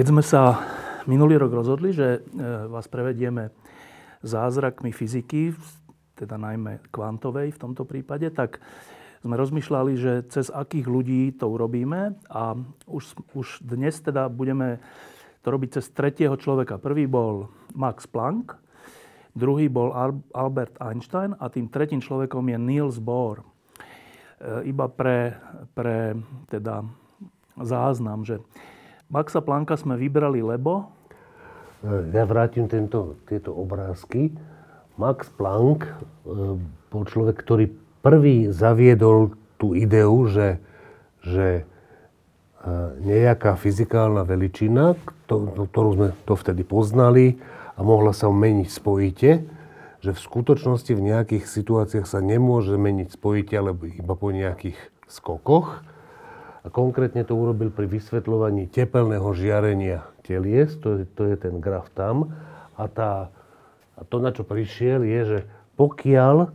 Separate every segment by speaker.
Speaker 1: Keď sme sa minulý rok rozhodli, že e, vás prevedieme zázrakmi fyziky, teda najmä kvantovej v tomto prípade, tak sme rozmýšľali, že cez akých ľudí to urobíme a už, už dnes teda budeme to robiť cez tretieho človeka. Prvý bol Max Planck, druhý bol Albert Einstein a tým tretím človekom je Niels Bohr. E, iba pre, pre teda záznam, že Maxa Planka sme vybrali, lebo...
Speaker 2: E, ja vrátim tento, tieto obrázky. Max Planck e, bol človek, ktorý prvý zaviedol tú ideu, že, že e, nejaká fyzikálna veličina, ktorú sme to vtedy poznali a mohla sa meniť spojite, že v skutočnosti v nejakých situáciách sa nemôže meniť spojite, alebo iba po nejakých skokoch a konkrétne to urobil pri vysvetľovaní tepelného žiarenia telies, to je, to je ten graf tam. A, tá, a to, na čo prišiel, je, že pokiaľ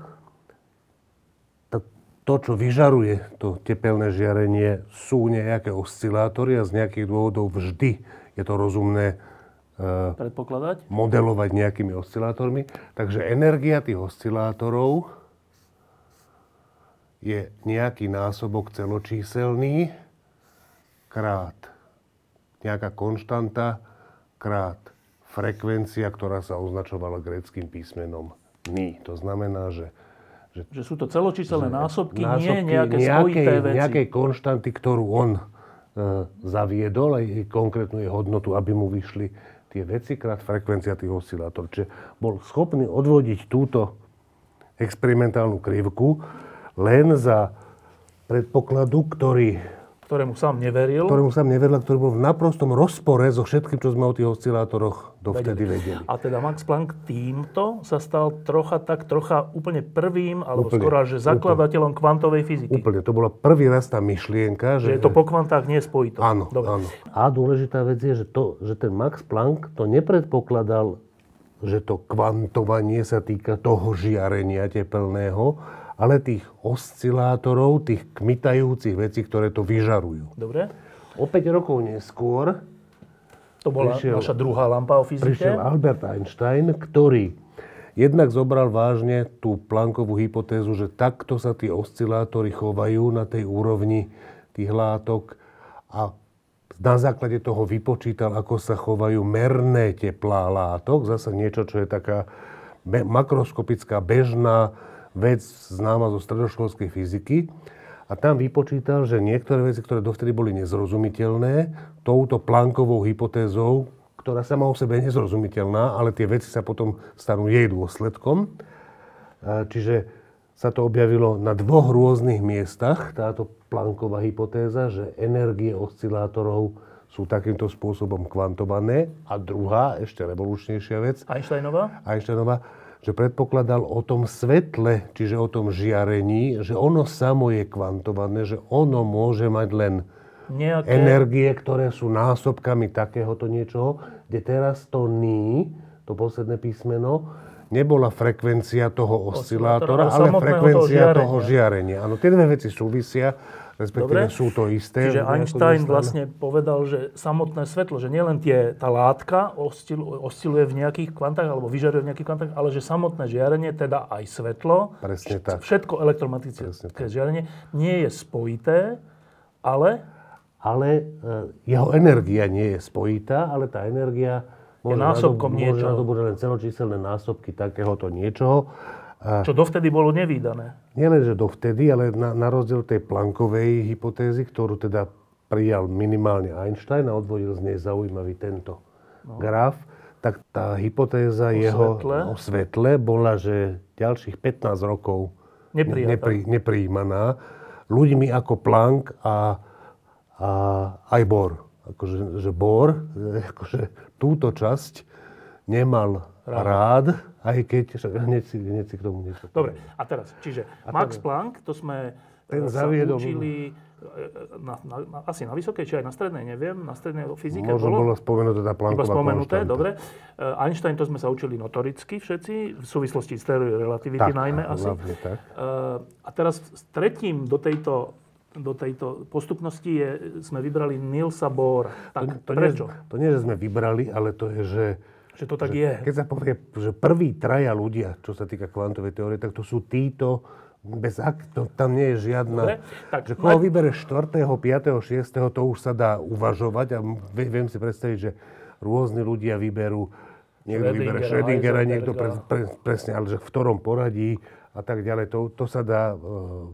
Speaker 2: to, to, čo vyžaruje to tepelné žiarenie, sú nejaké oscilátory a z nejakých dôvodov vždy je to rozumné
Speaker 1: uh, predpokladať,
Speaker 2: modelovať nejakými oscilátormi. Takže energia tých oscilátorov je nejaký násobok celočíselný krát nejaká konštanta krát frekvencia, ktorá sa označovala gréckým písmenom ni. To znamená, že
Speaker 1: že, že sú to celočíselné násobky, násobky, nie nejaké nejakej, spojité veci.
Speaker 2: Nejakej konštanty, ktorú on e, zaviedol, aj konkrétnu jej hodnotu, aby mu vyšli tie veci krát frekvencia tých oscilátorov. Čiže bol schopný odvodiť túto experimentálnu krivku len za predpokladu, ktorý
Speaker 1: ktorému sám neveril.
Speaker 2: Ktorému sám neveril, ktorý bol v naprostom rozpore so všetkým, čo sme o tých oscilátoroch dovtedy vedeli.
Speaker 1: A teda Max Planck týmto sa stal trocha tak, trocha úplne prvým, alebo úplne, skoro že zakladateľom úplne. kvantovej fyziky.
Speaker 2: Úplne, to bola prvý raz tá myšlienka.
Speaker 1: Že, že je to po kvantách nie spojito.
Speaker 2: Áno, Dobre. áno. A dôležitá vec je, že, to, že ten Max Planck to nepredpokladal, že to kvantovanie sa týka toho žiarenia tepelného, ale tých oscilátorov, tých kmitajúcich vecí, ktoré to vyžarujú.
Speaker 1: Dobre.
Speaker 2: O 5 rokov neskôr
Speaker 1: to bola prišiel, naša druhá lampa o fyzike.
Speaker 2: Prišiel Albert Einstein, ktorý jednak zobral vážne tú Planckovú hypotézu, že takto sa tie oscilátory chovajú na tej úrovni tých látok a na základe toho vypočítal, ako sa chovajú merné teplá látok. Zase niečo, čo je taká makroskopická, bežná vec známa zo stredoškolskej fyziky. A tam vypočítal, že niektoré veci, ktoré dovtedy boli nezrozumiteľné, touto plankovou hypotézou, ktorá sama o sebe je nezrozumiteľná, ale tie veci sa potom stanú jej dôsledkom. Čiže sa to objavilo na dvoch rôznych miestach, táto planková hypotéza, že energie oscilátorov sú takýmto spôsobom kvantované. A druhá, ešte revolučnejšia vec.
Speaker 1: Einsteinová?
Speaker 2: Einsteinová že predpokladal o tom svetle, čiže o tom žiarení, že ono samo je kvantované, že ono môže mať len Nejaké... energie, ktoré sú násobkami takéhoto niečoho, kde teraz to ní, to posledné písmeno, nebola frekvencia toho oscilátora, ale frekvencia toho žiarenia. Áno, tie dve veci súvisia respektíve Dobre. sú to isté.
Speaker 1: Čiže Einstein vlastne povedal, že samotné svetlo, že nielen tie, tá látka oscil, osciluje v nejakých kvantách alebo vyžaruje v nejakých kvantách, ale že samotné žiarenie, teda aj svetlo,
Speaker 2: Presne tak.
Speaker 1: všetko elektromagnetické žiarenie, nie je spojité, ale...
Speaker 2: Ale e, jeho energia nie je spojitá, ale tá energia
Speaker 1: môže je násobkom
Speaker 2: niečoho. Môže len celočíselné násobky takéhoto niečoho.
Speaker 1: Čo dovtedy bolo nevýdané.
Speaker 2: Nielen, že dovtedy, ale na, na rozdiel tej plankovej hypotézy, ktorú teda prijal minimálne Einstein a odvodil z nej zaujímavý tento no. graf, tak tá hypotéza o jeho svetle. o svetle bola, že ďalších 15 rokov nepri, neprijímaná ľuďmi ako Planck a, a aj Bor. Akože, že Bor, akože túto časť nemal rád, rád aj keď, hneď si, hneď si k tomu niečo
Speaker 1: Dobre, a teraz, čiže a Max Planck, to sme
Speaker 2: ten sa zaviedol,
Speaker 1: učili na, na, na, asi na vysokej, či aj na strednej, neviem, na strednej fyzike
Speaker 2: Možno bolo, bolo spomenuté tá Plancková
Speaker 1: Iba spomenuté, konštanta. dobre. Uh, Einstein to sme sa učili notoricky všetci, v súvislosti s teóriou relativity tak, najmä asi.
Speaker 2: Hlavne, tak.
Speaker 1: Uh, a teraz tretím do tejto do tejto postupnosti je, sme vybrali Nielsa Bohr. Tak
Speaker 2: to, to
Speaker 1: prečo?
Speaker 2: Nie, to nie, že sme vybrali, ale to je, že...
Speaker 1: Že to tak že, je.
Speaker 2: Keď sa povie, že prví traja ľudia, čo sa týka kvantovej teórie, tak to sú títo, bez ak, to, tam nie je žiadna... Dobre, tak, že koho na... vybereš 4., 5., 6., to už sa dá uvažovať a viem si predstaviť, že rôzni ľudia vyberú, niekto vybere Schrödingera, niekto pre, pre, presne, ale že v ktorom poradí a tak ďalej. To, to sa dá uh,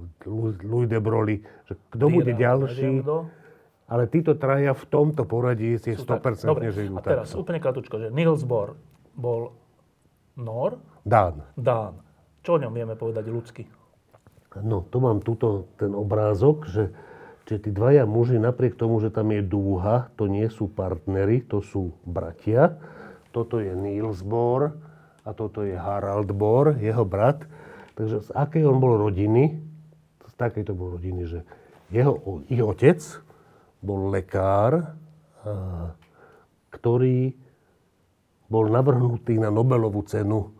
Speaker 2: Louis de Broglie, že kto bude ďalší. Ale títo traja v tomto poradí je 100% Dobre, že idú
Speaker 1: a teraz takto. úplne kratučko, že Niels Bohr bol Nor?
Speaker 2: Dán.
Speaker 1: Dán. Čo o ňom vieme povedať ľudsky?
Speaker 2: No, tu mám túto ten obrázok, že, že tí dvaja muži, napriek tomu, že tam je dúha, to nie sú partnery, to sú bratia. Toto je Niels Bohr a toto je Harald Bohr, jeho brat. Takže z akej on bol rodiny? Z takej to bol rodiny, že jeho, ich otec bol lekár, ktorý bol navrhnutý na Nobelovú cenu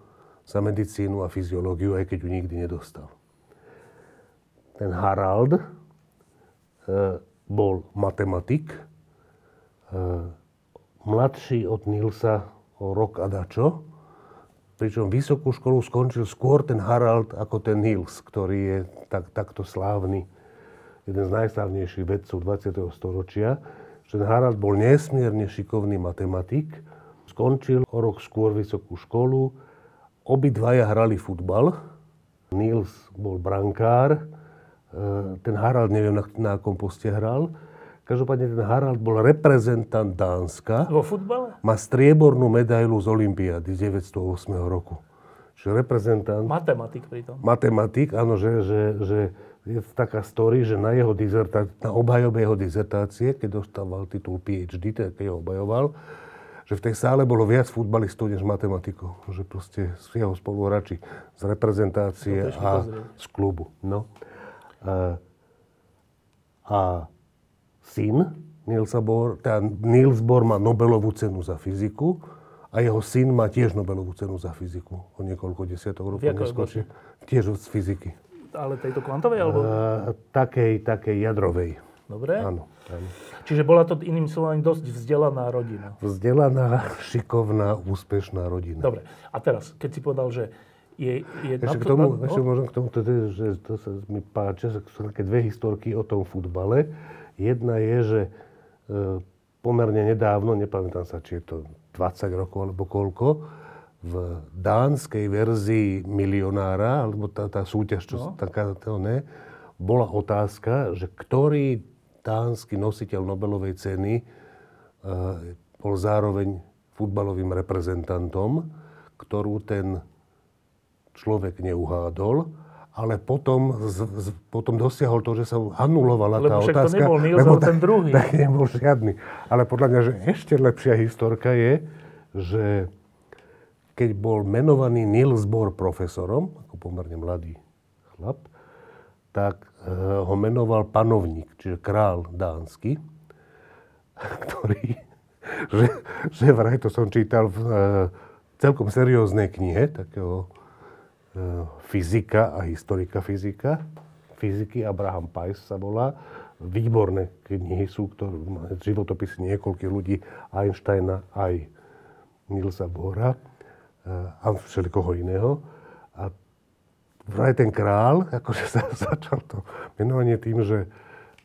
Speaker 2: za medicínu a fyziológiu, aj keď ju nikdy nedostal. Ten Harald e, bol matematik, e, mladší od Nilsa o rok a dačo, pričom vysokú školu skončil skôr ten Harald ako ten Nils, ktorý je tak, takto slávny, jeden z najslávnejších vedcov 20. storočia. Ten Harald bol nesmierne šikovný matematik, skončil o rok skôr vysokú školu, obidvaja hrali futbal. Nils bol brankár, Eh, ten Harald, neviem na, na akom poste hral. Každopádne ten Harald bol reprezentant Dánska.
Speaker 1: Vo futbale?
Speaker 2: Má striebornú medailu z Olympiády z 908 roku. Čiže reprezentant...
Speaker 1: Matematik pritom.
Speaker 2: Matematik, áno, že, že, že je taká story, že na jeho dizertá- na obhajobe jeho dizertácie, keď dostával titul PhD, keď ho obhajoval, že v tej sále bolo viac futbalistov než matematikov. Že proste z jeho spoluhráči z reprezentácie a z klubu. No. A syn Nielsa Bohr, teda Niels Bohr má Nobelovú cenu za fyziku a jeho syn má tiež Nobelovú cenu za fyziku. O niekoľko desiatok rokov neskôr. Tiež z fyziky.
Speaker 1: Ale tejto kvantovej? Alebo... Uh,
Speaker 2: takej, takej jadrovej.
Speaker 1: Dobre.
Speaker 2: Áno, áno.
Speaker 1: Čiže bola to iným slovom dosť vzdelaná rodina.
Speaker 2: Vzdelaná, šikovná, úspešná rodina.
Speaker 1: Dobre. A teraz, keď si povedal, že je, je
Speaker 2: ešte, k tomu, na, no? ešte môžem k tomu, to, že to sa mi páči, že sú také dve historky o tom futbale. Jedna je, že e, pomerne nedávno, nepamätám sa, či je to 20 rokov alebo koľko, v dánskej verzii milionára, alebo tá, tá súťaž, čo no. taká, to ne, bola otázka, že ktorý dánsky nositeľ Nobelovej ceny e, bol zároveň futbalovým reprezentantom, ktorú ten človek neuhádol, ale potom, z, z, potom dosiahol to, že sa anulovala
Speaker 1: lebo
Speaker 2: tá otázka.
Speaker 1: to nebol lebo ten druhý.
Speaker 2: Tak nebol žiadny. Ale podľa mňa, že ešte lepšia historka je, že keď bol menovaný Niels Bohr profesorom, ako pomerne mladý chlap, tak e, ho menoval panovník, čiže král dánsky, ktorý, že, že vraj to som čítal v e, celkom serióznej knihe, takého E, fyzika a historika fyzika. Fyziky Abraham Pais sa volá. Výborné knihy sú, ktoré životopisy niekoľkých ľudí, Einsteina aj Nilsa Bohra a všelikoho iného. A vraj ten král, akože sa začal to menovanie tým, že,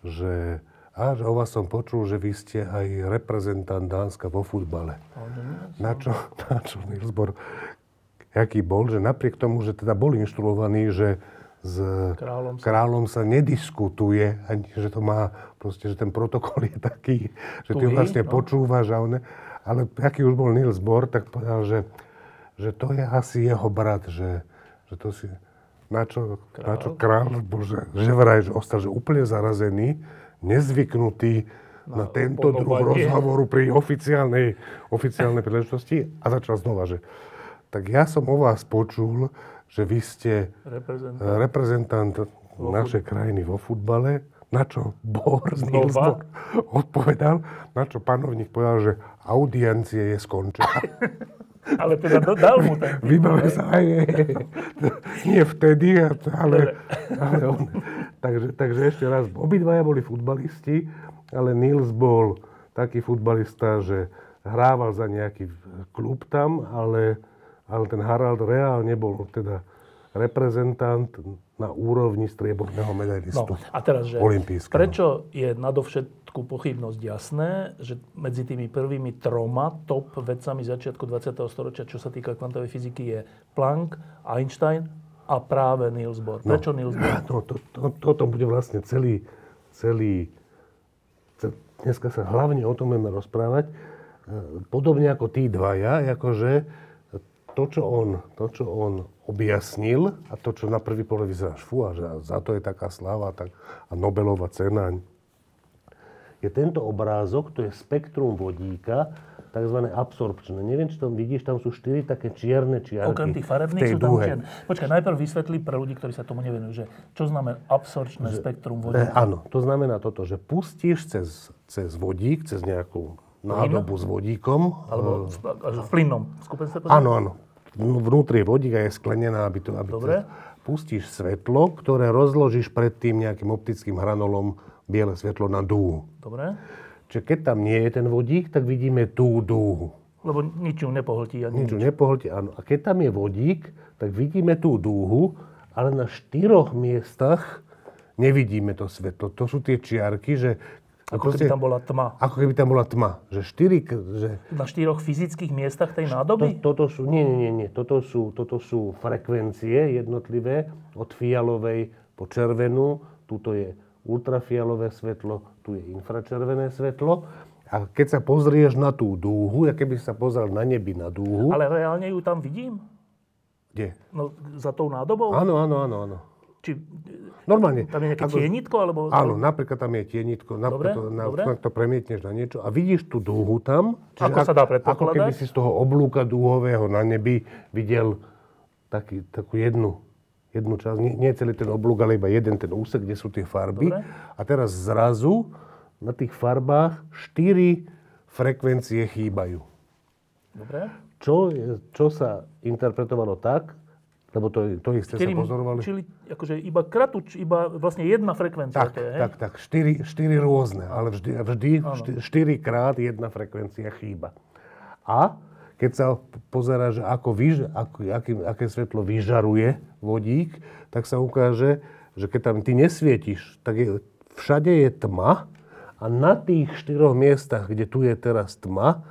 Speaker 2: že a že o vás som počul, že vy ste aj reprezentant Dánska vo futbale. Na čo, na čo Bohr aký bol, že napriek tomu, že teda bol inštruovaný, že s kráľom sa, kráľom sa nediskutuje, ani že to má, proste, že ten protokol je taký, že ty vlastne no. počúvaš a on, ale aký už bol Niels Bohr, tak povedal, že, že to je asi jeho brat, že, že to si, na čo, kráľ, na čo kráľ bol, že, vraj, že ostal že úplne zarazený, nezvyknutý na, na tento druh rozhovoru pri oficiálnej, oficiálnej príležitosti a začal znova, že. Tak ja som o vás počul, že vy ste reprezentant, reprezentant našej krajiny vo futbale, na čo Bor, Nils Bor odpovedal, na čo panovník povedal, že audiencie je skončená.
Speaker 1: Ale teda dal mu ten
Speaker 2: Vybavil sa aj, nie vtedy, ale, ale on. Takže, takže ešte raz, obidvaja boli futbalisti, ale Nils bol taký futbalista, že hrával za nejaký klub tam, ale, ale ten Harald reálne bol teda reprezentant na úrovni strieborného medailistu. No,
Speaker 1: a teraz, že prečo je nadovšetku pochybnosť jasné, že medzi tými prvými troma top vedcami začiatku 20. storočia, čo sa týka kvantovej fyziky, je Planck, Einstein a práve Niels Bohr. No. Prečo no, Niels Bohr?
Speaker 2: No, to, to, toto bude vlastne celý, celý, celý, dneska sa hlavne o tom budeme rozprávať, e, podobne ako tí dvaja, akože to, čo on, to, čo on objasnil a to, čo na prvý pohľad vyzerá, fú, a že za to je taká sláva tak, a Nobelová cena, je tento obrázok, to je spektrum vodíka, tzv. absorpčné. Neviem, či tam vidíš, tam sú štyri také čierne čiarky.
Speaker 1: Okrem tých farebných sú tam čierne. Počkaj, najprv vysvetlí pre ľudí, ktorí sa tomu nevenujú, že čo znamená absorpčné že, spektrum vodíka.
Speaker 2: E, áno, to znamená toto, že pustíš cez, cez vodík, cez nejakú nádobu s vodíkom.
Speaker 1: Alebo e, v plynnom skupenstve?
Speaker 2: Áno, áno vnútri je vodík a je sklenená, aby to... Aby
Speaker 1: Dobre.
Speaker 2: To, pustíš svetlo, ktoré rozložíš pred tým nejakým optickým hranolom biele svetlo na dúhu.
Speaker 1: Dobre.
Speaker 2: Čiže keď tam nie je ten vodík, tak vidíme tú dúhu.
Speaker 1: Lebo nič ju nepohltí.
Speaker 2: Ani nič ju nepohltí, áno. A keď tam je vodík, tak vidíme tú dúhu, ale na štyroch miestach nevidíme to svetlo. To sú tie čiarky, že
Speaker 1: ako proste, keby tam bola tma.
Speaker 2: Ako keby tam bola tma. Že štyri... Že...
Speaker 1: Na štyroch fyzických miestach tej nádoby?
Speaker 2: To, toto sú, nie, nie, nie. Toto sú, toto sú frekvencie jednotlivé od fialovej po červenú. Tuto je ultrafialové svetlo, tu je infračervené svetlo. A keď sa pozrieš na tú dúhu, ja keby sa pozrel na nebi na dúhu...
Speaker 1: Ale reálne ju tam vidím?
Speaker 2: Kde?
Speaker 1: No, za tou nádobou?
Speaker 2: Áno, áno, áno, áno.
Speaker 1: Či,
Speaker 2: Normálne.
Speaker 1: Tam je nejaké ako, tienitko? Alebo...
Speaker 2: Áno, napríklad tam je tienitko, dobre, to, na, dobre. to premietneš na niečo a vidíš tú dúhu tam.
Speaker 1: Čiže ako sa dá predpokladať?
Speaker 2: Ako keby si z toho oblúka dúhového na nebi videl taký, takú jednu, jednu časť, nie, nie celý ten oblúk, ale iba jeden ten úsek, kde sú tie farby. Dobre. A teraz zrazu na tých farbách štyri frekvencie chýbajú.
Speaker 1: Dobre.
Speaker 2: Čo, čo sa interpretovalo tak, lebo to, to isté sa pozorovali.
Speaker 1: Čili akože iba kratuč, iba vlastne jedna frekvencia.
Speaker 2: Tak, to je, tak, tak. Štyri, štyri rôzne, ale vždy, vždy štyri krát jedna frekvencia chýba. A keď sa pozera, že ako vyž, ako, aký, aké svetlo vyžaruje vodík, tak sa ukáže, že keď tam ty nesvietiš, tak je, všade je tma a na tých štyroch miestach, kde tu je teraz tma,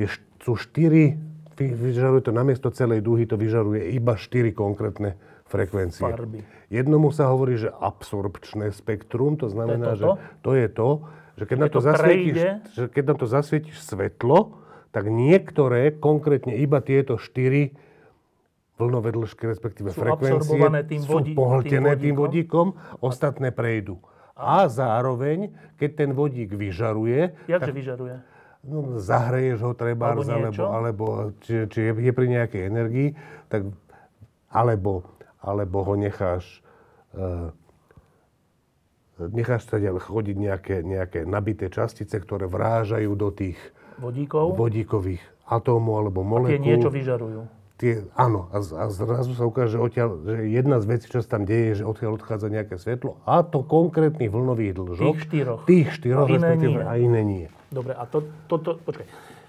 Speaker 2: je, sú štyri vyžaruje to namiesto celej dúhy, to vyžaruje iba 4 konkrétne frekvencie.
Speaker 1: Farby.
Speaker 2: Jednomu sa hovorí, že absorpčné spektrum, to znamená, to že to je to, že keď, na to,
Speaker 1: to
Speaker 2: zasvietíš, že keď na to zasvietíš svetlo, tak niektoré, konkrétne iba tieto štyri vlnové dĺžky, respektíve
Speaker 1: sú
Speaker 2: frekvencie,
Speaker 1: tým
Speaker 2: sú pohltené tým vodíkom, ostatné prejdú. A zároveň, keď ten vodík vyžaruje...
Speaker 1: Jakže tak, vyžaruje?
Speaker 2: no, zahreješ ho treba, alebo, alebo, alebo či, či je, je pri nejakej energii, tak alebo, alebo ho necháš uh, necháš sa chodiť nejaké, nejaké nabité častice, ktoré vrážajú do tých
Speaker 1: Vodíkov?
Speaker 2: vodíkových atómov alebo molekúl.
Speaker 1: A tie niečo vyžarujú.
Speaker 2: Tie, áno, a, a zrazu sa ukáže, že, odtiaľ, že jedna z vecí, čo sa tam deje, je, že odtiaľ odchádza nejaké svetlo a to konkrétnych vlnových dĺžok.
Speaker 1: Tých štyroch.
Speaker 2: Tých štyroch, a iné nie. A iné nie.
Speaker 1: Dobre, a to, toto, počkaj,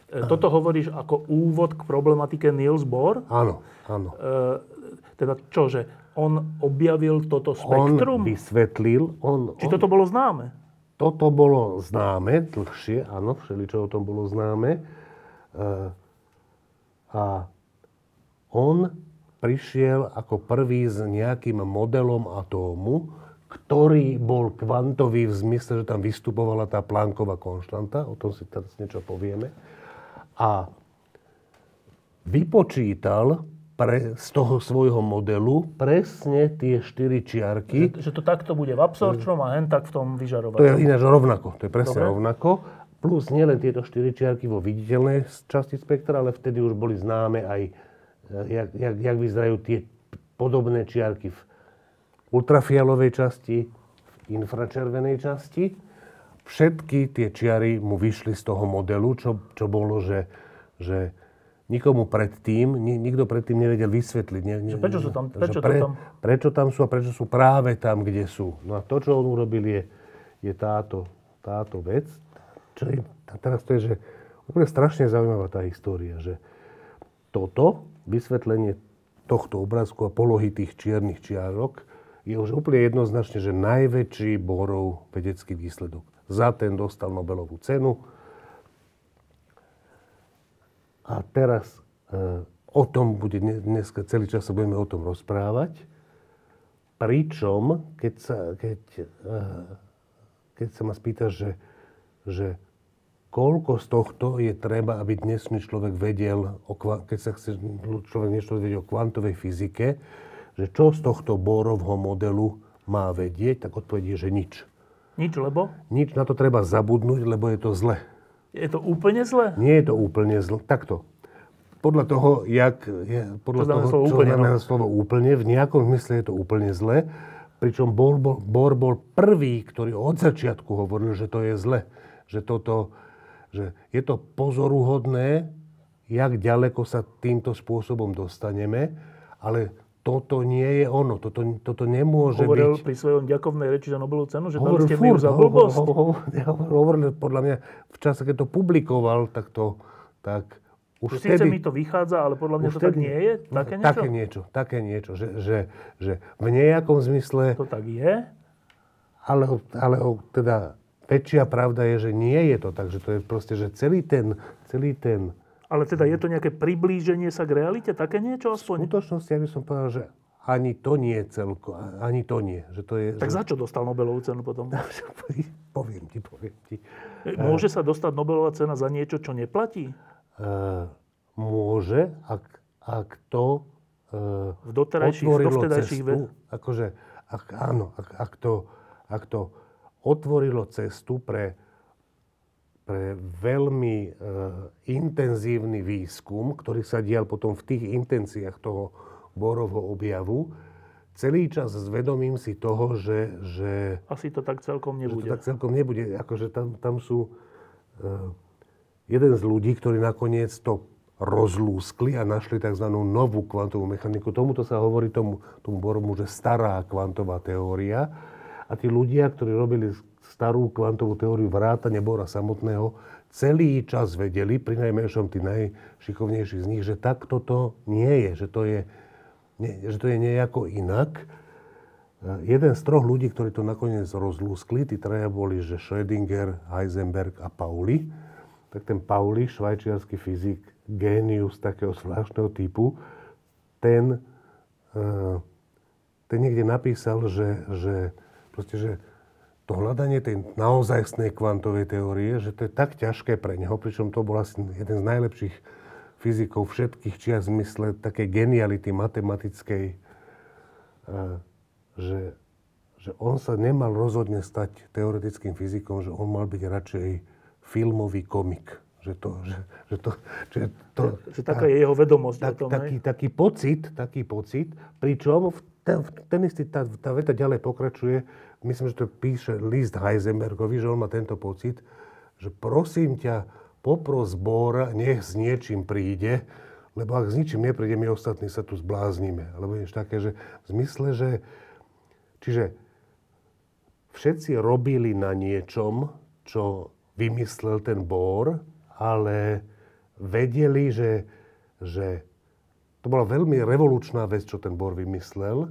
Speaker 1: e, toto hovoríš ako úvod k problematike Niels Bohr?
Speaker 2: Áno, áno.
Speaker 1: E, teda čo, že on objavil toto spektrum?
Speaker 2: On vysvetlil. On,
Speaker 1: Či on, toto bolo známe?
Speaker 2: Toto bolo známe dlhšie, áno, všeličo o tom bolo známe. E, a on prišiel ako prvý s nejakým modelom atómu, ktorý bol kvantový v zmysle, že tam vystupovala tá plánková konštanta, o tom si teraz niečo povieme. A vypočítal pre, z toho svojho modelu presne tie štyri čiarky.
Speaker 1: Že, že to takto bude v absorčnom a hen tak v tom
Speaker 2: To
Speaker 1: vyžarovacom.
Speaker 2: je ináč rovnako, to je presne
Speaker 1: Dobre.
Speaker 2: rovnako. Plus nielen tieto štyri čiarky vo viditeľnej časti spektra, ale vtedy už boli známe aj, e, jak, jak, jak vyzerajú tie podobné čiarky v ultrafialovej časti, v infračervenej časti. Všetky tie čiary mu vyšli z toho modelu, čo, čo bolo, že, že nikomu predtým, ni, nikto predtým nevedel vysvetliť. Ne, ne,
Speaker 1: prečo sú tam- prečo to tam?
Speaker 2: Prečo tam sú a prečo sú práve tam, kde sú. No a to, čo on urobil, je, je táto, táto vec. Čo je, teraz to je, že úplne strašne zaujímavá tá história, že toto vysvetlenie tohto obrázku a polohy tých čiernych čiarok je už úplne jednoznačne, že najväčší Bohrov vedecký výsledok. Za ten dostal Nobelovú cenu. A teraz e, o tom bude dne- dneska, celý čas sa budeme o tom rozprávať. Pričom, keď sa, keď, e, keď sa ma spýtaš, že, že koľko z tohto je treba, aby dnešný človek vedel, o, keď sa chce človek niečo vedieť o kvantovej fyzike, že čo z tohto Borovho modelu má vedieť, tak odpovedie, že nič.
Speaker 1: Nič, lebo
Speaker 2: Nič na to treba zabudnúť, lebo je to zle.
Speaker 1: Je to úplne zle.
Speaker 2: Nie je to úplne zle. Takto. Podľa toho, jak je, podľa
Speaker 1: znamená
Speaker 2: toho,
Speaker 1: slovo
Speaker 2: čo
Speaker 1: úplne,
Speaker 2: znamená
Speaker 1: no?
Speaker 2: slovo úplne, v nejakom zmysle je to úplne zle. Pričom Bohr bol, Bohr bol prvý, ktorý od začiatku hovoril, že to je zle. Že, toto, že je to pozoruhodné, jak ďaleko sa týmto spôsobom dostaneme, ale toto nie je ono. Toto, toto nemôže
Speaker 1: Hovoril
Speaker 2: byť...
Speaker 1: pri svojom ďakovnej reči za Nobelovú cenu, že dali
Speaker 2: Hovoril
Speaker 1: ste mi ju
Speaker 2: furt,
Speaker 1: za blbosť.
Speaker 2: hovor- hovor- Hovoril podľa mňa v čase, keď to publikoval, tak to, tak už
Speaker 1: Že síce
Speaker 2: vtedy...
Speaker 1: mi to vychádza, ale podľa mňa to tak
Speaker 2: vtedy-
Speaker 1: nie je. Také niečo?
Speaker 2: Také niečo, také niečo, že, že, že v nejakom zmysle,
Speaker 1: To tak je.
Speaker 2: ale, ale teda väčšia pravda je, že nie je to tak, že to je proste, že celý ten, celý ten
Speaker 1: Ale teda je to nejaké priblíženie sa k realite? Také niečo
Speaker 2: v
Speaker 1: aspoň?
Speaker 2: skutočnosti, ja by som povedal, že ani to nie je celko, ani to nie. Že to je,
Speaker 1: Tak
Speaker 2: že...
Speaker 1: za čo dostal Nobelovú cenu potom?
Speaker 2: poviem ti, poviem ti.
Speaker 1: Môže sa dostať Nobelová cena za niečo, čo neplatí?
Speaker 2: Uh, môže, ak, ak to uh,
Speaker 1: V doterajších,
Speaker 2: otvorilo cestu,
Speaker 1: ved-
Speaker 2: akože, ak, áno, ak, ak, to, ak to otvorilo cestu pre, pre veľmi uh, intenzívny výskum, ktorý sa dial potom v tých intenciách toho Borovho objavu, celý čas s vedomím si toho, že, že
Speaker 1: Asi to tak celkom
Speaker 2: že
Speaker 1: nebude.
Speaker 2: to tak celkom nebude. Akože tam, tam sú uh, jeden z ľudí, ktorí nakoniec to rozlúskli a našli tzv. novú kvantovú mechaniku. Tomuto sa hovorí tomu, tomu Boromu, že stará kvantová teória. A tí ľudia, ktorí robili starú kvantovú teóriu vrátane Bora samotného, celý čas vedeli, pri najmenšom tí najšikovnejší z nich, že takto to nie je, že to je, nie, že to je nejako inak. Jeden z troch ľudí, ktorí to nakoniec rozlúskli, tí traja boli, že Schrödinger, Heisenberg a Pauli. Tak ten Pauli, švajčiarsky fyzik, génius takého zvláštneho typu, ten, eh, ten niekde napísal, že, že, proste, že to hľadanie tej naozajstnej kvantovej teórie, že to je tak ťažké pre neho, pričom to bol asi jeden z najlepších fyzikov všetkých čias v zmysle takej geniality matematickej, eh, že, že on sa nemal rozhodne stať teoretickým fyzikom, že on mal byť radšej filmový komik. Že to, že, že to, že to,
Speaker 1: Že taká je jeho vedomosť o
Speaker 2: tak,
Speaker 1: tom,
Speaker 2: taký,
Speaker 1: hej?
Speaker 2: taký pocit, taký pocit, pričom v ten, ten istý, tá, tá veta ďalej pokračuje, myslím, že to píše list Heisenbergovi, že on má tento pocit, že prosím ťa, popros Bóra, nech s niečím príde, lebo ak s ničím nepríde, my ostatní sa tu zbláznime. Alebo niečo také, že v zmysle, že... Čiže všetci robili na niečom, čo vymyslel ten Bór, ale vedeli, že, že to bola veľmi revolučná vec, čo ten Bor vymyslel.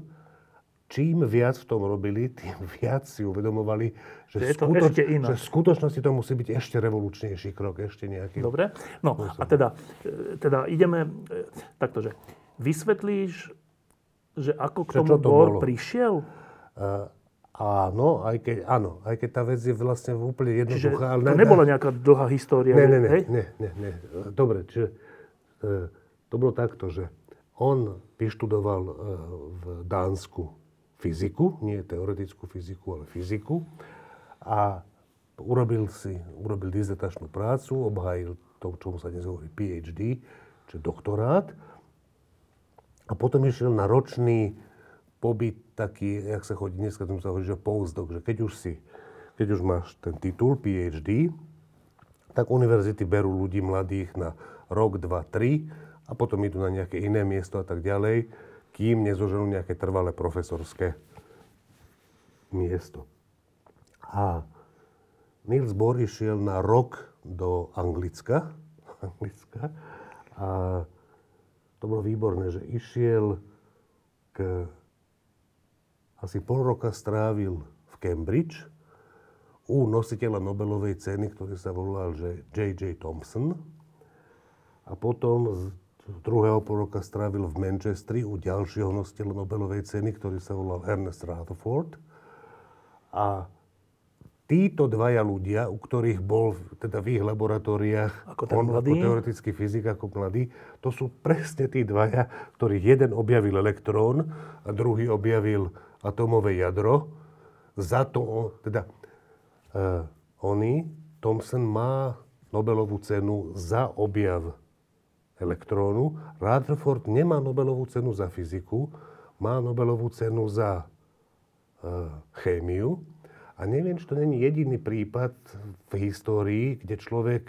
Speaker 2: Čím viac v tom robili, tým viac si uvedomovali, že,
Speaker 1: Že je to ešte inak.
Speaker 2: že v skutočnosti to musí byť ešte revolučnejší krok, ešte nejaký.
Speaker 1: Dobre? No a teda, e, teda ideme e, takto, že vysvetlíš, že ako k
Speaker 2: Že
Speaker 1: tomu Bohr
Speaker 2: bolo?
Speaker 1: prišiel?
Speaker 2: Uh, áno, aj keď, áno, aj keď tá vec je vlastne úplne
Speaker 1: Čiže
Speaker 2: jednoduchá. ale
Speaker 1: to nebola nejaká dlhá história,
Speaker 2: Ne, ne, ne,
Speaker 1: hej?
Speaker 2: ne, ne, ne. Dobre, čiže e, to bolo takto, že On vyštudoval e, v Dánsku fyziku, nie teoretickú fyziku, ale fyziku. A urobil si, urobil dizertačnú prácu, obhájil to, čomu sa dnes hovorí PhD, čiže doktorát. A potom išiel na ročný pobyt taký, jak sa chodí dneska, tomu sa hovorí, že postdoc, že keď už si, keď už máš ten titul PhD, tak univerzity berú ľudí mladých na rok, dva, tri a potom idú na nejaké iné miesto a tak ďalej, kým nezoženú nejaké trvalé profesorské miesto. A Niels Bohr išiel na rok do Anglicka, Anglicka a to bolo výborné, že išiel k... Asi pol roka strávil v Cambridge u nositeľa Nobelovej ceny, ktorý sa volal že J.J. Thompson. A potom druhého pol roka strávil v Manchestri u ďalšieho nositeľa Nobelovej ceny, ktorý sa volal Ernest Rutherford. A títo dvaja ľudia, u ktorých bol teda v ich laboratóriách
Speaker 1: ako,
Speaker 2: on,
Speaker 1: mladý.
Speaker 2: ako teoretický fyzik, ako mladý, to sú presne tí dvaja, ktorých jeden objavil elektrón a druhý objavil atomové jadro. Za to, teda uh, oni, Thomson má Nobelovú cenu za objav elektrónu. Rutherford nemá Nobelovú cenu za fyziku, má Nobelovú cenu za uh, chémiu a neviem, či to není jediný prípad v histórii, kde človek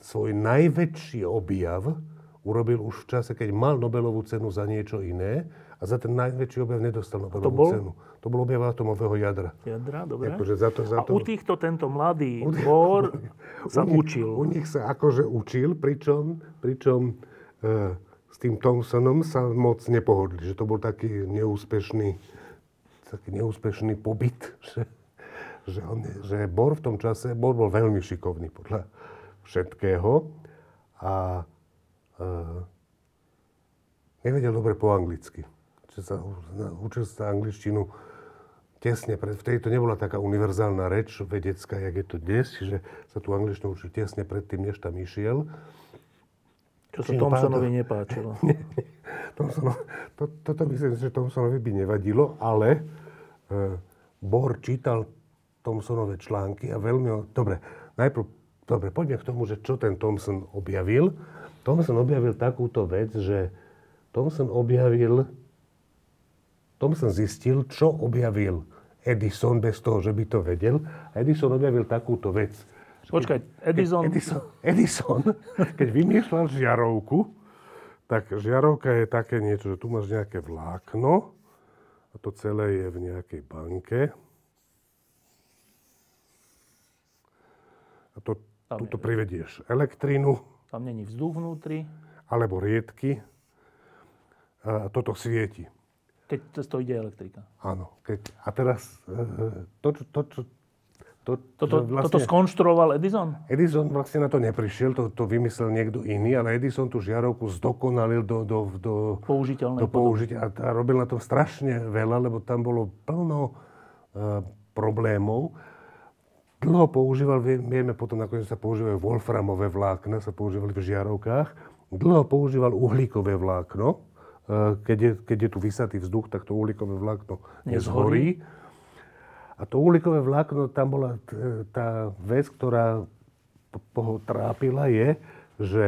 Speaker 2: svoj najväčší objav urobil už v čase, keď mal Nobelovú cenu za niečo iné a za ten najväčší objav nedostal Nobelovú
Speaker 1: to bol?
Speaker 2: cenu. To bol objav atomového jadra.
Speaker 1: Jadra, dobre.
Speaker 2: Akože za to, za
Speaker 1: a
Speaker 2: to...
Speaker 1: u týchto tento mladý Bohr sa
Speaker 2: u nich,
Speaker 1: učil.
Speaker 2: U nich sa akože učil, pričom, pričom e, s tým Thompsonom sa moc nepohodli. Že to bol taký neúspešný taký neúspešný pobyt, že, že, on, že Bor v tom čase, Bor bol veľmi šikovný podľa všetkého a e, nevedel dobre po anglicky. Čiže sa, učil sa angličtinu tesne, pred, vtedy to nebola taká univerzálna reč vedecká, jak je to dnes, že sa tu angličtinu učil tesne predtým, než tam išiel.
Speaker 1: Čo sa Thompsonovi nepáčilo.
Speaker 2: Thompsonovi, to, toto myslím, že Thompsonovi by nevadilo, ale e, Bohr čítal Thomsonové články a veľmi... Dobre, najprv, dobre, poďme k tomu, že čo ten Thomson objavil. Thomson objavil takúto vec, že Thomson objavil... Thomson zistil, čo objavil Edison bez toho, že by to vedel. Edison objavil takúto vec.
Speaker 1: Počkaj, Edison...
Speaker 2: Edison, Edison keď vymýšľal žiarovku, tak žiarovka je také niečo, že tu máš nejaké vlákno a to celé je v nejakej banke. A to, tuto privedieš elektrínu.
Speaker 1: Tam není vzduch vnútri.
Speaker 2: Alebo riedky. A toto svieti.
Speaker 1: Keď cez to ide elektrika.
Speaker 2: Áno. Keď, a teraz e, to, to, to, to
Speaker 1: to, toto, vlastne, toto skonštruoval Edison?
Speaker 2: Edison vlastne na to neprišiel, to, to vymyslel niekto iný, ale Edison tú žiarovku zdokonalil do, do, do,
Speaker 1: použiteľnej
Speaker 2: do použitia. A, a robil na tom strašne veľa, lebo tam bolo plno uh, problémov. Dlho používal, vieme potom nakoniec sa používajú wolframové vlákna, sa používali v žiarovkách. Dlho používal uhlíkové vlákno. Uh, keď, je, keď je tu vysatý vzduch, tak to uhlíkové vlákno nezhorí. nezhorí a to uhlíkové vlákno, tam bola tá vec, ktorá ho trápila, je, že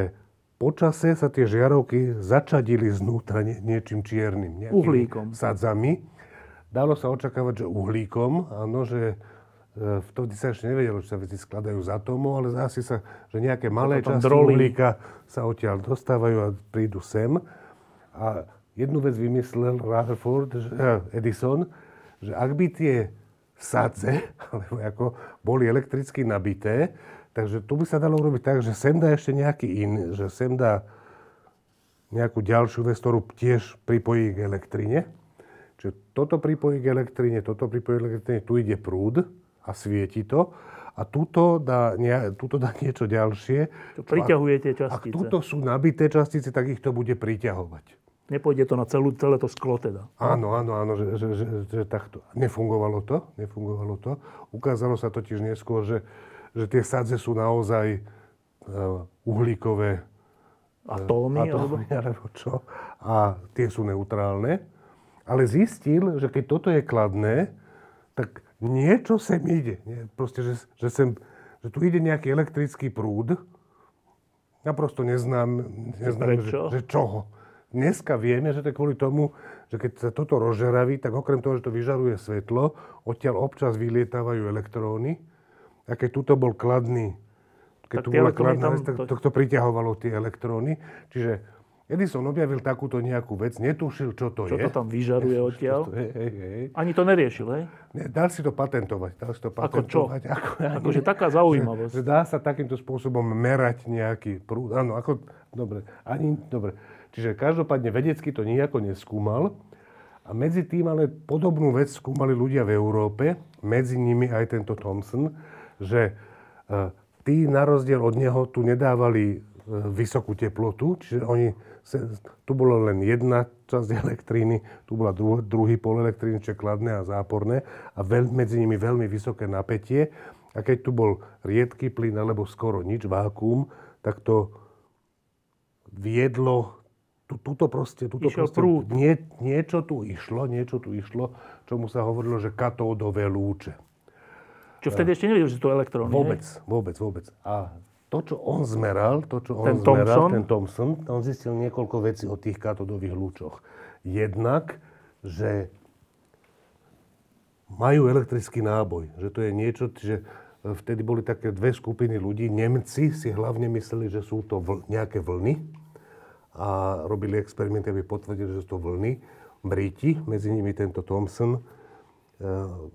Speaker 2: počase sa tie žiarovky začadili znútra nie, niečím čiernym.
Speaker 1: Uhlíkom.
Speaker 2: Sadzami. Dalo sa očakávať, že uhlíkom, áno, že e, vtedy sa ešte nevedelo, či sa veci skladajú z atómov, ale zase sa, že nejaké malé časti drolí. uhlíka sa odtiaľ dostávajú a prídu sem. A jednu vec vymyslel Rutherford, že, Edison, že ak by tie sadze, alebo ako boli elektricky nabité. Takže tu by sa dalo urobiť tak, že sem dá ešte nejaký in, že sem dá nejakú ďalšiu vec, ktorú tiež pripojí k elektrine. Čiže toto pripojí k elektrine, toto pripojí k elektrine, tu ide prúd a svieti to. A tuto dá, ne, tuto dá niečo ďalšie.
Speaker 1: To priťahuje tie častice.
Speaker 2: Ak tuto sú nabité častice, tak ich to bude priťahovať.
Speaker 1: Nepôjde to na celú, celé to sklo teda.
Speaker 2: Áno, áno, áno, že, že, že, že takto. Nefungovalo to, nefungovalo to. Ukázalo sa totiž neskôr, že, že tie sadze sú naozaj uh, uhlíkové
Speaker 1: Atómy,
Speaker 2: atómy alebo čo. A tie sú neutrálne. Ale zistil, že keď toto je kladné, tak niečo sem ide. Proste, že, že, sem, že tu ide nejaký elektrický prúd. Naprosto neznám, neznám že, že čoho. Dneska vieme, že to je kvôli tomu, že keď sa toto rozžeraví, tak okrem toho, že to vyžaruje svetlo, odtiaľ občas vylietávajú elektróny. A keď tuto bol kladný, keď
Speaker 1: Tak
Speaker 2: tu bola kladná
Speaker 1: tam-
Speaker 2: tak
Speaker 1: to-
Speaker 2: to, priťahovalo tie elektróny. Čiže Edison objavil takúto nejakú vec, netušil, čo to
Speaker 1: Čo
Speaker 2: je.
Speaker 1: to tam vyžaruje
Speaker 2: Čo
Speaker 1: odtiaľ?
Speaker 2: to je, hej, hej.
Speaker 1: Ani to neriešil, hej?
Speaker 2: Ne, dal si to patentovať. Dal si to
Speaker 1: Ako čo?
Speaker 2: patentovať. Ako,
Speaker 1: Akože taká zaujímavosť.
Speaker 2: Že dá sa takýmto spôsobom merať nejaký prúd. Áno, ako, dobre, ani, dobre. Čiže každopádne vedecky to nejako neskúmal. A medzi tým ale podobnú vec skúmali ľudia v Európe, medzi nimi aj tento Thomson, že e, tí na rozdiel od neho tu nedávali e, vysokú teplotu, čiže oni, tu bola len jedna časť elektriny, tu bola dru, druhý pol elektriny, čo je kladné a záporné a veľ, medzi nimi veľmi vysoké napätie. A keď tu bol riedky plyn alebo skoro nič, vákuum, tak to viedlo tu, tuto proste, tuto
Speaker 1: Išiel
Speaker 2: proste
Speaker 1: prúd.
Speaker 2: nie, niečo tu išlo, niečo tu išlo, čomu sa hovorilo, že katódové lúče.
Speaker 1: Čo vtedy ešte nevedel, že to je elektróny.
Speaker 2: Vôbec,
Speaker 1: hej?
Speaker 2: vôbec, vôbec. A to, čo on zmeral, to, čo on
Speaker 1: Ten
Speaker 2: zmeral,
Speaker 1: Thomson?
Speaker 2: ten Thomson, on zistil niekoľko vecí o tých katodových lúčoch. Jednak, že majú elektrický náboj, že to je niečo, že vtedy boli také dve skupiny ľudí. Nemci si hlavne mysleli, že sú to vl- nejaké vlny a robili experimenty, aby potvrdili, že sú to vlny. Briti, medzi nimi tento Thomson, e,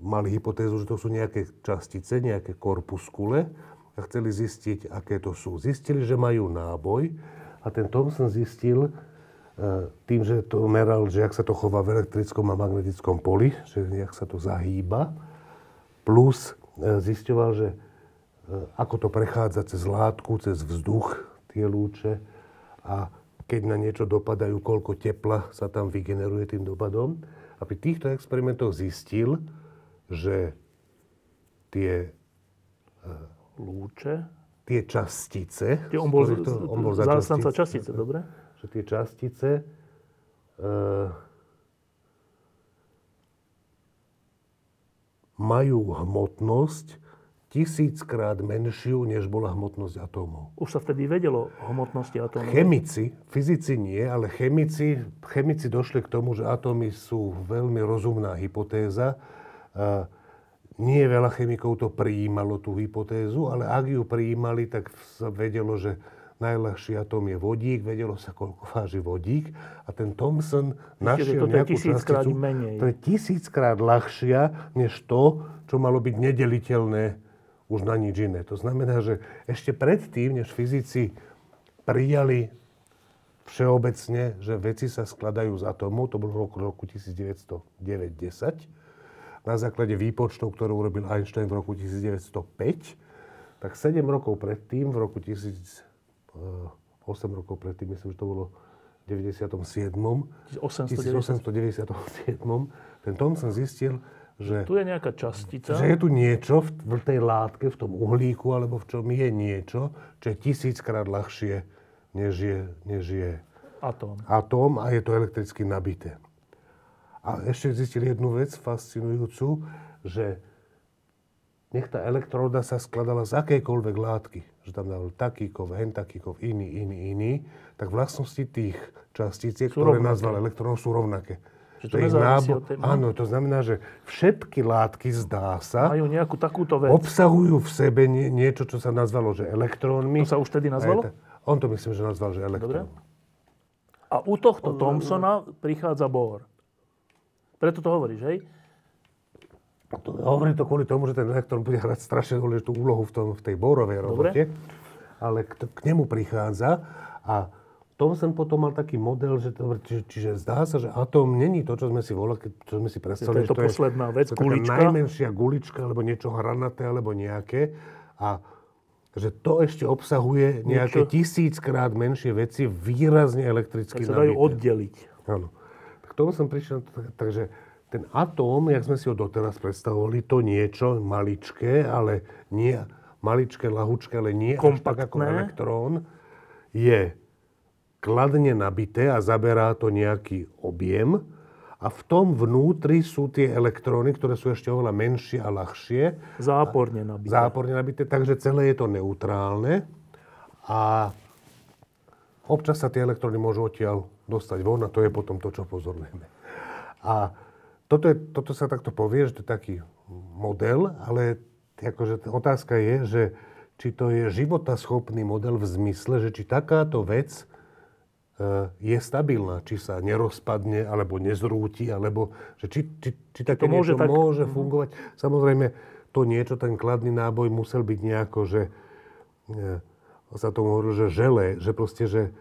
Speaker 2: mali hypotézu, že to sú nejaké častice, nejaké korpuskule a chceli zistiť, aké to sú. Zistili, že majú náboj a ten Thomson zistil e, tým, že to meral, že jak sa to chová v elektrickom a magnetickom poli, že jak sa to zahýba, plus e, zisťoval, že ako to prechádza cez látku, cez vzduch, tie lúče a keď na niečo dopadajú, koľko tepla sa tam vygeneruje tým dopadom. A pri týchto experimentoch zistil, že tie,
Speaker 1: Lúče.
Speaker 2: tie častice,
Speaker 1: Tie on bol,
Speaker 2: to- on bol za
Speaker 1: zástanca
Speaker 2: častice,
Speaker 1: častice, dobre?
Speaker 2: že tie častice e, majú hmotnosť tisíckrát menšiu, než bola hmotnosť atómov.
Speaker 1: Už sa vtedy vedelo o hmotnosti atómov.
Speaker 2: Chemici, fyzici nie, ale chemici, chemici došli k tomu, že atómy sú veľmi rozumná hypotéza. A nie veľa chemikov to prijímalo, tú hypotézu, ale ak ju prijímali, tak sa vedelo, že najľahší atóm je vodík, vedelo sa, koľko váži vodík. A ten Thomson našiel
Speaker 1: je
Speaker 2: nejakú časticu,
Speaker 1: menej.
Speaker 2: to je tisíckrát ľahšia, než to, čo malo byť nedeliteľné už na nič iné. To znamená, že ešte predtým, než fyzici prijali všeobecne, že veci sa skladajú z atómov, to bolo v roku, roku 1909-10, na základe výpočtov, ktoré urobil Einstein v roku 1905, tak 7 rokov predtým, v roku 1000, 8 rokov predtým, myslím, že to bolo v 97.
Speaker 1: 1890.
Speaker 2: 1897. Ten Thomson zistil, že
Speaker 1: Tu je nejaká častica.
Speaker 2: že je tu niečo v, v tej látke, v tom uhlíku, alebo v čom je niečo, čo je tisíckrát ľahšie, než je, než je
Speaker 1: Atóm.
Speaker 2: atóm a je to elektricky nabité. A ešte zistili jednu vec fascinujúcu, že nech tá elektróda sa skladala z akejkoľvek látky, že tam dával taký kov, hen taký kov, iný, iný, iný, tak vlastnosti tých častíc, ktoré
Speaker 1: rovnaké.
Speaker 2: nazval elektrónov, sú rovnaké.
Speaker 1: Že to nezávisí od tej-
Speaker 2: Áno, to znamená, že všetky látky, zdá sa,
Speaker 1: Majú nejakú takúto vec.
Speaker 2: obsahujú v sebe nie, niečo, čo sa nazvalo, že elektrónmi.
Speaker 1: To sa už vtedy nazvalo?
Speaker 2: Ta- On to myslím, že nazval, že
Speaker 1: Dobre.
Speaker 2: elektrón.
Speaker 1: A u tohto Thomsona prichádza Bohr. Preto to hovoríš, hej?
Speaker 2: To, hovorí to kvôli tomu, že ten elektrón bude hrať strašne dôležitú úlohu v, tom, v tej borovej robote. Ale k, k nemu prichádza a Thomson potom mal taký model, že to, či, čiže zdá sa, že atóm není to, čo sme si volali, čo sme si predstavili.
Speaker 1: To je to
Speaker 2: že
Speaker 1: posledná vec,
Speaker 2: to je
Speaker 1: gulička.
Speaker 2: najmenšia gulička, alebo niečo hranaté, alebo nejaké. A že to ešte obsahuje nejaké
Speaker 1: Niečo-
Speaker 2: tisíckrát menšie veci, výrazne elektricky
Speaker 1: Tak sa dajú
Speaker 2: nabité.
Speaker 1: oddeliť.
Speaker 2: Áno. K tomu som prišiel, tak- takže ten atóm, jak sme si ho doteraz predstavovali, to niečo maličké, ale nie maličké, lahučké, ale nie až tak ako
Speaker 1: Kompaktné.
Speaker 2: elektrón, je kladne nabité a zaberá to nejaký objem a v tom vnútri sú tie elektróny, ktoré sú ešte oveľa menšie a ľahšie.
Speaker 1: Záporne nabité.
Speaker 2: Záporne nabité, takže celé je to neutrálne a občas sa tie elektróny môžu odtiaľ dostať von a to je potom to, čo pozorujeme. A toto, je, toto sa takto povie, že to je taký model, ale akože otázka je, že či to je životaschopný model v zmysle, že či takáto vec je stabilná, či sa nerozpadne, alebo nezrúti, alebo že či, či, či také to môže, tak... môže mhm. fungovať. Samozrejme, to niečo, ten kladný náboj musel byť nejako, že e, sa tomu hovorí, že žele, že proste, že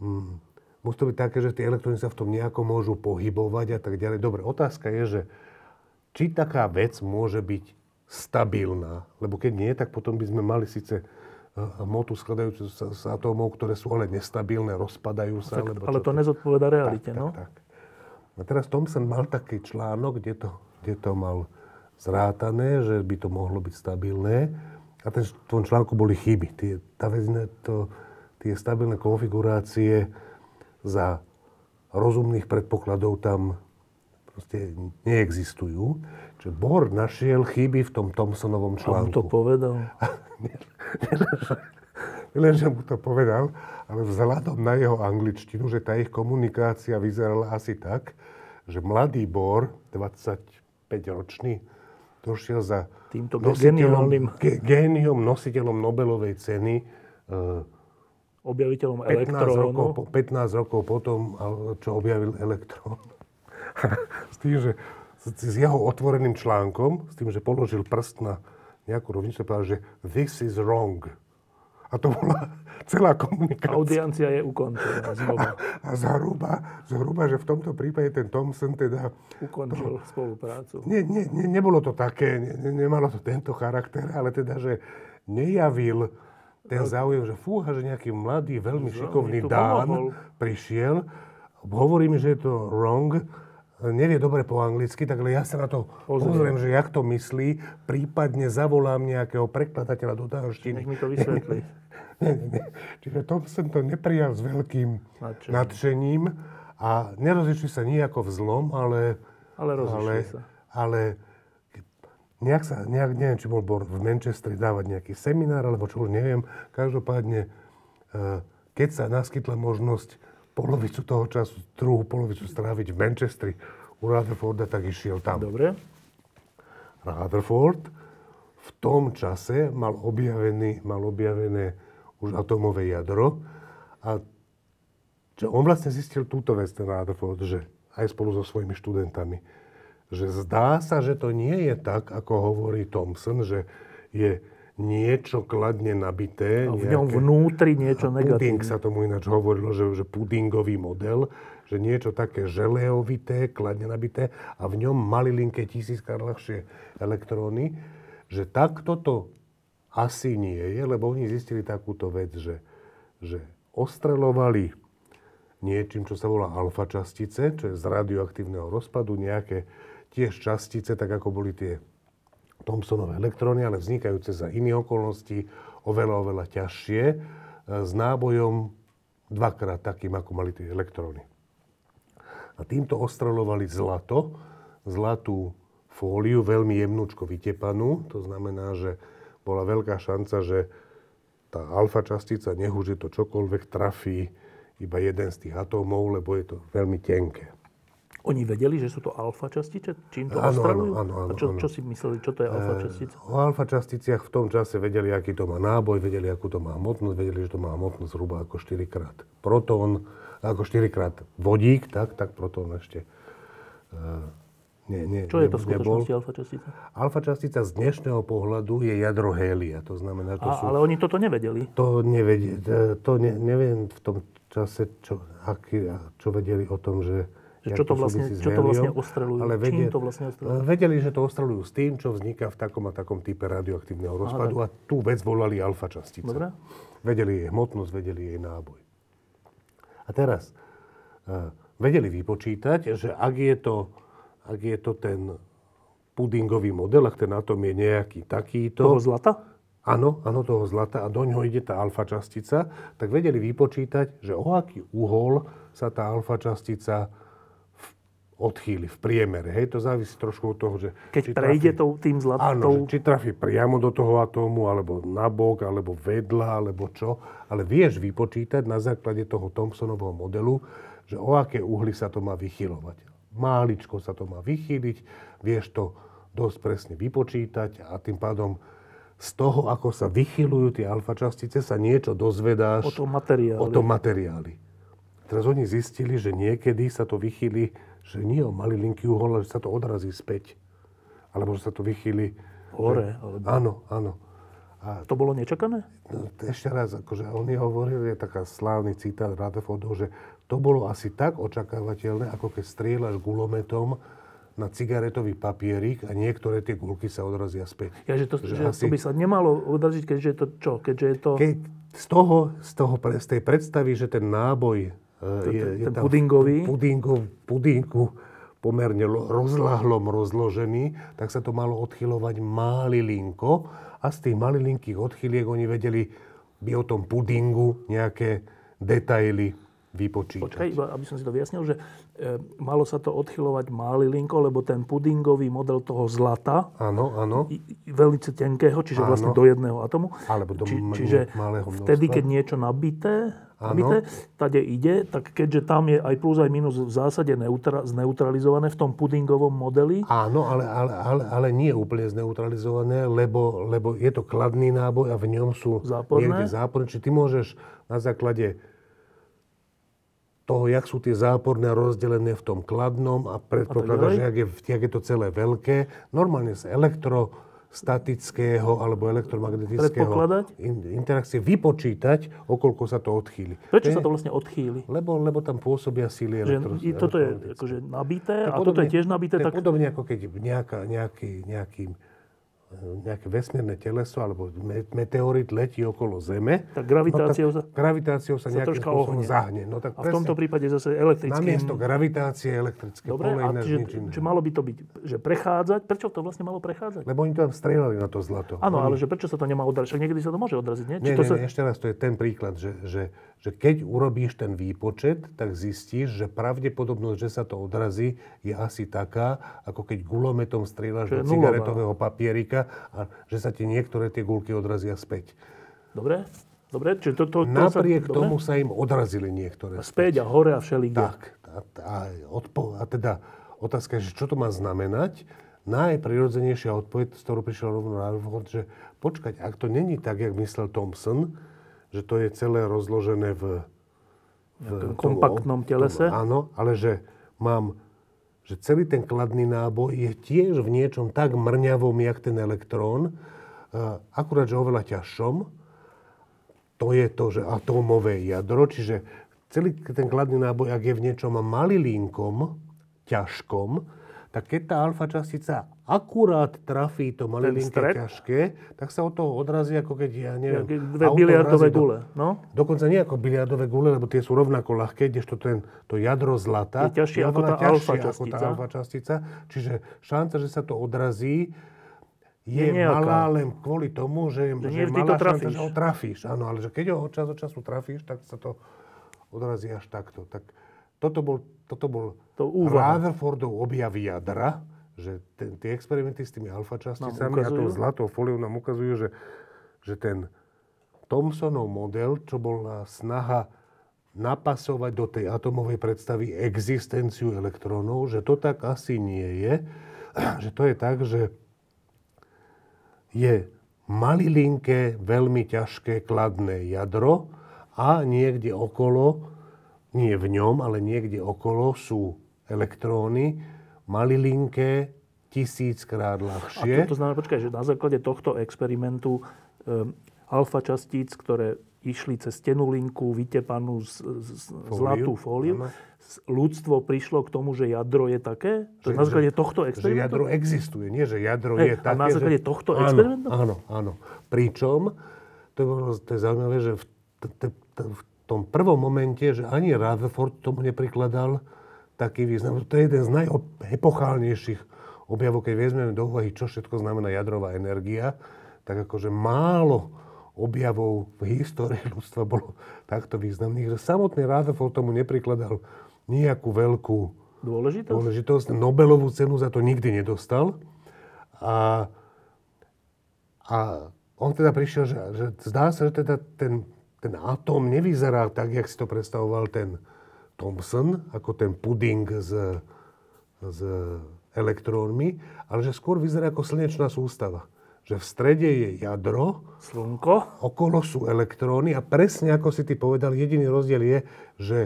Speaker 2: hm, musí to byť také, že tie elektróny sa v tom nejako môžu pohybovať a tak ďalej. Dobre, otázka je, že či taká vec môže byť stabilná, lebo keď nie, tak potom by sme mali síce motu skladajúcu sa z atómov, ktoré sú ale nestabilné, rozpadajú sa.
Speaker 1: Tak, ale to, to nezodpoveda realite,
Speaker 2: tak,
Speaker 1: no?
Speaker 2: Tak, tak. A teraz Thomson mal taký článok, kde to, kde to mal zrátané, že by to mohlo byť stabilné. A ten, v tom článku boli chyby. Tie, tá vec, to, tie stabilné konfigurácie za rozumných predpokladov tam proste neexistujú. Čiže Bohr našiel chyby v tom Thomsonovom článku.
Speaker 1: A to povedal?
Speaker 2: Len, že mu to povedal, ale vzhľadom na jeho angličtinu, že tá ich komunikácia vyzerala asi tak, že mladý Bor, 25-ročný, došiel za
Speaker 1: týmto nositeľom,
Speaker 2: ge, géniom, nositeľom Nobelovej ceny,
Speaker 1: objaviteľom 15 elektrónu.
Speaker 2: Rokov, 15 rokov potom, čo objavil elektrón. s tým, že s jeho otvoreným článkom, s tým, že položil prst na nejakú rovnicu a povedal, že this is wrong. A to bola celá komunikácia.
Speaker 1: Audiencia je ukončená znova.
Speaker 2: A, a zhruba, zhruba, že v tomto prípade ten Thomson teda...
Speaker 1: Ukončil to, spoluprácu.
Speaker 2: Nie, nie, nie, nebolo to také, ne, nemalo to tento charakter, ale teda, že nejavil ten záujem, že fúha, že nejaký mladý, veľmi šikovný Dán prišiel, hovorí mi, že je to wrong, nevie dobre po anglicky, tak ja sa na to pozriem, že jak to myslí, prípadne zavolám nejakého prekladateľa do dánštiny.
Speaker 1: Nech mi to vysvetlí.
Speaker 2: nie, nie, nie. Čiže to som to neprijal s veľkým nadšením, nadšením a nerozišli sa nejako v zlom, ale...
Speaker 1: Ale rozišli ale, sa.
Speaker 2: Ale nejak sa, nejak, neviem, či bol Bor v Manchestri dávať nejaký seminár, alebo čo už neviem. Každopádne, eh, keď sa naskytla možnosť polovicu toho času, druhú polovicu stráviť v Manchestri u Rutherforda, tak išiel tam.
Speaker 1: Dobre.
Speaker 2: Rutherford v tom čase mal, objavený, mal objavené už atomové jadro a že on vlastne zistil túto vec, ten Rutherford, že aj spolu so svojimi študentami, že zdá sa, že to nie je tak, ako hovorí Thomson, že je niečo kladne nabité.
Speaker 1: A v ňom nejaké, vnútri niečo negatívne.
Speaker 2: Puding sa tomu ináč hovorilo, že, že pudingový model, že niečo také želeovité, kladne nabité a v ňom malilinké tisíckrát ľahšie elektróny, že takto to asi nie je, lebo oni zistili takúto vec, že, že ostrelovali niečím, čo sa volá alfa častice, čo je z radioaktívneho rozpadu, nejaké tiež častice, tak ako boli tie Thomsonové elektróny, ale vznikajúce za iné okolnosti, oveľa, oveľa ťažšie, e, s nábojom dvakrát takým, ako mali tie elektróny. A týmto ostrelovali zlato, zlatú fóliu, veľmi jemnúčko vytepanú. To znamená, že bola veľká šanca, že tá alfa častica, nech to čokoľvek, trafí iba jeden z tých atómov, lebo je to veľmi tenké.
Speaker 1: Oni vedeli, že sú to alfa častice? Čím to áno, ostrelujú? Áno, áno, A čo, čo si mysleli, čo to je alfa e, častica?
Speaker 2: O alfa časticiach v tom čase vedeli, aký to má náboj, vedeli, akú to má hmotnosť, vedeli, že to má hmotnosť zhruba ako 4 krát protón, ako 4 krát vodík, tak, tak protón ešte
Speaker 1: uh, nie, nie, Čo je to v skutočnosti alfa častica?
Speaker 2: Alfa častica z dnešného pohľadu je jadro hélia. To znamená, to
Speaker 1: A,
Speaker 2: sú...
Speaker 1: Ale oni toto nevedeli?
Speaker 2: To nevedeli. To ne, neviem v tom čase, čo, aký, čo vedeli o tom, že
Speaker 1: že čo to, vlastne, čo to vlastne ostrelujú? Ale vedie, Čím to vlastne ostrelujú?
Speaker 2: Vedeli, že to ostrelujú s tým, čo vzniká v takom a takom type radioaktívneho rozpadu Aha, a tú vec volali alfa častice.
Speaker 1: Dobre.
Speaker 2: Vedeli jej hmotnosť, vedeli jej náboj. A teraz, uh, vedeli vypočítať, že ak je to, ak je to ten pudingový model, ak ten atom je nejaký takýto...
Speaker 1: Toho zlata?
Speaker 2: áno, áno, toho zlata a do ňoho ide tá alfa častica, tak vedeli vypočítať, že o aký uhol sa tá alfa častica odchýli v priemere. Hej, to závisí trošku od toho, že...
Speaker 1: Keď či prejde trafí, tým zlatou...
Speaker 2: Áno, či trafí priamo do toho atómu, alebo na bok, alebo vedľa, alebo čo. Ale vieš vypočítať na základe toho Thomsonovho modelu, že o aké uhly sa to má vychylovať. Máličko sa to má vychýliť, vieš to dosť presne vypočítať a tým pádom z toho, ako sa vychylujú tie alfa častice, sa niečo dozvedáš
Speaker 1: o tom materiáli.
Speaker 2: O tom materiáli. Teraz oni zistili, že niekedy sa to vychýli že nie o malilinký uhol, ale že sa to odrazí späť. Alebo že sa to vychýli...
Speaker 1: Hore.
Speaker 2: Alebo... Áno, áno.
Speaker 1: A to bolo nečakané?
Speaker 2: No, ešte raz, akože oni hovorili, je taká slávny citát Rutherfordov, že to bolo asi tak očakávateľné, ako keď strieľaš gulometom na cigaretový papierik a niektoré tie gulky sa odrazia späť.
Speaker 1: Ja, že to, že že asi... to by sa nemalo odraziť, keďže je to čo? Keďže je to... Keď
Speaker 2: z toho, z toho, z tej predstavy, že ten náboj
Speaker 1: je, je ten pudingový?
Speaker 2: Pudingov, pudinku pomerne rozlahlom rozložený, tak sa to malo odchylovať malilinko a z tých malilinkých odchyliek oni vedeli by o tom pudingu nejaké detaily vypočítať.
Speaker 1: Počkaj, iba aby som si to vyjasnil, že e, malo sa to odchylovať malilinko, lebo ten pudingový model toho zlata,
Speaker 2: áno, áno.
Speaker 1: veľmi tenkého, čiže áno. vlastne do jedného atomu,
Speaker 2: alebo do
Speaker 1: či, čiže
Speaker 2: malého
Speaker 1: množstva. vtedy, keď niečo nabité, nabité, tade ide, tak keďže tam je aj plus aj minus v zásade neutra, zneutralizované v tom pudingovom modeli.
Speaker 2: Áno, ale, ale, ale, ale nie úplne zneutralizované, lebo, lebo je to kladný náboj a v ňom sú
Speaker 1: záporné.
Speaker 2: niekde záporné. Čiže ty môžeš na základe toho, jak sú tie záporné rozdelené v tom kladnom a predpokladáš, že jak je, jak je to celé veľké. Normálne z elektrostatického alebo elektromagnetického in, interakcie vypočítať, okolko sa to odchýli.
Speaker 1: Prečo to sa to vlastne odchýli?
Speaker 2: Lebo, lebo tam pôsobia síly elektro,
Speaker 1: Toto je akože nabité a podobne, toto je tiež nabité.
Speaker 2: Tak... Podobne ako keď nejaká, nejaký, nejaký nejaké vesmírne teleso alebo meteorit letí okolo Zeme,
Speaker 1: tak gravitáciou,
Speaker 2: no, tak gravitáciou sa, sa nejakým spôsobom zahne.
Speaker 1: No, tak a v tomto prípade zase elektrickým...
Speaker 2: Namiesto gravitácie elektrické
Speaker 1: Dobre, pole, a čiže, čiže malo by to byť, že prechádzať. Prečo to vlastne malo prechádzať?
Speaker 2: Lebo oni tam strieľali na to zlato.
Speaker 1: Áno, ale že prečo sa to nemá odraziť? Však niekedy sa to môže odraziť, nie?
Speaker 2: Nie,
Speaker 1: to
Speaker 2: nie,
Speaker 1: sa...
Speaker 2: nie, ešte raz, to je ten príklad, že, že že keď urobíš ten výpočet, tak zistíš, že pravdepodobnosť, že sa to odrazí, je asi taká, ako keď gulometom strieľaš do cigaretového papierika a že sa ti niektoré tie gulky odrazia späť.
Speaker 1: Dobre? Dobre, čiže to, to, to
Speaker 2: Napriek sa, tomu dobre? sa im odrazili niektoré.
Speaker 1: A späť a hore a všelikde.
Speaker 2: Tak. A, a, odpo- a teda otázka je, že čo to má znamenať? Najprirodzenejšia odpoveď, z ktorou prišiel rovno na že počkať, ak to není tak, jak myslel Thomson, že to je celé rozložené v,
Speaker 1: v tom, kompaktnom telese.
Speaker 2: Tom, áno, ale že mám, že celý ten kladný náboj je tiež v niečom tak mrňavom, jak ten elektrón, akurát, že oveľa ťažšom. To je to, že atómové jadro, čiže celý ten kladný náboj, ak je v niečom malilinkom, ťažkom, tak keď tá alfa častica akurát trafí to malilinké ťažké, tak sa od toho odrazí ako keď, ja neviem... Ja,
Speaker 1: dve biliardové gule, no?
Speaker 2: Dokonca nie ako biliardové gule, lebo tie sú rovnako ľahké, kdežto ten, to jadro zlata
Speaker 1: je ťažšie ako tá alfa.
Speaker 2: Ako tá alfa častica. Čiže šanca, že sa to odrazí, je, je malá len kvôli tomu, že,
Speaker 1: že, že
Speaker 2: malá
Speaker 1: to
Speaker 2: šanca, že ho trafíš. Áno, ale že keď ho od času od času trafíš, tak sa to odrazí až takto. Tak toto bol, toto bol
Speaker 1: to
Speaker 2: Rutherfordov objav jadra, že ten, tie experimenty s tými alfa časticami a tou zlatou foliou nám ukazujú, že, že ten Thomsonov model, čo bola snaha napasovať do tej atomovej predstavy existenciu elektrónov, že to tak asi nie je. Že to je tak, že je malilinké, veľmi ťažké kladné jadro a niekde okolo, nie v ňom, ale niekde okolo sú elektróny, malilinké, tisíckrát ľahšie.
Speaker 1: A to, to znamená, počkaj, že na základe tohto experimentu um, alfa častíc, ktoré išli cez tenulinku vytepanú z, z, fóliu. zlatú fóliu, ano. ľudstvo prišlo k tomu, že jadro je také? Že, na základe tohto experimentu?
Speaker 2: Že jadro existuje, nie že jadro hey, je také.
Speaker 1: A na základe
Speaker 2: že...
Speaker 1: tohto áno, experimentu?
Speaker 2: Áno, áno. Pričom, to je, to je zaujímavé, že v, t, t, t, v tom prvom momente, že ani Rutherford tomu neprikladal taký význam. To je jeden z najepochálnejších objavov, keď vezmeme do úvahy, čo všetko znamená jadrová energia, tak akože málo objavov v histórii ľudstva bolo takto významných, že samotný Rutherford tomu neprikladal nejakú veľkú
Speaker 1: dôležitosť.
Speaker 2: dôležitosť. Nobelovú cenu za to nikdy nedostal. A, a on teda prišiel, že, že zdá sa, že teda ten, ten atóm nevyzerá tak, jak si to predstavoval ten Thomson, ako ten puding s, s elektrónmi, ale že skôr vyzerá ako slnečná sústava. Že v strede je jadro,
Speaker 1: Slnko,
Speaker 2: okolo sú elektróny a presne ako si ty povedal, jediný rozdiel je, že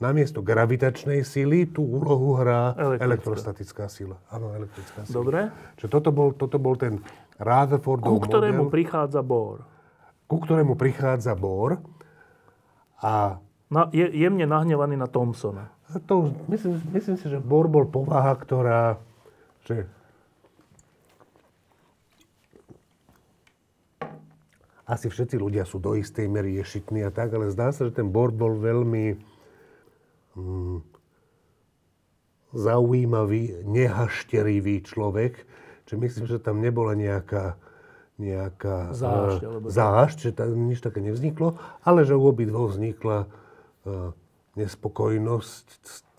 Speaker 2: namiesto gravitačnej sily tú úlohu hrá
Speaker 1: Elektrická.
Speaker 2: elektrostatická sila. Áno, elektrická sila.
Speaker 1: dobre.
Speaker 2: Čiže toto bol, toto bol ten Rutherfordov
Speaker 1: Ku ktorému
Speaker 2: model,
Speaker 1: prichádza Bohr.
Speaker 2: Ku ktorému prichádza Bohr. A
Speaker 1: Na, je jemne nahnevaný na Thomsona.
Speaker 2: to, už- myslím, myslím si, že Bohr bol povaha, ktorá... Že asi všetci ľudia sú do istej miery ješitní a tak, ale zdá sa, že ten Bohr bol veľmi mm, zaujímavý, nehašterivý človek. Čiže myslím, že tam nebola nejaká, nejaká
Speaker 1: Zášť, alebo tak.
Speaker 2: zášť, že tam nič také nevzniklo, ale že u obidvoch vznikla eh, nespokojnosť,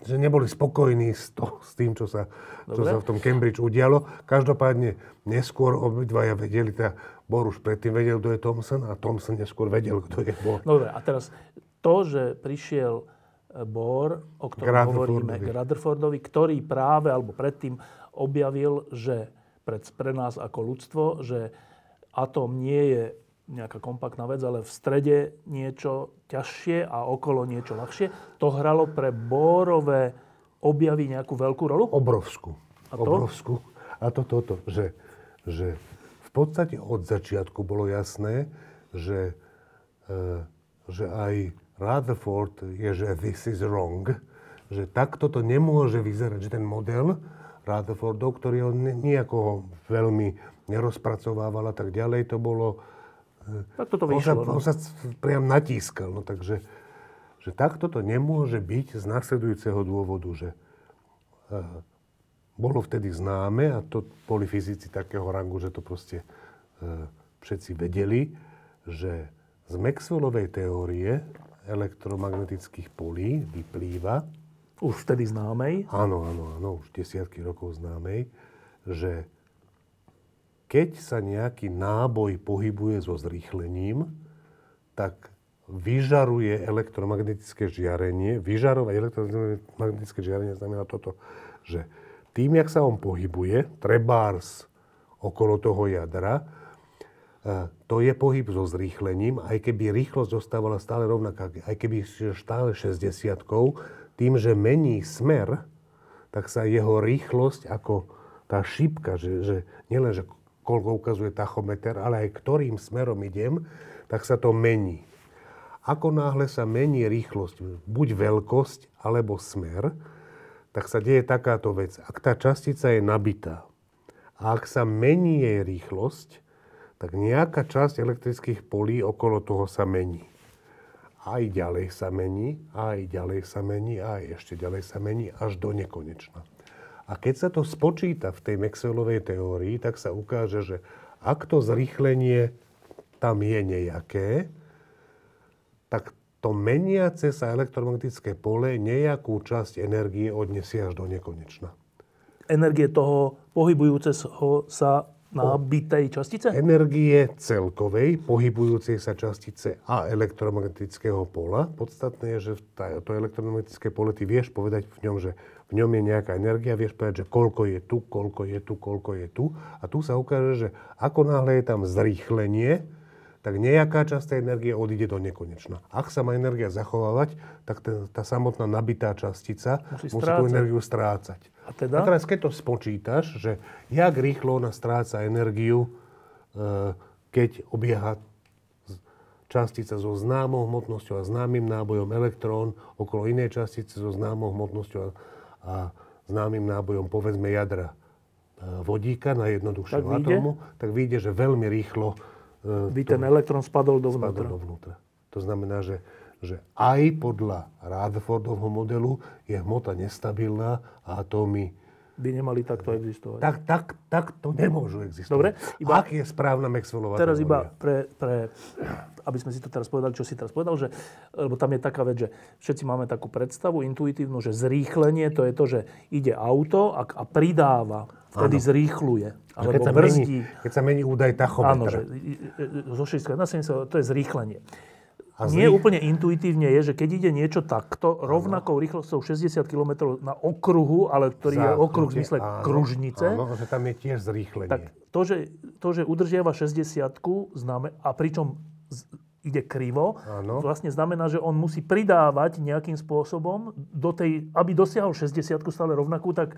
Speaker 2: že neboli spokojní s, to, s tým, čo sa, čo sa v tom Cambridge udialo. Každopádne neskôr obidvaja vedeli, teda Bohr už predtým vedel, kto je Thomson a Thomson neskôr vedel, kto je Bohr.
Speaker 1: Dobre, a teraz to, že prišiel e, Bohr, o ktorom
Speaker 2: Rutherfordovi.
Speaker 1: hovoríme, k Rutherfordovi, ktorý práve, alebo predtým objavil, že pre, pre nás ako ľudstvo, že atóm nie je nejaká kompaktná vec, ale v strede niečo ťažšie a okolo niečo ľahšie. To hralo pre Bohrové objavy nejakú veľkú rolu?
Speaker 2: Obrovskú.
Speaker 1: A to?
Speaker 2: Obrovskú. A to toto, že, že v podstate od začiatku bolo jasné, že, e, že aj Rutherford je, že this is wrong, že takto to nemôže vyzerať, že ten model Rutherfordov, ktorý on ne- nejako veľmi nerozpracovával a tak ďalej, to bolo...
Speaker 1: Tak toto
Speaker 2: On sa,
Speaker 1: vyšlo. No.
Speaker 2: on sa priam natískal. No takže že takto to nemôže byť z nasledujúceho dôvodu, že e, bolo vtedy známe, a to boli fyzici takého rangu, že to proste e, všetci vedeli, že z Maxwellovej teórie elektromagnetických polí vyplýva,
Speaker 1: Už vtedy známej.
Speaker 2: áno, áno, áno, už desiatky rokov známej, že keď sa nejaký náboj pohybuje so zrýchlením, tak vyžaruje elektromagnetické žiarenie. Vyžarovať elektromagnetické žiarenie znamená toto, že tým, jak sa on pohybuje, trebárs okolo toho jadra, e, to je pohyb so zrýchlením, aj keby rýchlosť zostávala stále rovnaká, aj keby stále 60 tým, že mení smer, tak sa jeho rýchlosť ako tá šípka, že, že nielen, že koľko ukazuje tachometer, ale aj ktorým smerom idem, tak sa to mení. Ako náhle sa mení rýchlosť, buď veľkosť alebo smer, tak sa deje takáto vec. Ak tá častica je nabitá a ak sa mení jej rýchlosť, tak nejaká časť elektrických polí okolo toho sa mení. Aj ďalej sa mení, aj ďalej sa mení, aj ešte ďalej sa mení, až do nekonečna. A keď sa to spočíta v tej Maxwellovej teórii, tak sa ukáže, že ak to zrýchlenie tam je nejaké, tak to meniace sa elektromagnetické pole nejakú časť energie odnesie až do nekonečna.
Speaker 1: Energie toho pohybujúceho sa nabitej častice?
Speaker 2: Energie celkovej, pohybujúcej sa častice a elektromagnetického pola. Podstatné je, že to elektromagnetické pole, ty vieš povedať v ňom, že v ňom je nejaká energia, vieš povedať, že koľko je tu, koľko je tu, koľko je tu. A tu sa ukáže, že ako náhle je tam zrýchlenie, tak nejaká časť tej energie odíde do nekonečna. Ak sa má energia zachovávať, tak ten, tá samotná nabitá častica
Speaker 1: Musí
Speaker 2: musí, tú energiu strácať.
Speaker 1: A teda?
Speaker 2: A teraz, keď to spočítaš, že jak rýchlo ona stráca energiu, e, keď obieha častica so známou hmotnosťou a známym nábojom elektrón okolo inej častice so známou hmotnosťou a, a známym nábojom, povedzme, jadra e, vodíka na
Speaker 1: Tak vyjde?
Speaker 2: atómu, tak vyjde, že veľmi rýchlo e,
Speaker 1: By ten elektrón spadol
Speaker 2: spadol
Speaker 1: dovnútra.
Speaker 2: dovnútra. To znamená, že, že aj podľa Rutherfordovho modelu je hmota nestabilná a atómy
Speaker 1: by nemali takto existovať.
Speaker 2: Tak, tak, tak to nemôžu existovať.
Speaker 1: Dobre,
Speaker 2: iba, Ak je správna Maxwellová
Speaker 1: Teraz
Speaker 2: teória?
Speaker 1: iba pre, pre, aby sme si to teraz povedali, čo si teraz povedal, že, lebo tam je taká vec, že všetci máme takú predstavu intuitívnu, že zrýchlenie to je to, že ide auto a, a pridáva, vtedy ano. zrýchluje.
Speaker 2: Alebo keď sa, brzdí. mení, keď sa mení údaj tachometra.
Speaker 1: Áno, že zo 60 na 70, to je zrýchlenie. A Nie zrých... úplne intuitívne je, že keď ide niečo takto, rovnakou rýchlosťou 60 km na okruhu, ale ktorý Zákrute, je okruh v zmysle áno, kružnice.
Speaker 2: Áno, že tam je tiež zrýchlenie.
Speaker 1: Tak to, že, to, že udržiava 60 známe, a pričom z, ide krivo, áno. vlastne znamená, že on musí pridávať nejakým spôsobom, do tej, aby dosiahol 60 stále rovnakú, tak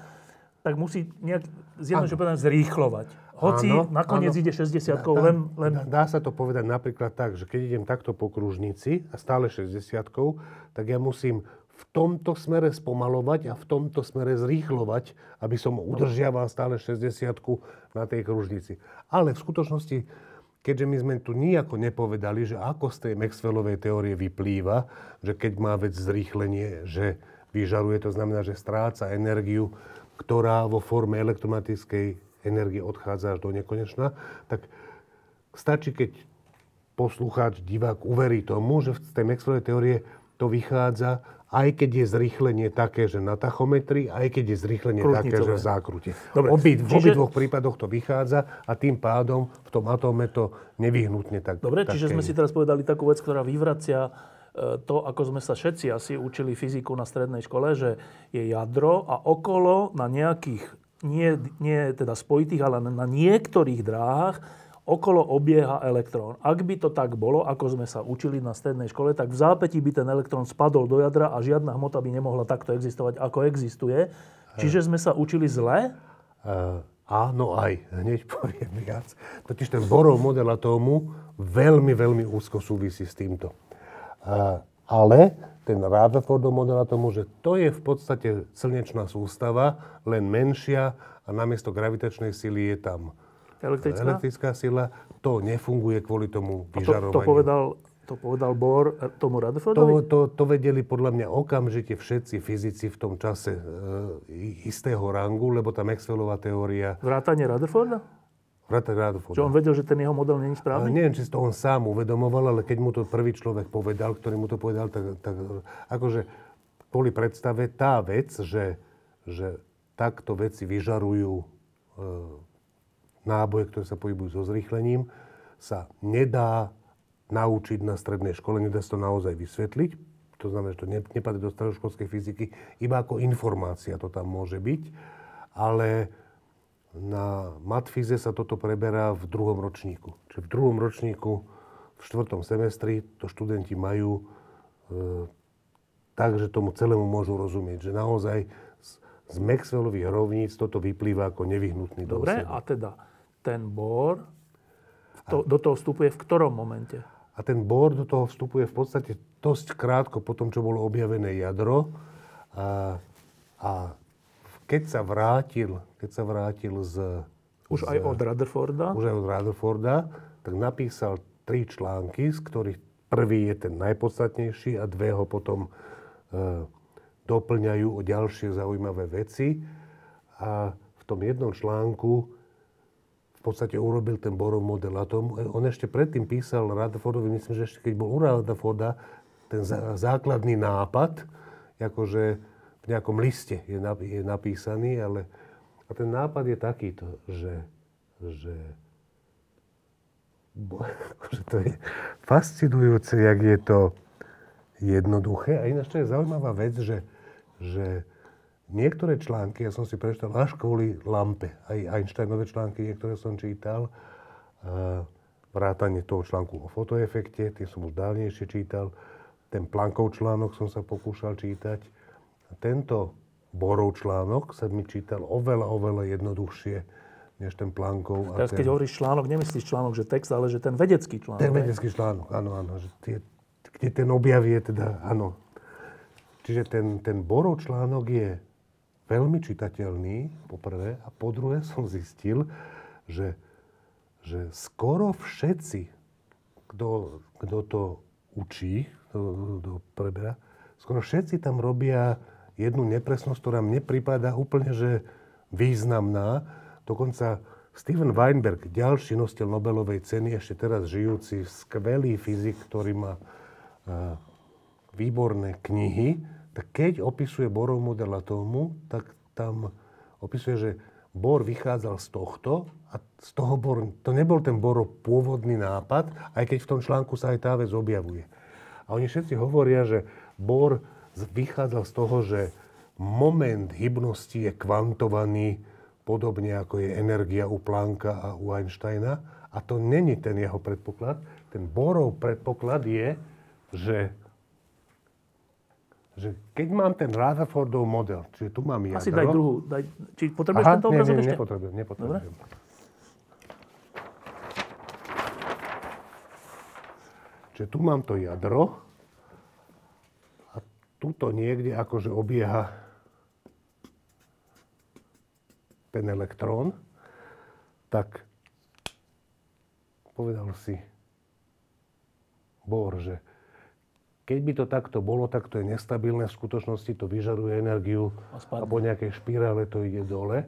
Speaker 1: tak musí nejak zjednodušene povedané zrýchlovať. Hoci áno, nakoniec áno. ide 60 dá, len, len...
Speaker 2: Dá sa to povedať napríklad tak, že keď idem takto po kružnici a stále 60 tak ja musím v tomto smere spomalovať a v tomto smere zrýchlovať, aby som udržiaval stále 60 na tej kružnici. Ale v skutočnosti, keďže my sme tu nijako nepovedali, že ako z tej Maxwellovej teórie vyplýva, že keď má vec zrýchlenie, že vyžaruje, to znamená, že stráca energiu, ktorá vo forme elektromagnetickej energie odchádza až do nekonečna, tak stačí, keď poslucháč, divák uverí tomu, že z tej Maxwellovej teórie to vychádza, aj keď je zrýchlenie také, že na tachometri, aj keď je zrýchlenie také, že v zákrute. Dobre. Obi, v čiže... obidvoch prípadoch to vychádza a tým pádom v tom atóme to nevyhnutne tak
Speaker 1: Dobre, čiže sme si teraz povedali takú vec, ktorá vyvracia to, ako sme sa všetci asi učili fyziku na strednej škole, že je jadro a okolo na nejakých, nie, nie teda spojitých, ale na niektorých dráhach okolo obieha elektrón. Ak by to tak bolo, ako sme sa učili na strednej škole, tak v zápätí by ten elektrón spadol do jadra a žiadna hmota by nemohla takto existovať, ako existuje. Čiže sme sa učili zle?
Speaker 2: Uh, áno, aj. Hneď poviem viac. Totiž ten Borov model atómu veľmi, veľmi úzko súvisí s týmto. Ale ten Rutherfordov model na tomu, že to je v podstate slnečná sústava, len menšia a namiesto gravitačnej sily je tam
Speaker 1: elektrická,
Speaker 2: elektrická sila. To nefunguje kvôli tomu vyžarovaniu.
Speaker 1: to, to povedal to povedal Bohr tomu Rutherfordovi?
Speaker 2: To, to, to vedeli podľa mňa okamžite všetci fyzici v tom čase e, istého rangu, lebo tá Maxwellová teória...
Speaker 1: Vrátanie Rutherforda?
Speaker 2: Rutherforda.
Speaker 1: Čo on vedel, že ten jeho model není správny?
Speaker 2: Ale neviem, či si to on sám uvedomoval, ale keď mu to prvý človek povedal, ktorý mu to povedal, tak, tak akože kvôli predstave tá vec, že, že takto veci vyžarujú e, náboje, ktoré sa pohybujú so zrýchlením, sa nedá naučiť na strednej škole, nedá sa to naozaj vysvetliť. To znamená, že to nepadne do stredoškolskej fyziky, iba ako informácia to tam môže byť. Ale na matfize sa toto preberá v druhom ročníku. Čiže v druhom ročníku, v štvrtom semestri to študenti majú e, tak, že tomu celému môžu rozumieť. Že naozaj z, z Maxwellových rovníc toto vyplýva ako nevyhnutný
Speaker 1: Dobre, a teda ten Bohr to, a, do toho vstupuje v ktorom momente?
Speaker 2: A ten Bohr do toho vstupuje v podstate dosť krátko po tom, čo bolo objavené jadro. A, a keď sa vrátil, keď sa vrátil z...
Speaker 1: Už z, aj od Rutherforda?
Speaker 2: Už aj od Rutherforda, tak napísal tri články, z ktorých prvý je ten najpodstatnejší a dve ho potom e, doplňajú o ďalšie zaujímavé veci. A v tom jednom článku v podstate urobil ten Borov model atómu. On ešte predtým písal Rutherfordovi, myslím, že ešte keď bol u Rutherforda, ten základný nápad, akože v nejakom liste je, je napísaný, ale a ten nápad je takýto, že, že bo, akože to je fascinujúce, jak je to jednoduché. A ináč to je zaujímavá vec, že, že niektoré články, ja som si prečítal až kvôli lampe, aj Einsteinové články, niektoré som čítal, vrátanie toho článku o fotoefekte, tie som už dávnejšie čítal, ten Plankov článok som sa pokúšal čítať, tento Borov článok sa mi čítal oveľa, oveľa jednoduchšie než ten Plankov.
Speaker 1: Teraz, ten... keď hovoríš článok, nemyslíš článok, že text, ale že ten vedecký článok.
Speaker 2: Ten vedecký článok, áno, áno. Že tie, kde ten objav je teda, áno. Čiže ten, ten Borov článok je veľmi čitateľný, po prvé, a po druhé som zistil, že, že skoro všetci, kto, kto to učí, kto, kto preberá, skoro všetci tam robia jednu nepresnosť, ktorá mne prípada úplne, že významná. Dokonca Steven Weinberg, ďalší nositeľ Nobelovej ceny, ešte teraz žijúci, skvelý fyzik, ktorý má uh, výborné knihy, tak keď opisuje Borov model atómu, tak tam opisuje, že Bohr vychádzal z tohto a z toho Bohr, to nebol ten Borov pôvodný nápad, aj keď v tom článku sa aj tá vec objavuje. A oni všetci hovoria, že Bohr vychádzal z toho, že moment hybnosti je kvantovaný podobne ako je energia u Plancka a u Einsteina. A to není ten jeho predpoklad. Ten Bohrov predpoklad je, že, že keď mám ten Rutherfordov model, čiže tu mám jadro...
Speaker 1: Asi daj druhú. Daj, či potrebuješ
Speaker 2: Aha,
Speaker 1: tento obrazok ešte?
Speaker 2: nepotrebujem, nepotrebujem. Čiže tu mám to jadro tuto niekde akože obieha ten elektrón, tak povedal si Bohr, že keď by to takto bolo, tak to je nestabilné. V skutočnosti to vyžaruje energiu
Speaker 1: A
Speaker 2: a po nejakej špirále to ide dole.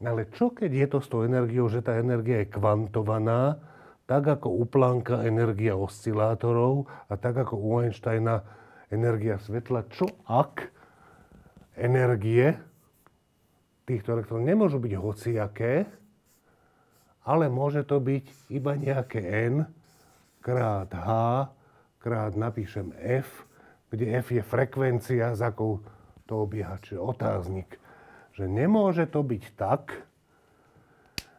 Speaker 2: Ale čo keď je to s tou energiou, že tá energia je kvantovaná, tak ako u Plancka energia oscilátorov a tak ako u Einsteina energia svetla. Čo ak energie týchto elektrónov nemôžu byť hociaké, ale môže to byť iba nejaké n krát h krát napíšem f, kde f je frekvencia, za akou to obieha, čiže otáznik. Že nemôže to byť tak,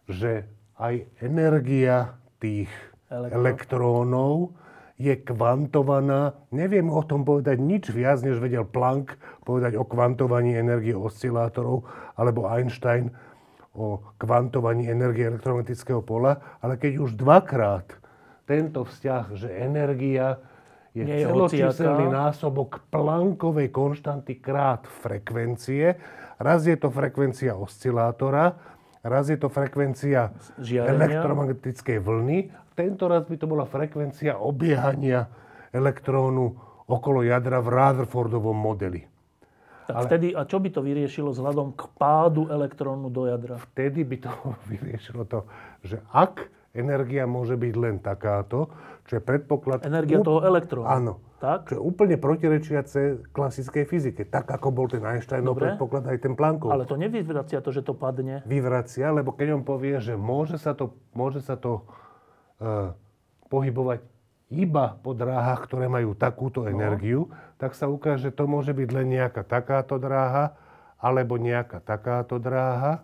Speaker 2: že aj energia tých
Speaker 1: Elektro-
Speaker 2: elektrónov je kvantovaná. Neviem o tom povedať nič viac, než vedel Planck povedať o kvantovaní energie oscilátorov, alebo Einstein o kvantovaní energie elektromagnetického pola, ale keď už dvakrát tento vzťah, že energia je
Speaker 1: je
Speaker 2: celočíselný násobok Planckovej konštanty krát frekvencie, raz je to frekvencia oscilátora, raz je to frekvencia
Speaker 1: Žiarenia.
Speaker 2: elektromagnetickej vlny, tento raz by to bola frekvencia obiehania elektrónu okolo jadra v Rutherfordovom modeli.
Speaker 1: Tak vtedy, a čo by to vyriešilo vzhľadom k pádu elektrónu do jadra?
Speaker 2: Vtedy by to vyriešilo to, že ak energia môže byť len takáto, čo je predpoklad...
Speaker 1: Energia toho elektrónu.
Speaker 2: Áno.
Speaker 1: Tak?
Speaker 2: Čo je úplne protirečiace klasickej fyzike. Tak, ako bol ten Einsteinov
Speaker 1: Dobre.
Speaker 2: predpoklad aj ten Planckov.
Speaker 1: Ale to nevyvracia to, že to padne.
Speaker 2: vyvracia, lebo keď on povie, že môže sa to, môže sa to pohybovať iba po dráhach, ktoré majú takúto
Speaker 1: No.
Speaker 2: energiu, tak sa ukáže, že to môže byť len nejaká takáto dráha, alebo nejaká takáto dráha,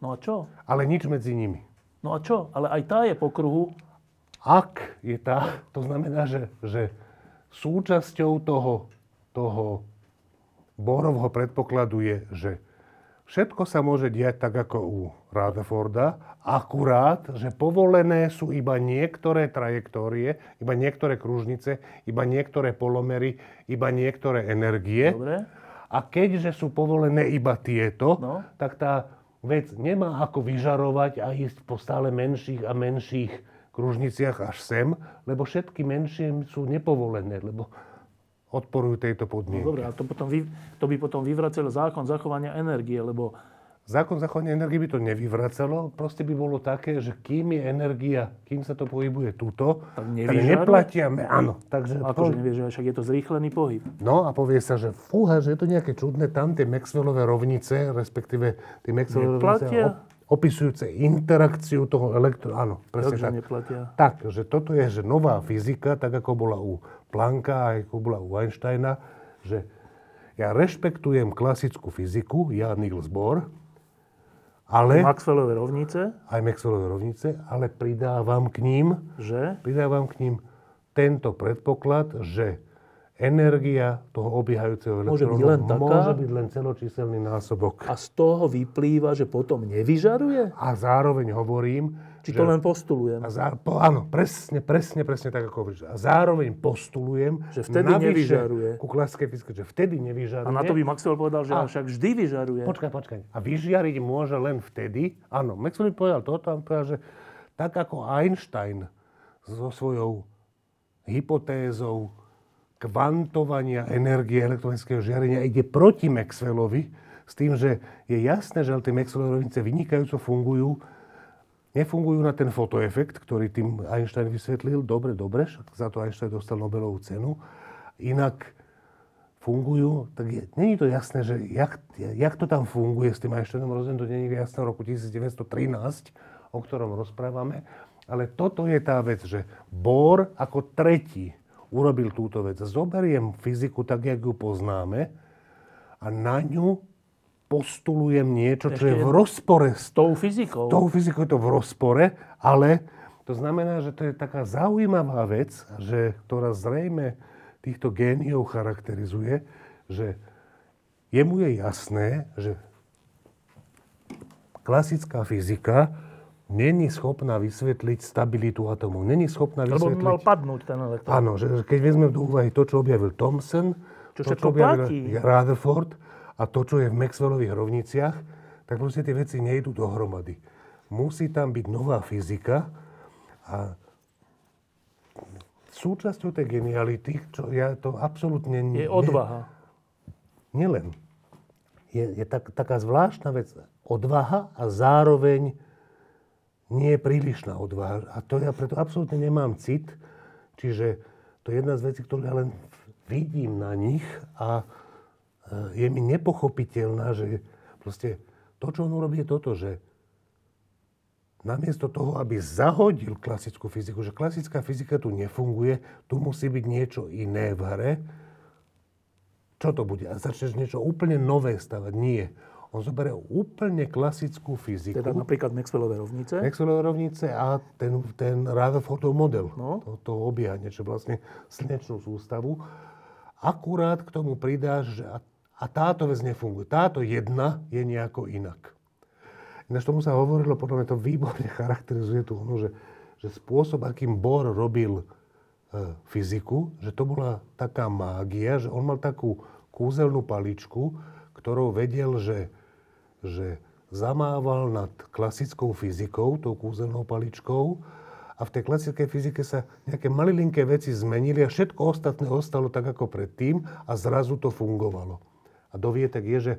Speaker 1: No a čo?
Speaker 2: ale nič medzi nimi.
Speaker 1: No a čo? Ale aj tá je po kruhu.
Speaker 2: Ak je tá, to znamená, že, že súčasťou toho, toho Bohrovho predpokladu je, že všetko sa môže diať tak ako u Rutherforda, akurát, že povolené sú iba niektoré trajektórie, iba niektoré kružnice, iba niektoré polomery, iba niektoré energie.
Speaker 1: Dobre?
Speaker 2: A keďže sú povolené iba tieto,
Speaker 1: No.
Speaker 2: tak tá vec nemá ako vyžarovať a ísť po stále menších a menších kružniciach až sem, lebo všetky menšie sú nepovolené, lebo odporujú tejto
Speaker 1: No
Speaker 2: podmienke.
Speaker 1: dobre, ale to, potom vy, to by potom vyvracel zákon zachovania energie, lebo
Speaker 2: Zákon zachovania energie by to nevyvracalo, proste by bolo také, že kým je energia, kým sa to pohybuje tuto,
Speaker 1: Tak
Speaker 2: tak
Speaker 1: nevyžaruje?
Speaker 2: neplatia, me- áno. Takže
Speaker 1: akože
Speaker 2: po-
Speaker 1: nevieš, však je to zrýchlený pohyb.
Speaker 2: No a povie sa, že fúha, že je to nejaké čudné, tam tie Maxwellové rovnice, respektíve tie Maxwellové rovnice opisujúce interakciu toho elektro... Áno, presne
Speaker 1: Takže
Speaker 2: tak.
Speaker 1: neplatia.
Speaker 2: Tak, že toto je že nová fyzika, tak ako bola u Plancka, aj bola u Einsteina, že ja rešpektujem klasickú fyziku, ja Niels Bohr, ale
Speaker 1: Maxwellové rovnice,
Speaker 2: aj Maxwellové rovnice, ale pridávam k ním
Speaker 1: že
Speaker 2: pridávam k ním tento predpoklad, že energia toho obiehajúceho
Speaker 1: Môže byť
Speaker 2: elektrónu
Speaker 1: len taká?
Speaker 2: môže byť len celočíselný násobok.
Speaker 1: a z toho vyplýva, že potom nevyžaruje?
Speaker 2: A zároveň hovorím,
Speaker 1: Či
Speaker 2: že...
Speaker 1: to len postulujem?
Speaker 2: a zá... po, áno, presne, presne, presne tak, ako hovoríš. A zároveň postulujem,
Speaker 1: Že vtedy nevyžaruje.
Speaker 2: ku klasickej fyzike, že vtedy nevyžaruje.
Speaker 1: A na to by Maxwell povedal, že
Speaker 2: A-
Speaker 1: však vždy vyžaruje.
Speaker 2: Počkaj, počkaj. A vyžiariť môže len vtedy, áno, Maxwell by povedal toto, on povedal, že tak ako Einstein so svojou hypotézou kvantovania energie elektromagnetického žiarenia ide proti Maxwellovi, s tým, že je jasné, že tie Maxwellové rovnice vynikajúco fungujú, nefungujú na ten fotoefekt, ktorý tým Einstein vysvetlil. Dobre, dobre, však za to Einstein dostal Nobelovú cenu. Inak fungujú, tak je, není to jasné, že jak, jak to tam funguje s tým Einsteinom, rozumiem, to není jasné v roku 1913, o ktorom rozprávame, ale toto je tá vec, že Bohr ako tretí urobil túto vec. Zoberiem fyziku tak, jak ju poznáme a na ňu postulujem niečo, čo je v rozpore
Speaker 1: s tou fyzikou.
Speaker 2: S tou fyzikou je to v rozpore, ale to znamená, že to je taká zaujímavá vec, že, ktorá zrejme týchto géniov charakterizuje, že jemu je jasné, že klasická fyzika není schopná vysvetliť stabilitu atómov. Není schopná vysvetliť...
Speaker 1: Lebo mal padnúť ten elektrón.
Speaker 2: Áno, že keď vezmeme do úvahy to, čo objavil Thomson,
Speaker 1: čo
Speaker 2: to,
Speaker 1: čo objavil platí.
Speaker 2: Rutherford a to, čo je v Maxwellových rovniciach, tak proste tie veci nejdú dohromady. Musí tam byť nová fyzika a súčasťou tej geniality, čo ja to absolútne...
Speaker 1: Je odvaha.
Speaker 2: Nie, nielen. Je, je tak, taká zvláštna vec. Odvaha a zároveň nie je prílišná odvaha. A to ja preto absolútne nemám cit. Čiže to je jedna z vecí, ktorú ja len vidím na nich a je mi nepochopiteľná, že proste to, čo on urobí, je toto, že namiesto toho, aby zahodil klasickú fyziku, že klasická fyzika tu nefunguje, tu musí byť niečo iné v hre, čo to bude? A začneš niečo úplne nové stavať? Nie. On zoberie úplne klasickú fyziku.
Speaker 1: Teda napríklad Maxwellové rovnice.
Speaker 2: Maxwellové rovnice a ten, ten Rutherfordov model. No. To, to obiehanie, čo vlastne slnečnú sústavu. Akurát k tomu pridáš, že a, a táto vec nefunguje. Táto jedna je nejako inak. Ináč tomu sa hovorilo, podľa mňa to výborne charakterizuje tú no, že, že spôsob, akým Bohr robil e, fyziku, že to bola taká mágia, že on mal takú kúzelnú paličku, ktorou vedel, že, že zamával nad klasickou fyzikou, tou kúzelnou paličkou, a v tej klasickej fyzike sa nejaké malilinké veci zmenili a všetko ostatné ostalo tak ako predtým a zrazu to fungovalo. A dovietek je, že,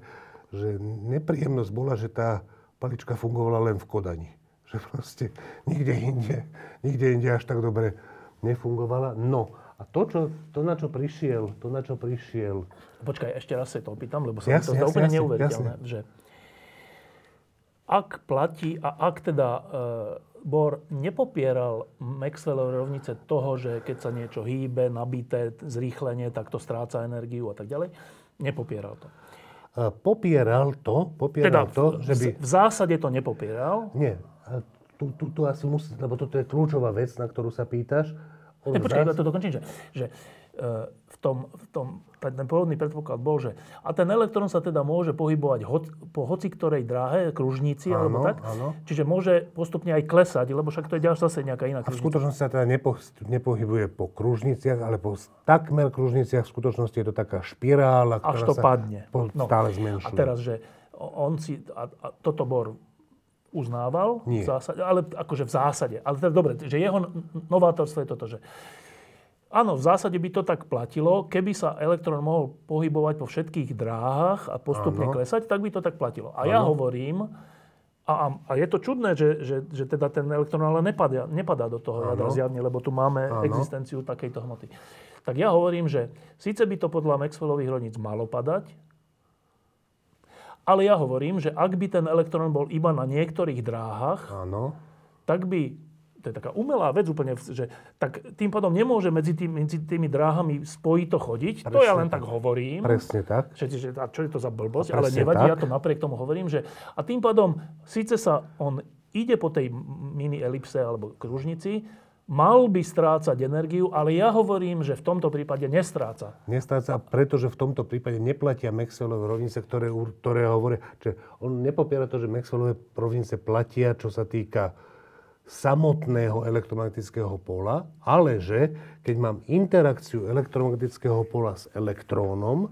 Speaker 2: že nepríjemnosť bola, že tá, palička fungovala len v Kodani. Že proste nikde inde, nikde inde až tak dobre nefungovala. No a to, čo, to, na čo prišiel, to, na čo prišiel...
Speaker 1: Počkaj, ešte raz sa to opýtam, lebo sa jasne, to zdá úplne neuveriteľné. Že ak platí a ak teda e, Bohr nepopieral Maxwellové rovnice toho, že keď sa niečo hýbe, nabité, zrýchlenie, tak to stráca energiu a tak ďalej, nepopieral to
Speaker 2: popieral to, popieral
Speaker 1: teda,
Speaker 2: to, že by...
Speaker 1: v zásade to nepopieral?
Speaker 2: Nie. Tu, tu, tu asi musí, lebo toto je kľúčová vec, na ktorú sa pýtaš.
Speaker 1: Ne, počkaj, zás... to dokončím, že, že v tom, v tom, ten pôvodný predpoklad bol, že a ten elektrón sa teda môže pohybovať ho, po hoci ktorej dráhe, kružnici áno, alebo tak. Áno. Čiže môže postupne aj klesať, lebo však to je ďalšia zase nejaká iná
Speaker 2: kružnica. A v skutočnosti sa teda nepo, nepohybuje po kružniciach, ale po takmer kružniciach v skutočnosti je to taká špirála,
Speaker 1: ktorá Až to
Speaker 2: sa
Speaker 1: padne.
Speaker 2: No. stále zmenšuje.
Speaker 1: A teraz, že on si, a, a toto bol uznával,
Speaker 2: Nie.
Speaker 1: V zásade, ale akože v zásade. Ale teda dobre, že jeho novátorstvo je toto, že Áno, v zásade by to tak platilo. Keby sa elektrón mohol pohybovať po všetkých dráhach a postupne ano. klesať, tak by to tak platilo. A ano. ja hovorím, a, a je to čudné, že, že, že teda ten elektrón ale nepadá, nepadá do toho jadra zjavne, lebo tu máme ano. existenciu takejto hmoty. Tak ja hovorím, že síce by to podľa Maxwellových rovníc malo padať, ale ja hovorím, že ak by ten elektrón bol iba na niektorých dráhach,
Speaker 2: ano.
Speaker 1: tak by to je taká umelá vec úplne, že tak tým pádom nemôže medzi, tým, medzi tými dráhami spojito chodiť. Presne to ja len tak, tak hovorím.
Speaker 2: Presne tak.
Speaker 1: Že, že, a čo je to za blbosť? Ale nevadí, tak. ja to napriek tomu hovorím, že a tým pádom síce sa on ide po tej mini elipse alebo kružnici, mal by strácať energiu, ale ja hovorím, že v tomto prípade nestráca.
Speaker 2: Nestráca, pretože v tomto prípade neplatia Maxwellové rovnice, ktoré, ktoré hovoria, že on nepopiera to, že Maxwellové rovnice platia, čo sa týka samotného elektromagnetického pola, ale že keď mám interakciu elektromagnetického pola s elektrónom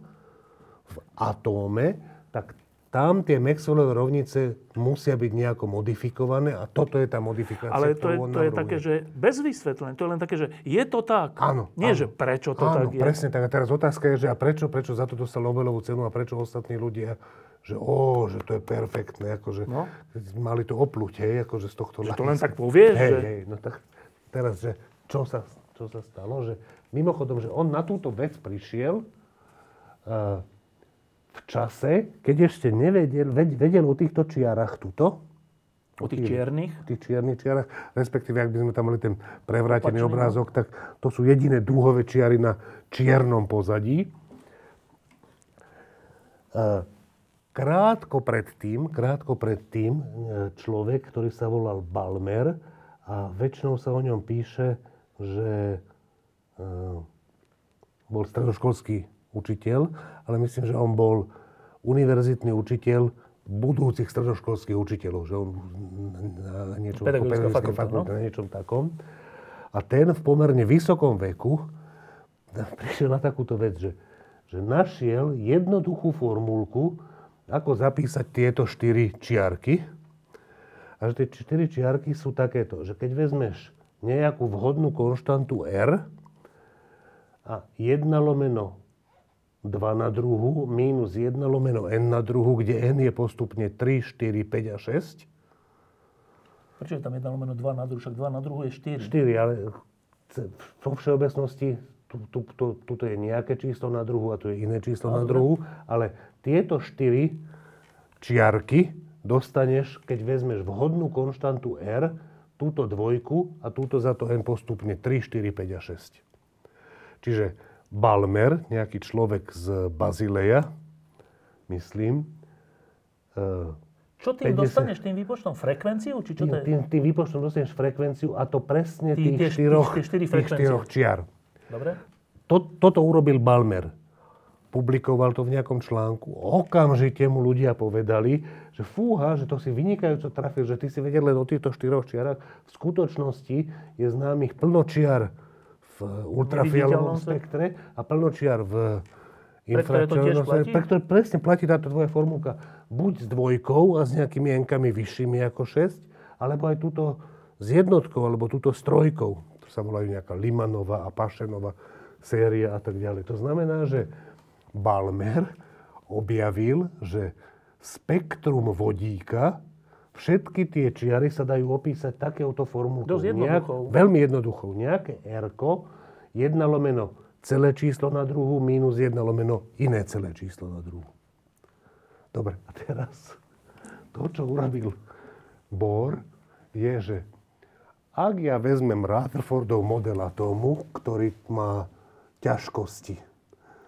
Speaker 2: v atóme, tak tam tie Maxwellové rovnice musia byť nejako modifikované a toto je tá modifikácia,
Speaker 1: Ale to je, to je také, že bez vysvetlenia. To je len také, že je to tak.
Speaker 2: Áno,
Speaker 1: Nie,
Speaker 2: áno.
Speaker 1: že prečo to
Speaker 2: Áno,
Speaker 1: tak je.
Speaker 2: presne tak. A teraz otázka je, že a prečo, prečo za to dostal Nobelovú cenu a prečo ostatní ľudia, že ó, že to je perfektné, akože
Speaker 1: No.
Speaker 2: mali to opluť, hej, akože z tohto
Speaker 1: Že to len tak povieš,
Speaker 2: Hej,
Speaker 1: že...
Speaker 2: hej, no tak teraz, že čo sa, čo sa stalo, že mimochodom, že on na túto vec prišiel uh, v čase, keď ešte nevedel, ved, vedel o týchto čiarach tuto,
Speaker 1: O tých čiernych.
Speaker 2: v tých čiernych čiarach, respektíve ak by sme tam mali ten prevrátený
Speaker 1: Opačný, no.
Speaker 2: obrázok, tak to sú jediné dúhové čiary na čiernom pozadí. E, Krátko predtým, krátko predtým e, človek, ktorý sa volal Balmer a väčšinou sa o ňom píše, že e, bol stredoškolský učiteľ, ale myslím, že on bol univerzitný učiteľ budúcich stredoškolských učiteľov, že on na niečom,
Speaker 1: Pedagogická fakulta, no.
Speaker 2: na niečom takom. A ten v pomerne vysokom veku prišiel na takúto vec, že, že našiel jednoduchú formulku, ako zapísať tieto štyri čiarky. A že tie štyri čiarky sú takéto, že keď vezmeš nejakú vhodnú konštantu R a 1 lomeno 2 na druhu minus 1 lomeno n na druhu, kde n je postupne 3, 4, 5 a 6.
Speaker 1: Prečo je tam 1 lomeno 2 na druhu? Však 2 na druhu je 4.
Speaker 2: 4, ale vo všeobecnosti tu, tu, tu, tuto je nejaké číslo na druhu a tu je iné číslo na druhu, ale tieto 4 čiarky dostaneš, keď vezmeš vhodnú konštantu R, túto dvojku a túto za to n postupne 3, 4, 5 a 6. Čiže Balmer, nejaký človek z Bazileja, myslím, e,
Speaker 1: Čo tým
Speaker 2: 50.
Speaker 1: dostaneš tým výpočtom? Frekvenciu? Či čo
Speaker 2: tým,
Speaker 1: to je?
Speaker 2: tým, tým výpočtom dostaneš frekvenciu a to presne tých,
Speaker 1: šty-
Speaker 2: štyroch,
Speaker 1: štyri
Speaker 2: tých štyroch čiar.
Speaker 1: Dobre?
Speaker 2: To, toto urobil Balmer. Publikoval to v nejakom článku. Okamžite mu ľudia povedali, že fúha, že to si vynikajúco trafil, že ty si vedel len o týchto štyroch čiarach. V skutočnosti je známych plno čiar v ultrafialovom spektre a plno čiar v infračervenom spektre. Pre ktoré presne platí táto tvoja formulka. Buď s dvojkou a s nejakými enkami vyššími ako 6, alebo aj túto s jednotkou, alebo túto s trojkou. To sa volajú nejaká Limanová a Pašenová séria a tak ďalej. To znamená, že Balmer objavil, že spektrum vodíka, všetky tie čiary sa dajú opísať takéhoto formulkou.
Speaker 1: Dosť jednoduchou.
Speaker 2: veľmi jednoduchou. Nejaké R, 1 lomeno celé číslo na druhu minus 1 lomeno iné celé číslo na druhu. Dobre, a teraz to, čo urobil Bohr, je, že ak ja vezmem Rutherfordov model atómu, ktorý má ťažkosti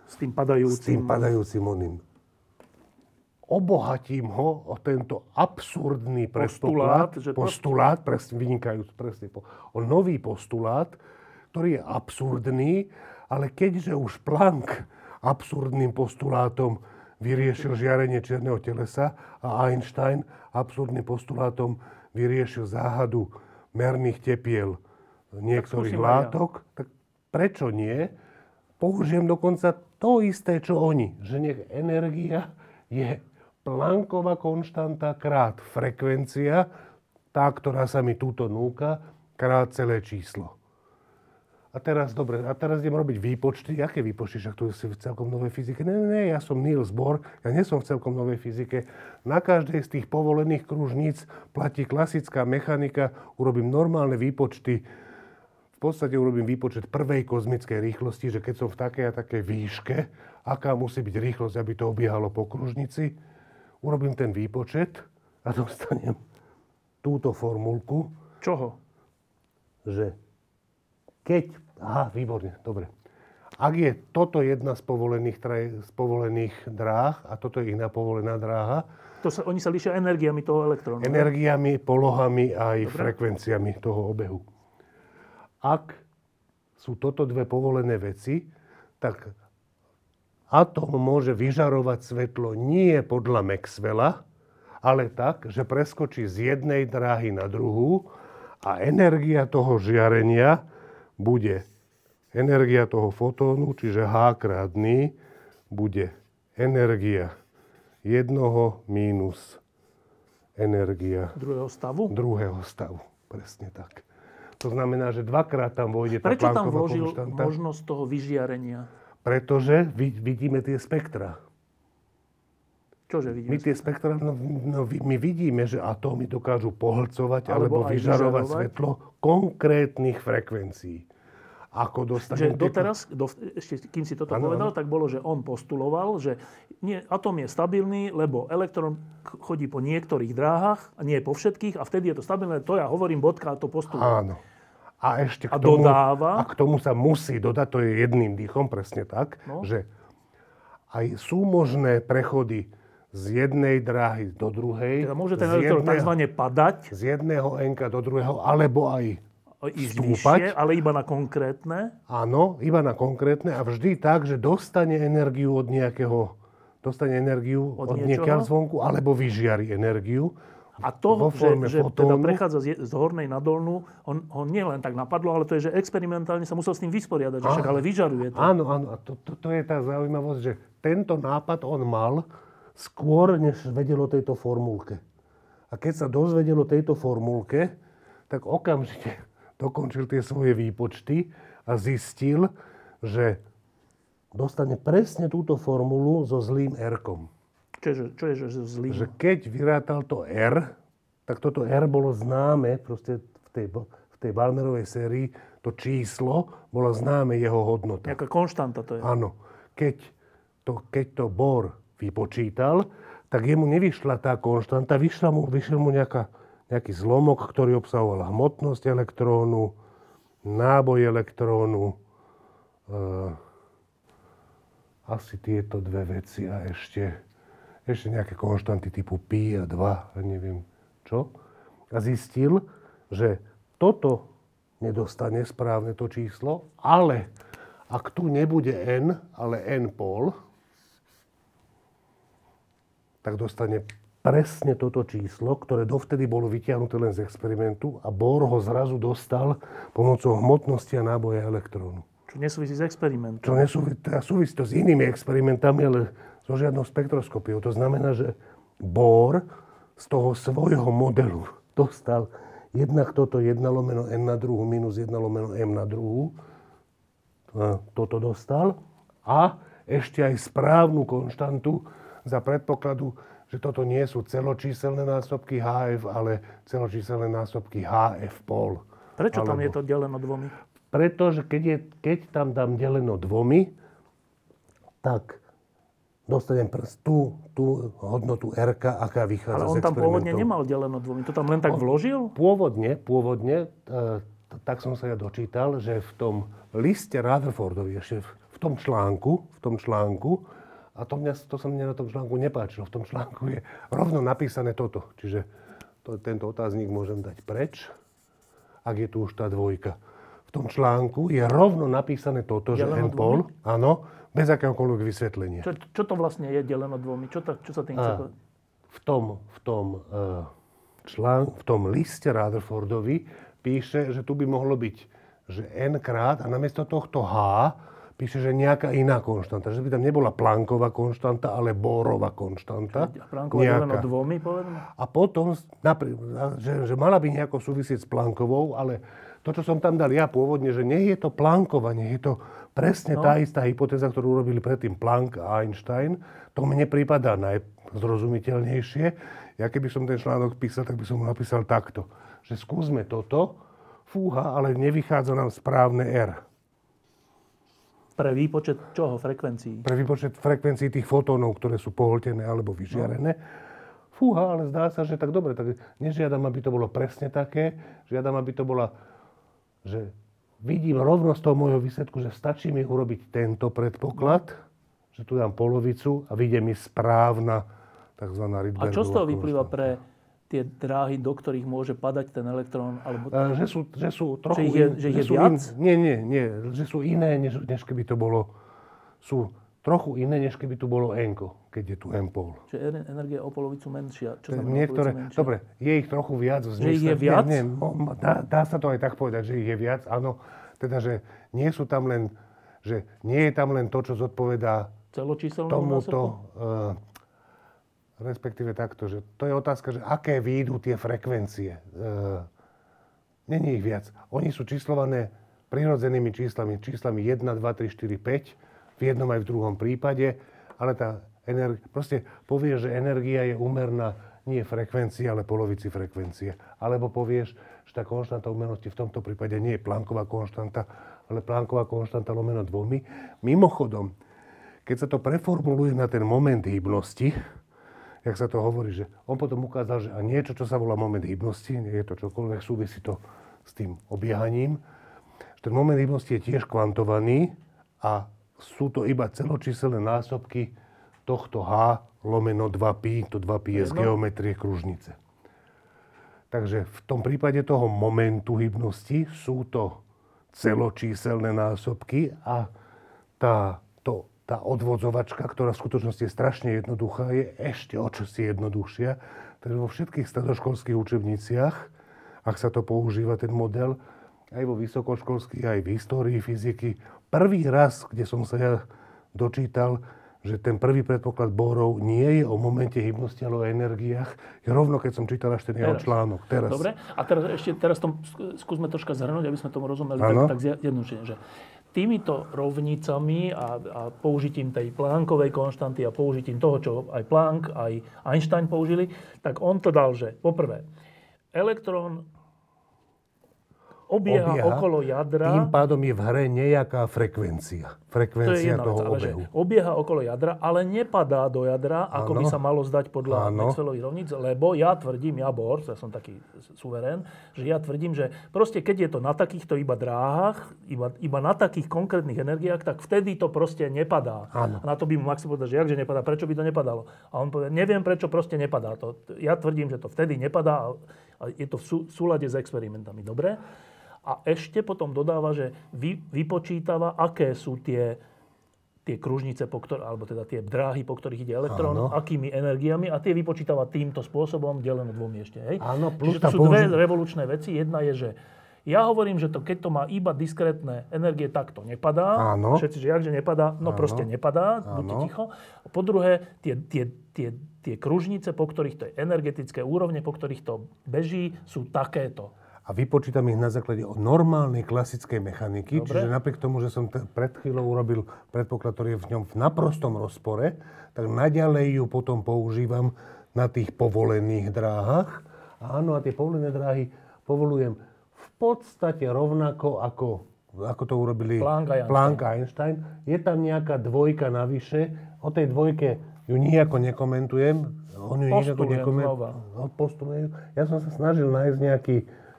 Speaker 1: S tým
Speaker 2: s
Speaker 1: padajúcim.
Speaker 2: tým padajúcim oným, obohatím ho o tento absurdný
Speaker 1: Postulát,
Speaker 2: postulát,
Speaker 1: že to-
Speaker 2: postulát presne, vynikajúc, presne, po- o nový postulát, ktorý je absurdný, ale keďže už Planck absurdným postulátom vyriešil žiarenie čierneho telesa a Einstein absurdným postulátom vyriešil záhadu merných tepiel niektorých
Speaker 1: ja.
Speaker 2: látok, tak prečo nie? Použijem dokonca to isté, čo oni, že nech energia je Plancková konštanta krát frekvencia, tá, ktorá sa mi túto núka, krát celé číslo. A teraz, dobre, a teraz idem robiť výpočty. Aké výpočty? Však tu si v celkom novej fyzike. Ne, ne, ja som Niels Bohr, ja nie som v celkom novej fyzike. Na každej z tých povolených kružníc platí klasická mechanika, urobím normálne výpočty. V podstate urobím výpočet prvej kozmickej rýchlosti, že keď som v takej a takej výške, aká musí byť rýchlosť, aby to obiehalo po kružnici. Urobím ten výpočet a dostanem túto formulku,
Speaker 1: Čoho?
Speaker 2: že keď... Aha, výborne, dobre. Ak je toto jedna z povolených, traj, z povolených dráh a toto je iná povolená dráha,
Speaker 1: To sa, oni sa líšia energiami toho elektrónu.
Speaker 2: energiami, polohami a aj frekvenciami toho obehu. Ak sú toto dve povolené veci, tak atóm môže vyžarovať svetlo nie podľa Maxwella, ale tak, že preskočí z jednej dráhy na druhú a energia toho žiarenia bude energia toho fotónu, čiže H krát N, bude energia jednoho mínus energia
Speaker 1: Druhého stavu?
Speaker 2: druhého stavu. Presne tak. To znamená, že dvakrát tam vojde tá
Speaker 1: Prečo tam vložil
Speaker 2: konštanta.
Speaker 1: možnosť toho vyžiarenia?
Speaker 2: Pretože vid- vidíme tie spektra.
Speaker 1: Čože vidíme?
Speaker 2: My tie spektra, no, no, my vidíme, že atómy dokážu pohlcovať
Speaker 1: Alebo
Speaker 2: alebo, vyžarovať
Speaker 1: vyžarovať.
Speaker 2: svetlo konkrétnych frekvencií. Ako
Speaker 1: Že
Speaker 2: dostanem tieto-
Speaker 1: doteraz, do, ešte kým si toto
Speaker 2: Áno,
Speaker 1: povedal,
Speaker 2: áno.
Speaker 1: tak bolo, že on postuloval, že nie, atóm je stabilný, lebo elektrón ch- chodí po niektorých dráhach, a nie po všetkých, a vtedy je to stabilné. To ja hovorím, bodka, to postuluje.
Speaker 2: Áno. A ešte k
Speaker 1: A
Speaker 2: tomu,
Speaker 1: dodáva?
Speaker 2: A k tomu sa musí dodať, to je jedným dýchom, presne tak,
Speaker 1: No.
Speaker 2: že aj sú možné prechody z jednej dráhy do druhej.
Speaker 1: Teda môže ten elektrón
Speaker 2: jedného-
Speaker 1: tzv. padať,
Speaker 2: Z jedného enka do druhého, alebo aj
Speaker 1: ísť
Speaker 2: Stúpať?
Speaker 1: vyššie, ale iba na konkrétne.
Speaker 2: Áno, iba na konkrétne a vždy tak, že dostane energiu od nejakého, dostane energiu
Speaker 1: Od
Speaker 2: od, niekiaľ zvonku, alebo vyžiari energiu.
Speaker 1: A to, že, že teda prechádza z, z hornej na dolnú, on, ho nie len tak napadlo, ale to je, že experimentálne sa musel s tým vysporiadať, že však ale vyžaruje to.
Speaker 2: Áno, áno, a to, to, to je tá zaujímavosť, že tento nápad on mal skôr, než vedel o tejto formulke. A keď sa dozvedel o tejto formulke, tak okamžite dokončil tie svoje výpočty a zistil, že dostane presne túto formulu so zlým R-kom.
Speaker 1: Čo je, čo je že zlý?
Speaker 2: Že keď vyrátal to R, tak toto R bolo známe proste v tej, v tej Balmerovej sérii, to číslo bolo známe jeho hodnota.
Speaker 1: Nejaká konštanta to je.
Speaker 2: Áno. Keď to, keď to Bohr vypočítal, tak jemu nevyšla tá konštanta, vyšla mu, vyšiel mu nejaká, nejaký zlomok, ktorý obsahoval hmotnosť elektrónu, náboj elektrónu, e, asi tieto dve veci a ešte, ešte nejaké konštanty typu pi a 2 a neviem čo. A zistil, že toto nedostane správne to číslo, ale ak tu nebude n, ale n pol, tak dostane presne toto číslo, ktoré dovtedy bolo vytiahnuté len z experimentu a Bohr ho zrazu dostal pomocou hmotnosti a náboja elektrónu.
Speaker 1: Čo nesúvisí s experimentom.
Speaker 2: Čo nesúvisí, teda súvisí to s inými experimentami, ale so žiadnou spektroskopiou. To znamená, že Bohr z toho svojho modelu dostal jednak toto 1 lomeno n na druhu minus 1 lomeno m na druhu. A Toto dostal. A ešte aj správnu konštantu za predpokladu, že toto nie sú celočíselné násobky HF, ale celočíselné násobky HF pol.
Speaker 1: Prečo tam
Speaker 2: Alebo-
Speaker 1: je to deleno dvomi?
Speaker 2: pretože keď, je, keď tam dám deleno dvomi, tak dostanem tú, tú hodnotu R, aká vychádza
Speaker 1: Ale on tam pôvodne nemal deleno dvomi. To tam len tak vložil?
Speaker 2: Pôvodne, pôvodne, e, tak som sa ja dočítal, že v tom liste Rutherfordovi, ešte v tom článku, v tom článku, a to, mňa, to sa mne na tom článku nepáčilo, v tom článku je rovno napísané toto. Čiže to, tento otáznik môžem dať preč, ak je tu už tá dvojka. V tom článku je rovno napísané toto, že
Speaker 1: Deleno
Speaker 2: n pol, áno, bez akéhokoľvek vysvetlenia.
Speaker 1: Čo, čo to vlastne je deleno dvomi? Čo, to, čo sa tým chce povedať?
Speaker 2: v tom, v tom, eh, člán, v tom liste Rutherfordovi píše, že tu by mohlo byť, že n krát a namiesto tohto h píše, že nejaká iná konštanta. Že by tam nebola Plancková konštanta, ale Bohrova konštanta.
Speaker 1: Deleno dvomi, povedzme?
Speaker 2: A potom, že, že mala by nejako súvisieť s Planckovou, ale to, čo som tam dal ja pôvodne, že nie je to Planckova, nie je to presne
Speaker 1: No.
Speaker 2: tá istá hypotéza, ktorú urobili predtým Planck a Einstein, to mne prípada najzrozumiteľnejšie. Ja keby som ten článok písal, tak by som ho napísal takto, že skúsme toto, fúha, ale nevychádza nám správne R.
Speaker 1: Pre výpočet čoho? Frekvencií.
Speaker 2: Pre výpočet frekvencií tých fotónov, ktoré sú pohltené alebo vyžiarené. Fúha, ale zdá sa, že tak dobre, tak nežiadam, aby to bolo presne také, žiadam, aby to bola, že vidím rovno z toho môjho výsledku, že stačí mi urobiť tento predpoklad, že tu dám polovicu a vyjde mi správna tzv.
Speaker 1: A čo z toho vyplýva pre tie dráhy, do ktorých môže padať ten elektrón? Alebo...
Speaker 2: E, Že sú, že sú trochu...
Speaker 1: ich je-
Speaker 2: in-
Speaker 1: že ich je
Speaker 2: sú
Speaker 1: viac?
Speaker 2: nie, nie, nie. Že sú iné, než, než keby to bolo... Sú trochu iné, než keby tu bolo enko, keď je tu M pol.
Speaker 1: Že er- energia je o polovicu menšia. Čo znamená
Speaker 2: Niektoré,
Speaker 1: menšia?
Speaker 2: dobre, je ich trochu viac. V
Speaker 1: Že ich je viac?
Speaker 2: Nie, nie, dá, dá sa to aj tak povedať, že ich je viac, áno. Teda, že nie sú tam len, že nie je tam len to, čo zodpovedá tomuto, uh, respektíve takto, že to je otázka, že aké výjdu tie frekvencie. E, Není ich viac. Oni sú číslované prirodzenými číslami, číslami 1, 2, 3, 4, 5, v jednom aj v druhom prípade, ale tá energia, proste povie, že energia je úmerná nie frekvencii, ale polovici frekvencie. Alebo povieš, že tá konštanta umelnosti v tomto prípade nie je Plancková konštanta, ale Plancková konštanta lomeno dvomi. Mimochodom, keď sa to preformuluje na ten moment hybnosti, jak sa to hovorí, že on potom ukázal, že a niečo, čo sa volá moment hybnosti, nie je to čokoľvek, súvisí to s tým obiehaním, že ten moment hybnosti je tiež kvantovaný a sú to iba celočíselné násobky tohto H lomeno 2pi, to 2pi je z geometrie kružnice. Takže v tom prípade toho momentu hybnosti sú to celočíselné násobky a tá, tá odvodzovačka, ktorá v skutočnosti je strašne jednoduchá, je ešte o čosi jednoduchšia. Takže vo všetkých stredoškolských učebniciach, ak sa to používa, ten model, aj vo vysokoškolských, aj v histórii fyziky, prvý raz, kde som sa ja dočítal, že ten prvý predpoklad Bohrov nie je o momente hybnosti, ale o energiách. Je rovno, keď som čítal až ten jeho článok. Teraz.
Speaker 1: Dobre, a teraz ešte teraz tom skúsme troška zhrnúť, aby sme tomu rozumeli ano. tak, tak zjednodušene, že týmito rovnicami a, a použitím tej Planckovej konštanty a použitím toho, čo aj Planck, aj Einstein použili, tak on to dal, že poprvé, elektrón obieha, obieha okolo jadra.
Speaker 2: Tým pádom je v hre nejaká frekvencia. Frekvencia to toho vec, obehu.
Speaker 1: obieha okolo jadra, ale nepadá do jadra, ako ano. by sa malo zdať podľa Maxwellových rovníc, lebo ja tvrdím, ja Bor, ja som taký suverén, že ja tvrdím, že proste keď je to na takýchto iba dráhach, iba, iba na takých konkrétnych energiách, tak vtedy to proste nepadá. Ano. A na to by mu Max povedal, že jakže nepadá, prečo by to nepadalo? A on povie, neviem, prečo proste nepadá to. Ja tvrdím, že to vtedy nepadá a je to v súlade s experimentami. Dobre? A ešte potom dodáva, že vy, vypočítava, aké sú tie, tie kružnice, po ktor- alebo teda tie dráhy, po ktorých ide elektrón, Áno. akými energiami a tie vypočítava týmto spôsobom, deleno dvomi ešte. Hej? Áno, plus Čiže to sú použi- dve revolučné veci. Jedna je, že ja hovorím, že to, keď to má iba diskrétne energie, tak to nepadá. Áno. Všetci, že jakže nepadá, no Áno. proste nepadá, Áno. buďte ticho. A po druhé, tie, tie, tie, tie kružnice, po ktorých to je energetické úrovne, po ktorých to beží, sú takéto
Speaker 2: a vypočítam ich na základe normálnej klasickej mechaniky. Dobre. Čiže napriek tomu, že som t- pred chvíľou urobil predpoklad, ktorý je v ňom v naprostom rozpore, tak naďalej ju potom používam na tých povolených dráhach. Áno, a tie povolené dráhy povolujem v podstate rovnako ako, ako to urobili
Speaker 1: Planck a,
Speaker 2: Planck a Einstein. Je tam nejaká dvojka navyše. O tej dvojke ju nijako nekomentujem. On ju nijako nekomentujem. Ja som sa snažil nájsť nejaký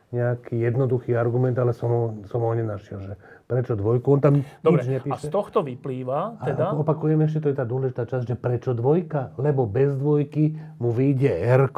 Speaker 2: nejaký jednoduchý argument, ale som ho, som ho nenašiel, že prečo dvojku, on tam Dobre, nič nepíše.
Speaker 1: a z tohto vyplýva teda...
Speaker 2: A opakujem ešte, to je tá dôležitá časť, že prečo dvojka? Lebo bez dvojky mu vyjde r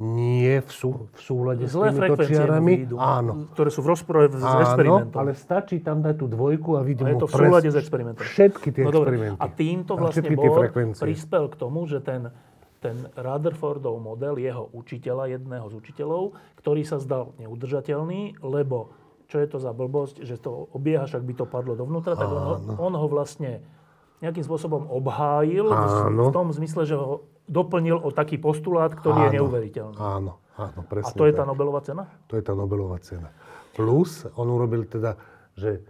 Speaker 2: nie v, sú, v súlade Zlé s týmito čiarami.
Speaker 1: Výjdu, Áno. Ktoré sú v rozpore s Áno, experimentom.
Speaker 2: ale stačí tam dať tú dvojku a vidím
Speaker 1: je to v súlade s experimentom.
Speaker 2: Všetky tie no, experimenty.
Speaker 1: A týmto vlastne Bohr prispel k tomu, že ten ten Rutherfordov model jeho učiteľa, jedného z učiteľov, ktorý sa zdal neudržateľný, lebo čo je to za blbosť, že to obieha, však by to padlo dovnútra, tak on ho, on ho vlastne nejakým spôsobom obhájil áno. v tom zmysle, že ho doplnil o taký postulát, ktorý áno. je neuveriteľný.
Speaker 2: Áno, áno, presne.
Speaker 1: A to je tá Nobelová cena?
Speaker 2: To je tá Nobelová cena. Plus on urobil teda, že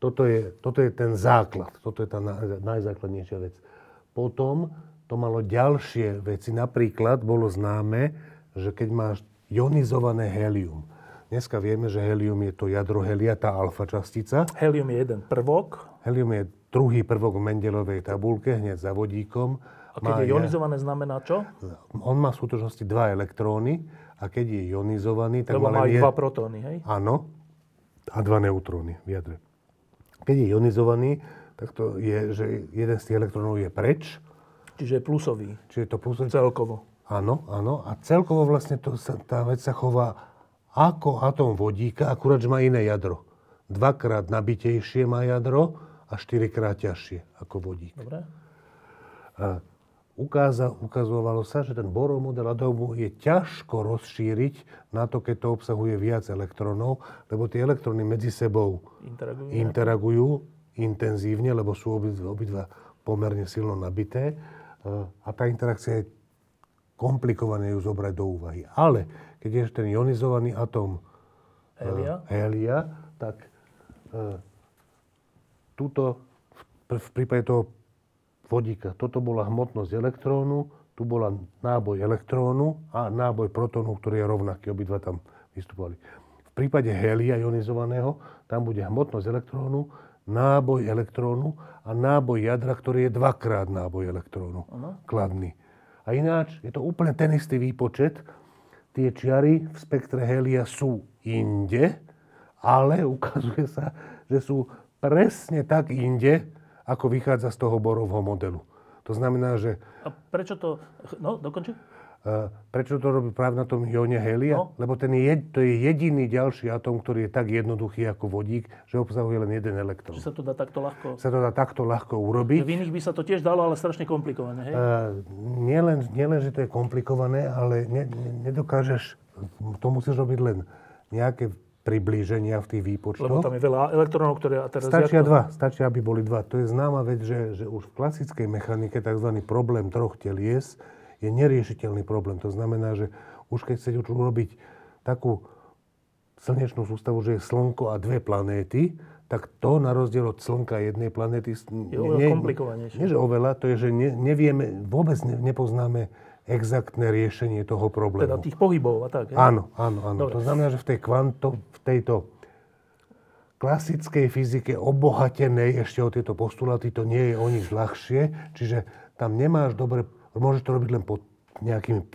Speaker 2: toto je, toto je ten základ, toto je tá najzákladnejšia vec. Potom to malo ďalšie veci. Napríklad bolo známe, že keď máš ionizované helium. Dneska vieme, že helium je to jadro helia, tá alfa častica.
Speaker 1: Helium je jeden prvok.
Speaker 2: Helium je druhý prvok v Mendelovej tabulke, hneď za vodíkom.
Speaker 1: A keď má je ionizované, znamená čo?
Speaker 2: On má v skutočnosti dva elektróny a keď je ionizovaný, tak
Speaker 1: Lebo má len dva protóny, hej?
Speaker 2: Áno. A dva neutróny v jadre. Keď je ionizovaný, tak to je, že jeden z tých elektrónov je preč
Speaker 1: Čiže plusový.
Speaker 2: Čiže to plusový.
Speaker 1: Celkovo.
Speaker 2: Áno, áno. A celkovo vlastne to sa, tá vec sa chová ako atóm vodíka, akurát, že má iné jadro. Dvakrát nabitejšie má jadro a štyrikrát ťažšie ako vodík.
Speaker 1: Dobre.
Speaker 2: A ukáza, ukazovalo sa, že ten Bohrov model atómu je ťažko rozšíriť na to, keď to obsahuje viac elektrónov, lebo tie elektróny medzi sebou interagujú, interagujú intenzívne, lebo sú obidva, obidva pomerne silno nabité a tá interakcia je komplikované ju zobrať do úvahy. Ale keď je ten ionizovaný atom
Speaker 1: Helia,
Speaker 2: helia tak e, túto, v, v prípade toho vodíka, toto bola hmotnosť elektrónu, tu bola náboj elektrónu a náboj protónu, ktorý je rovnaký, obidva tam vystupovali. V prípade helia ionizovaného, tam bude hmotnosť elektrónu, náboj elektrónu a náboj jadra, ktorý je dvakrát náboj elektrónu.
Speaker 1: Ano.
Speaker 2: Kladný. A ináč je to úplne ten istý výpočet. Tie čiary v spektre helia sú inde, ale ukazuje sa, že sú presne tak inde, ako vychádza z toho borovho modelu. To znamená, že...
Speaker 1: A prečo to... No, dokončí?
Speaker 2: Uh, prečo to robí práve na tom ione helia?
Speaker 1: No.
Speaker 2: Lebo ten je, to je jediný ďalší atom, ktorý je tak jednoduchý ako vodík, že obsahuje len jeden elektrón.
Speaker 1: Že sa to dá takto ľahko...
Speaker 2: Sa to dá takto ľahko urobiť.
Speaker 1: v iných by sa to tiež dalo, ale strašne komplikované, hej?
Speaker 2: Uh, nielen, nielen, že to je komplikované, ale ne, ne, nedokážeš... To musíš robiť len nejaké priblíženia v tých výpočtoch.
Speaker 1: Lebo tam je veľa elektrónov, ktoré... A teraz
Speaker 2: Stačia
Speaker 1: to-
Speaker 2: dva, stačia, aby boli dva. To je známa vec, že, že už v klasickej mechanike tzv. problém troch telies je neriešiteľný problém. To znamená, že už keď chcete urobiť takú slnečnú sústavu, že je Slnko a dve planéty, tak to na rozdiel od Slnka jednej planéty...
Speaker 1: Je oveľa komplikovanejšie.
Speaker 2: Nie, že oveľa, to je, že ne, nevieme, vôbec ne, nepoznáme exaktné riešenie toho problému.
Speaker 1: Teda tých pohybov a tak, hej?
Speaker 2: Áno, áno, áno.
Speaker 1: Dobre.
Speaker 2: To znamená, že v tej kvanto, v tejto klasickej fyzike obohatenej ešte o tieto postuláty, to nie je o nič ľahšie, čiže tam nemáš dobre, môžeš to robiť len pod nejakými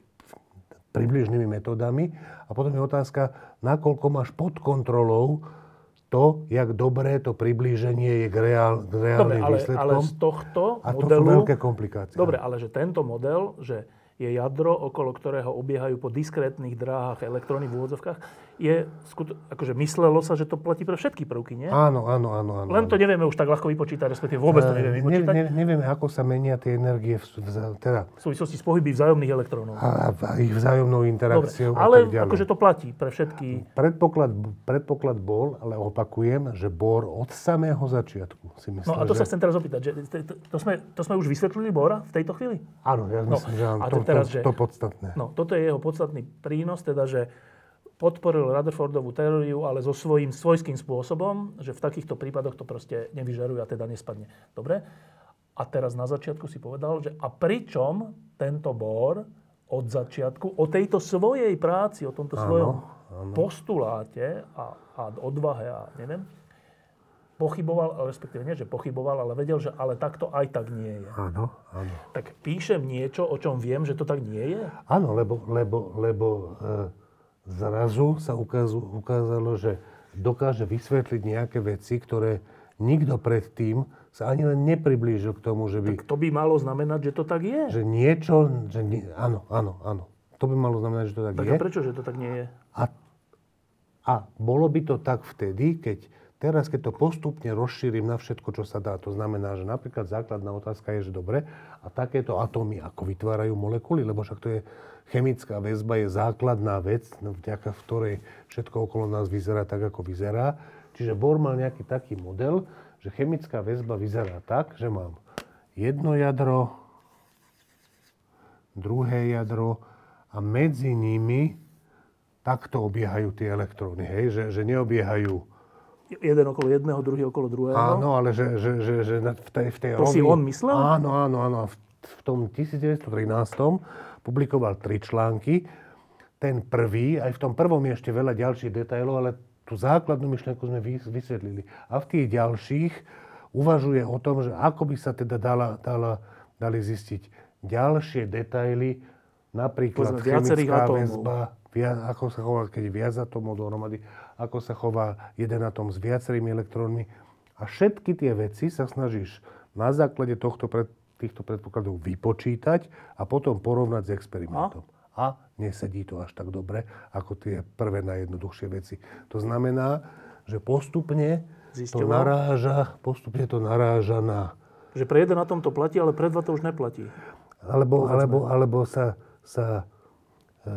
Speaker 2: približnými metódami a potom je otázka, nakoľko máš pod kontrolou to, jak dobré to priblíženie je k, reál, k
Speaker 1: Dobre,
Speaker 2: reálnym
Speaker 1: ale, ale
Speaker 2: výsledkom.
Speaker 1: z tohto
Speaker 2: a to sú
Speaker 1: modelu...
Speaker 2: veľké komplikácie.
Speaker 1: Dobre, ale že tento model, že je jadro, okolo ktorého obiehajú po diskrétnych dráhach elektróny v úvodzovkách, je, akože myslelo sa, že to platí pre všetky prvky, nie?
Speaker 2: Áno, áno, áno. áno
Speaker 1: Len to nevieme už tak ľahko vypočítať, respektíve vôbec to
Speaker 2: Ne,
Speaker 1: nevieme vypočítať.
Speaker 2: ne, nevieme, ako sa menia tie energie, v, v, teda
Speaker 1: V súvislosti s pohyby vzájomných elektrónov.
Speaker 2: a, a ich vzájomnou
Speaker 1: Dobre,
Speaker 2: interakciou a
Speaker 1: ale
Speaker 2: tak ďalej.
Speaker 1: akože to platí pre všetky.
Speaker 2: Predpoklad, predpoklad bol, ale opakujem, že Bohr od samého začiatku si myslel,
Speaker 1: No a to
Speaker 2: že...
Speaker 1: sa chcem teraz opýtať, že to, to, to, sme, to sme už vysvetlili Bora v tejto chvíli?
Speaker 2: Áno, ja
Speaker 1: No,
Speaker 2: myslím, že áno, to,
Speaker 1: teraz,
Speaker 2: to,
Speaker 1: že-
Speaker 2: to podstatné.
Speaker 1: No, toto je jeho podstatný prínos, teda, že podporil Rutherfordovú teóriu, ale so svojím svojským spôsobom, že v takýchto prípadoch to proste nevyžaruje a teda nespadne. Dobre? A teraz na začiatku si povedal, že a pričom tento Bohr od začiatku o tejto svojej práci, o tomto svojom postuláte a, a odvahe a neviem, pochyboval, respektíve nie, že pochyboval, ale vedel, že ale takto aj tak nie je.
Speaker 2: Áno, áno.
Speaker 1: Tak píšem niečo, o čom viem, že to tak nie je?
Speaker 2: Áno, lebo, lebo, lebo e, zrazu sa ukázalo, že dokáže vysvetliť nejaké veci, ktoré nikto predtým sa ani len nepriblížil k tomu, že by...
Speaker 1: Tak to by malo znamenať, že to tak je.
Speaker 2: Že niečo... Že nie, áno, áno, áno. To by malo znamenať, že to tak,
Speaker 1: Tak
Speaker 2: je.
Speaker 1: a prečo, že to tak nie je?
Speaker 2: A, a bolo by to tak vtedy, keď teraz, keď to postupne rozšírim na všetko, čo sa dá. To znamená, že napríklad základná otázka je, že dobre, a takéto atómy, ako vytvárajú molekuly, lebo však to je chemická väzba, je základná vec, no, vďaka v ktorej všetko okolo nás vyzerá tak, ako vyzerá. Čiže Bohr mal nejaký taký model, že chemická väzba vyzerá tak, že mám jedno jadro, druhé jadro a medzi nimi takto obiehajú tie elektróny, hej? Že, že neobiehajú...
Speaker 1: Jeden okolo jedného, druhý okolo druhého.
Speaker 2: Áno, ale že, že, že, že v tej, v tej
Speaker 1: To si
Speaker 2: rovi-
Speaker 1: on myslel?
Speaker 2: Áno, áno, áno. V, v tom 1913 publikoval tri články. Ten prvý, aj v tom prvom je ešte veľa ďalších detailov, ale tú základnú myšlienku sme vys- vysvetlili. A v tých ďalších uvažuje o tom, že ako by sa teda dala, dala, dali zistiť ďalšie detaily, napríklad
Speaker 1: viacerých
Speaker 2: chemická
Speaker 1: atómov.
Speaker 2: väzba, via- ako sa chová, keď viac atómov dohromady, ako sa chová jeden atóm s viacerými elektrónmi. A všetky tie veci sa snažíš na základe tohto pred, týchto predpokladov vypočítať a potom porovnať s experimentom. A nesedí to až tak dobre, ako tie prvé najjednoduchšie veci. To znamená, že postupne to naráža, postupne to naráža na
Speaker 1: Že pre jeden atom to platí, ale pre dva to už neplatí.
Speaker 2: alebo, alebo, alebo sa, sa e,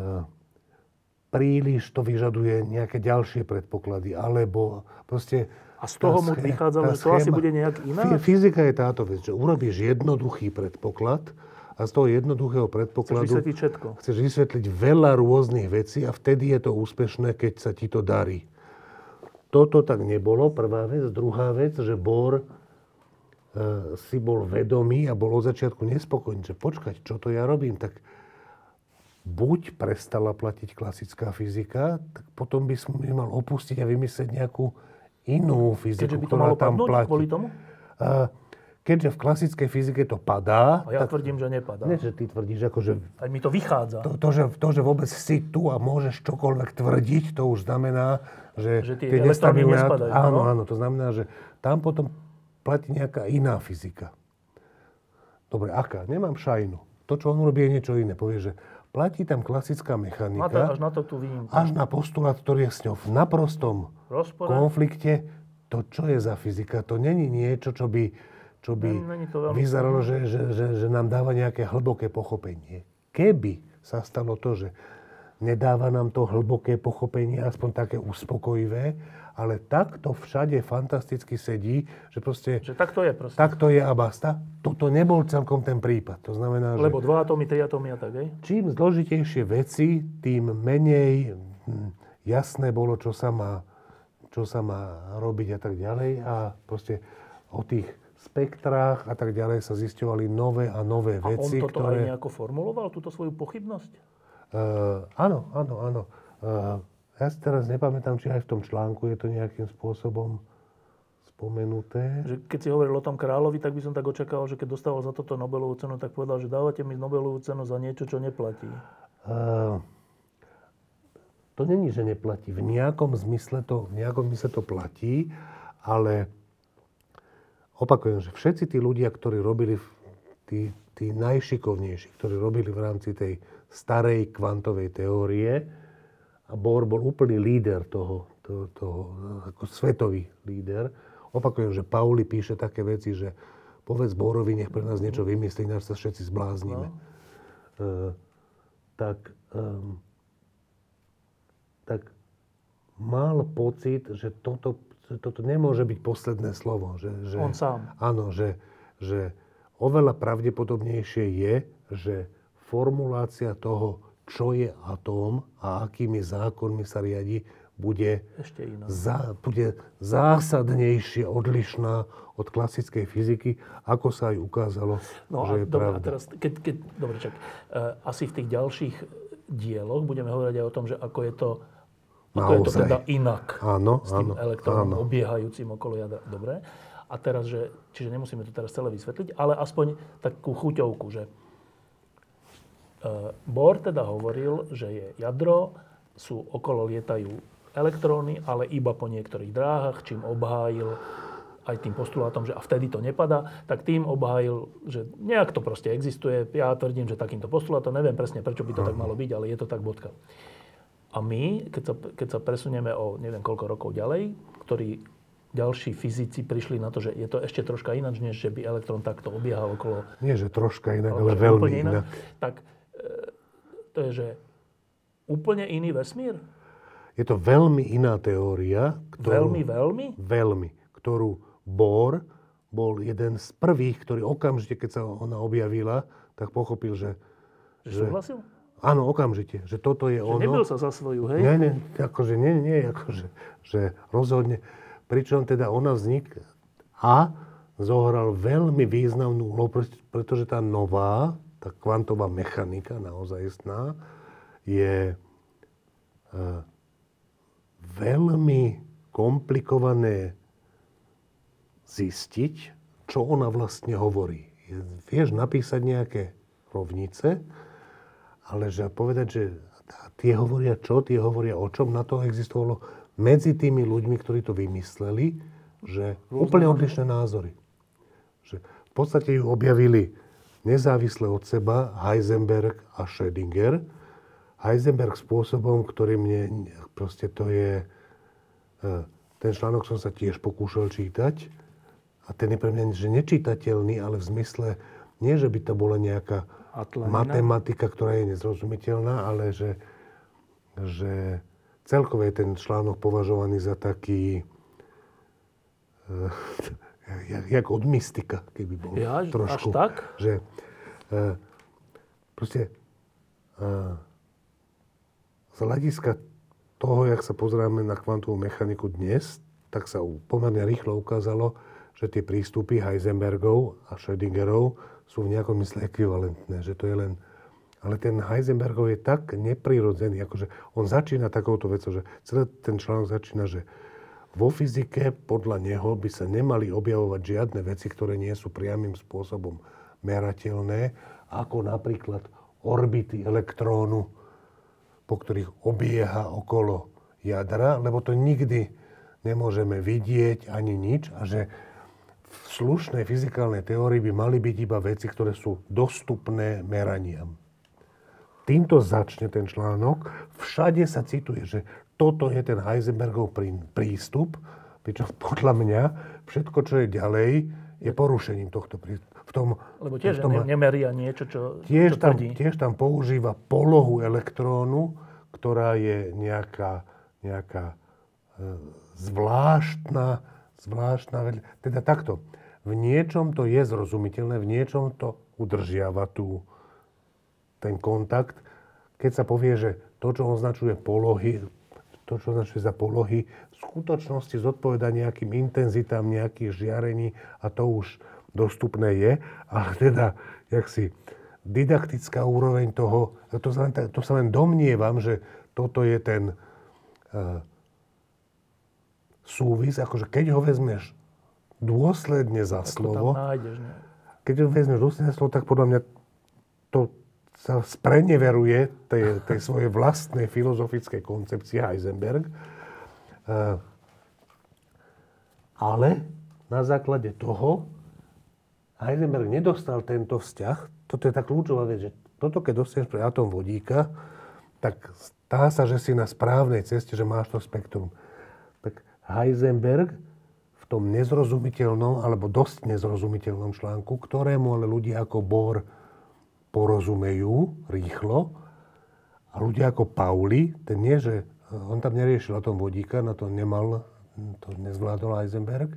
Speaker 2: príliš to vyžaduje nejaké ďalšie predpoklady, alebo proste...
Speaker 1: A z toho mu vychádzalo, že to asi bude nejak ináč?
Speaker 2: Fyzika je táto vec, že urobíš jednoduchý predpoklad a z toho jednoduchého predpokladu...
Speaker 1: Chceš vysvetliť všetko.
Speaker 2: Chceš vysvetliť veľa rôznych vecí a vtedy je to úspešné, keď sa ti to darí. Toto tak nebolo, prvá vec. Druhá vec, že Bohr e, si bol vedomý a bol od začiatku nespokojný, že počkať, čo to ja robím, tak buď prestala platiť klasická fyzika, tak potom by som mal opustiť a vymyslieť nejakú inú fyziku,
Speaker 1: Keďže by to malo
Speaker 2: ktorá tam
Speaker 1: padnúť
Speaker 2: platí.
Speaker 1: kvôli tomu?
Speaker 2: Keďže v klasickej fyzike to padá,
Speaker 1: A ja
Speaker 2: tak
Speaker 1: tvrdím, že nepadá.
Speaker 2: nie, že ty tvrdíš, ako, že
Speaker 1: Aj mi to vychádza.
Speaker 2: to, to, že, to, že vôbec si tu a môžeš čokoľvek tvrdiť, to už znamená, že,
Speaker 1: Že tie
Speaker 2: nestabilné...
Speaker 1: nespadajú,
Speaker 2: Áno,
Speaker 1: no?
Speaker 2: áno, to znamená, že tam potom platí nejaká iná fyzika. Dobre, aká? Nemám šajnu. To, čo on robí, je niečo iné. Povie, že platí tam klasická
Speaker 1: Má to,
Speaker 2: mechanika,
Speaker 1: až na to tú výnimku.
Speaker 2: až na postulát, ktorý je s ňou v naprostom
Speaker 1: Rozpore.
Speaker 2: konflikte. To, čo je za fyzika, to není niečo, čo by, čo by
Speaker 1: Není- veľmi
Speaker 2: vyzeralo, že, že, že, že nám dáva nejaké hlboké pochopenie. Keby sa stalo to, že nedáva nám to hlboké pochopenie, aspoň také uspokojivé, ale takto všade fantasticky sedí, že proste
Speaker 1: Že tak to je proste.
Speaker 2: takto je a basta. Toto nebol celkom ten prípad. To znamená, že
Speaker 1: Lebo dva atómy, tri atómy a tak, hej?
Speaker 2: čím zložitejšie veci, tým menej hm, jasné bolo, čo sa má, čo sa má robiť a tak ďalej. A proste o tých spektrách a tak ďalej sa zisťovali nové a nové
Speaker 1: A on
Speaker 2: veci,
Speaker 1: toto
Speaker 2: ktoré...
Speaker 1: aj nejako formuloval, túto svoju pochybnosť?
Speaker 2: Uh, áno, áno, áno. Uh, ja si teraz nepamätám, či aj v tom článku je to nejakým spôsobom spomenuté.
Speaker 1: Že keď si hovoril o tom kráľovi, tak by som tak očakával, že keď dostával za toto Nobelovú cenu, tak povedal, že dávate mi Nobelovú cenu za niečo, čo neplatí.
Speaker 2: Uh, to není, že neplatí. V nejakom zmysle to, v nejakom zmysle to platí, ale opakujem, že všetci tí ľudia, ktorí robili, tí, tí najšikovnejší, ktorí robili v rámci tej starej kvantovej teórie, a Bohr bol úplný líder toho, toho, toho ako svetový líder. Opakujem, že Pauli píše také veci, že povedz Bohrovi, nech pre nás niečo vymyslí, ináč sa všetci zbláznime. Uh, tak, um, tak mal pocit, že toto, toto nemôže byť posledné slovo. Že, že,
Speaker 1: On sám.
Speaker 2: Áno, že, že oveľa pravdepodobnejšie je, že formulácia toho, čo je atóm a akými zákonmi sa riadi, bude,
Speaker 1: Ešte iná.
Speaker 2: za, bude zásadnejšie odlišná od klasickej fyziky, ako sa aj ukázalo,
Speaker 1: No
Speaker 2: že
Speaker 1: a,
Speaker 2: je
Speaker 1: dobre, a
Speaker 2: pravda.
Speaker 1: teraz, keď, keď, dobre, čak, uh, asi v tých ďalších dieloch budeme hovoriť aj o tom, že ako je to, ako je to
Speaker 2: Naozaj.
Speaker 1: teda inak
Speaker 2: Áno,
Speaker 1: s tým
Speaker 2: áno,
Speaker 1: elektrónom
Speaker 2: áno.
Speaker 1: obiehajúcim okolo jadra. Dobre. A teraz, že, čiže nemusíme to teraz celé vysvetliť, ale aspoň takú chuťovku, že Bohr teda hovoril, že je jadro, sú okolo lietajú elektróny, ale iba po niektorých dráhach, čím obhájil aj tým postulátom, že a vtedy to nepadá, tak tým obhájil, že nejak to proste existuje. Ja tvrdím, že takýmto postulátom, neviem presne, prečo by to tak malo byť, ale je to tak bodka. A my, keď sa, keď sa presunieme o neviem koľko rokov ďalej, ktorí ďalší fyzici prišli na to, že je to ešte troška ináč, než že by elektrón takto obiehal okolo
Speaker 2: Nie, že troška inak, ale veľmi
Speaker 1: úplne
Speaker 2: inak.
Speaker 1: tak to je, že úplne iný vesmír?
Speaker 2: Je to veľmi iná teória, ktorú,
Speaker 1: Veľmi, veľmi?
Speaker 2: veľmi, ktorú Bohr bol jeden z prvých, ktorý okamžite, keď sa ona objavila, tak pochopil, že
Speaker 1: Že súhlasil?
Speaker 2: áno, okamžite, že toto je
Speaker 1: Že
Speaker 2: ono.
Speaker 1: nebyl sa za svoju, hej?
Speaker 2: Nie, nie, akože nie, nie, akože, že rozhodne. Pričom teda ona vznik a zohral veľmi významnú úlohu, pre- pretože tá nová, tá kvantová mechanika naozajstná, je e, veľmi komplikované zistiť, čo ona vlastne hovorí. Vieš napísať nejaké rovnice, ale že povedať, že tie hovoria čo, tie hovoria o čom, na to existovalo medzi tými ľuďmi, ktorí to vymysleli, že úplne odlišné názory. Že v podstate ju objavili nezávisle od seba Heisenberg a Schrödinger. Heisenberg spôsobom, ktorý mne, proste to je, e, ten článok som sa tiež pokúšal čítať a ten je pre mňa že nečitateľný, ale v zmysle, nie že by to bola nejaká
Speaker 1: Atlanina?
Speaker 2: matematika, ktorá je nezrozumiteľná, ale že, že celkovo je ten článok považovaný za taký, e, jak, jak od mystika, keby bol
Speaker 1: Ja, až
Speaker 2: trošku.
Speaker 1: tak?
Speaker 2: Že, e, proste uh, z hľadiska toho, jak sa pozeráme na kvantovú mechaniku dnes, tak sa pomerne rýchlo ukázalo, že tie prístupy Heisenbergov a Schrödingerov sú v nejakom mysle ekvivalentné, že to je len... Ale ten Heisenbergov je tak neprirodzený, akože on začína takouto vecou, že celý ten článok začína, že vo fyzike podľa neho by sa nemali objavovať žiadne veci, ktoré nie sú priamým spôsobom merateľné, ako napríklad orbity elektrónu, po ktorých obieha okolo jadra, lebo to nikdy nemôžeme vidieť ani nič a že v slušnej fyzikálnej teórii by mali byť iba veci, ktoré sú dostupné meraniam. Týmto začne ten článok. Všade sa cituje, že toto je ten Heisenbergov prístup, pričom podľa mňa všetko, čo je ďalej, je porušením tohto prístupu.
Speaker 1: V tom, Lebo tiež v tom, nemeria niečo, čo,
Speaker 2: tiež
Speaker 1: čo
Speaker 2: tam, Tiež tam používa polohu elektrónu, ktorá je nejaká, nejaká e, zvláštna, zvláštna, teda takto. V niečom to je zrozumiteľné, v niečom to udržiava tú, ten kontakt. Keď sa povie, že to, čo označuje polohy, to, čo označuje za polohy, v skutočnosti zodpoveda nejakým intenzitám nejakých žiarení a to už dostupné je, ale teda, jak si didaktická úroveň toho, to sa len, to sa len domnievam, že toto je ten uh, súvis, akože keď ho vezmeš dôsledne za tak slovo, nájdeš, ne? keď ho vezmeš dôsledne za slovo, tak podľa mňa to sa spreneveruje tej, tej svojej vlastnej filozofickej koncepcie Heisenberg. Uh, ale na základe toho Heisenberg nedostal tento vzťah. Toto je tá kľúčová vec, že toto, keď dostaneš pre atóm vodíka, tak stá sa, že si na správnej ceste, že máš to spektrum. Tak Heisenberg v tom nezrozumiteľnom, alebo dosť nezrozumiteľnom článku, ktorému ale ľudia ako Bohr porozumejú rýchlo, a ľudia ako Pauli, ten nie, že on tam neriešil atom vodíka, na to nemal, to nezvládol Heisenberg.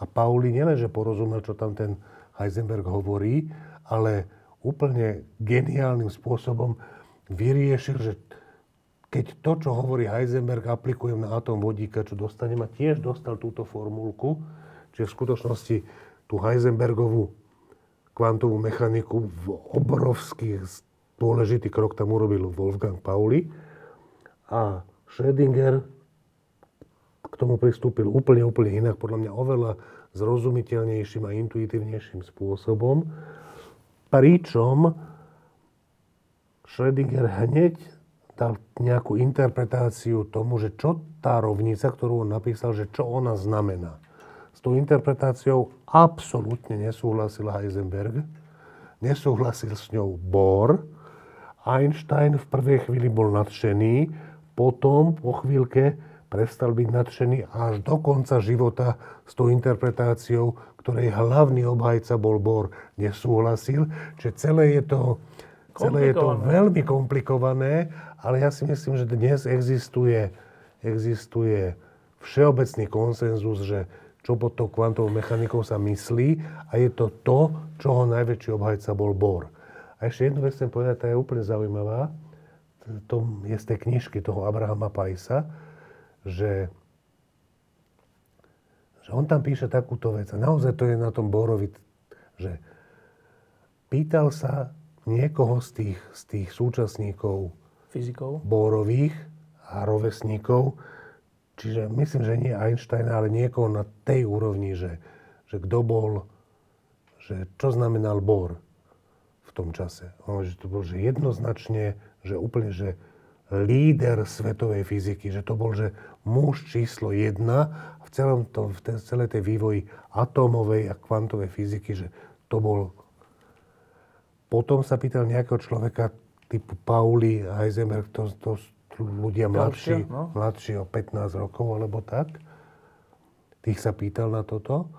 Speaker 2: A Pauli nielenže porozumel, čo tam ten Heisenberg hovorí, ale úplne geniálnym spôsobom vyriešil, že keď to, čo hovorí Heisenberg, aplikujem na atóm vodíka, čo dostanem, a tiež dostal túto formulku, čiže v skutočnosti tú Heisenbergovú kvantovú mechaniku v obrovský dôležitý krok tam urobil Wolfgang Pauli a Schrödinger k tomu pristúpil úplne, úplne inak, podľa mňa oveľa zrozumiteľnejším a intuitívnejším spôsobom. Pričom Schrödinger hneď dal nejakú interpretáciu tomu, že čo tá rovnica, ktorú on napísal, že čo ona znamená. S tou interpretáciou absolútne nesúhlasil Heisenberg, nesúhlasil s ňou Bohr. Einstein v prvej chvíli bol nadšený, potom po chvíľke prestal byť nadšený až do konca života s tou interpretáciou, ktorej hlavný obhajca bol Bohr, nesúhlasil. Čiže celé je to, celé je to veľmi komplikované, ale ja si myslím, že dnes existuje, existuje všeobecný konsenzus, že čo pod tou kvantovou mechanikou sa myslí a je to to, čoho najväčší obhajca bol Bohr. A ešte jednu vec chcem povedať, tá je úplne zaujímavá. To je z tej knižky toho Abrahama Pajsa, že, že on tam píše takúto vec. A naozaj to je na tom Borovi, že pýtal sa niekoho z tých, z tých súčasníkov
Speaker 1: fyzikov
Speaker 2: Borových a rovesníkov, čiže myslím, že nie Einsteina, ale niekoho na tej úrovni, že, že kto bol, že čo znamenal Bohr v tom čase. On, že to bol že jednoznačne, že úplne, že líder svetovej fyziky, že to bol, že muž číslo jedna v, celom to, v tej, celej tej vývoji atómovej a kvantovej fyziky, že to bol... Potom sa pýtal nejakého človeka typu Pauli, Heisenberg, to, to ľudia mladší, no? mladší o 15 rokov alebo tak. Tých sa pýtal na toto.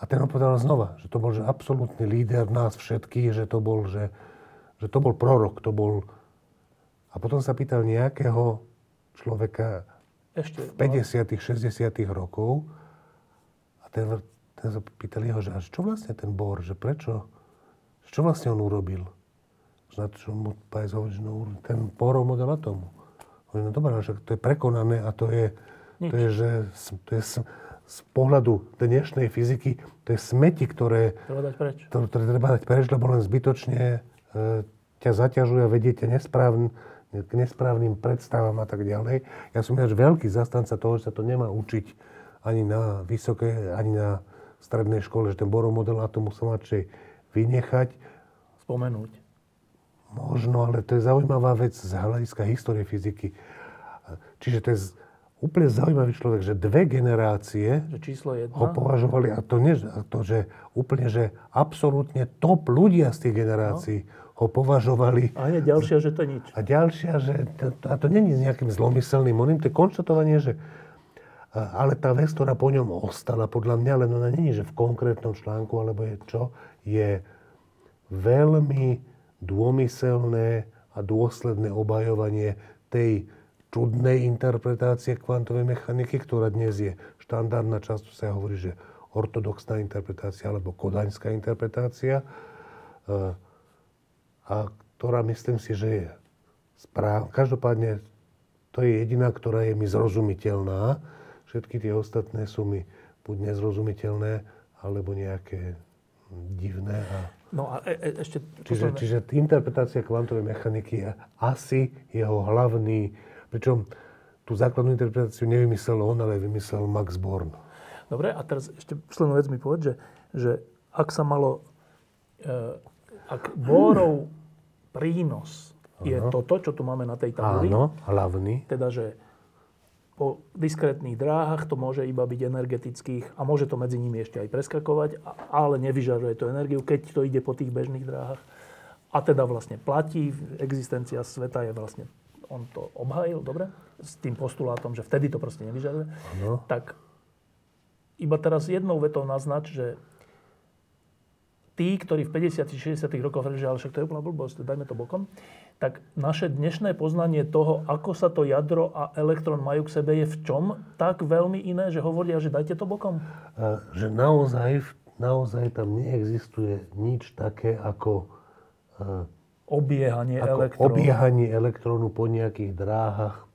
Speaker 2: A ten povedal znova, že to bol že absolútny líder nás všetkých, že to bol, že, že to bol prorok, to bol a potom sa pýtal nejakého človeka Ešte, v 50 60 rokov a ten, ten sa pýtal jeho, že čo vlastne ten Bor, že prečo, čo vlastne on urobil? Na čo mu Pajs hovorí, že no, ten Bohrov model atómu. Hovorí, no dobré, však to je prekonané a to je, to je, že, to je z pohľadu dnešnej fyziky, to je smeti, ktoré
Speaker 1: treba dať preč,
Speaker 2: ktoré, ktoré treba dať preč lebo len zbytočne e, ťa zaťažuje a vedie ťa nesprávn, k nesprávnym predstavám a tak ďalej. Ja som až veľký zastanca toho, že sa to nemá učiť ani na vysoké, ani na strednej škole, že ten Borov model atomu sa má vynechať.
Speaker 1: Spomenúť.
Speaker 2: Možno, ale to je zaujímavá vec z hľadiska histórie fyziky. Čiže to je úplne zaujímavý človek, že dve generácie
Speaker 1: že číslo jedna.
Speaker 2: ho považovali, a to, nie, to že úplne, že absolútne top ľudia z tých generácií no. ho považovali.
Speaker 1: A nie ďalšia, že to nič.
Speaker 2: A ďalšia, že to, a to není nejakým zlomyselným oným, to je konštatovanie, že ale tá vec, ktorá po ňom ostala, podľa mňa, len ona není, že v konkrétnom článku, alebo je čo, je veľmi dômyselné a dôsledné obajovanie tej čudnej interpretácie kvantovej mechaniky, ktorá dnes je štandardná. Často sa hovorí, že ortodoxná interpretácia alebo kodaňská interpretácia. E, a ktorá myslím si, že je správ. Každopádne to je jediná, ktorá je mi zrozumiteľná. Všetky tie ostatné sú mi buď nezrozumiteľné, alebo nejaké divné. A...
Speaker 1: No a e, e, ešte...
Speaker 2: Čiže, čiže interpretácia kvantovej mechaniky je asi jeho hlavný, pričom tú základnú interpretáciu nevymyslel on, ale vymyslel Max Born.
Speaker 1: Dobre, a teraz ešte poslednú vec mi povedz, že, že ak sa malo, e, ak Bohrov prínos je ano. toto, čo tu máme na tej tabuli.
Speaker 2: Áno, hlavný.
Speaker 1: Teda, že po diskrétnych dráhach to môže iba byť energetických a môže to medzi nimi ešte aj preskakovať, ale nevyžaruje to energiu, keď to ide po tých bežných dráhach. A teda vlastne platí, existencia sveta je vlastne, on to obhájil, dobre? S tým postulátom, že vtedy to proste nevyžaruje.
Speaker 2: Ano.
Speaker 1: Tak iba teraz jednou vetou naznač, že tí, ktorí v 50 60 rokoch hovorili, že ale však to je úplná blbosť, dajme to bokom, tak naše dnešné poznanie toho, ako sa to jadro a elektrón majú k sebe, je v čom tak veľmi iné, že hovoria, že dajte to bokom?
Speaker 2: A, že naozaj, naozaj tam neexistuje nič také ako...
Speaker 1: A, obiehanie
Speaker 2: ako
Speaker 1: elektrónu.
Speaker 2: Obiehanie elektrónu po nejakých dráhach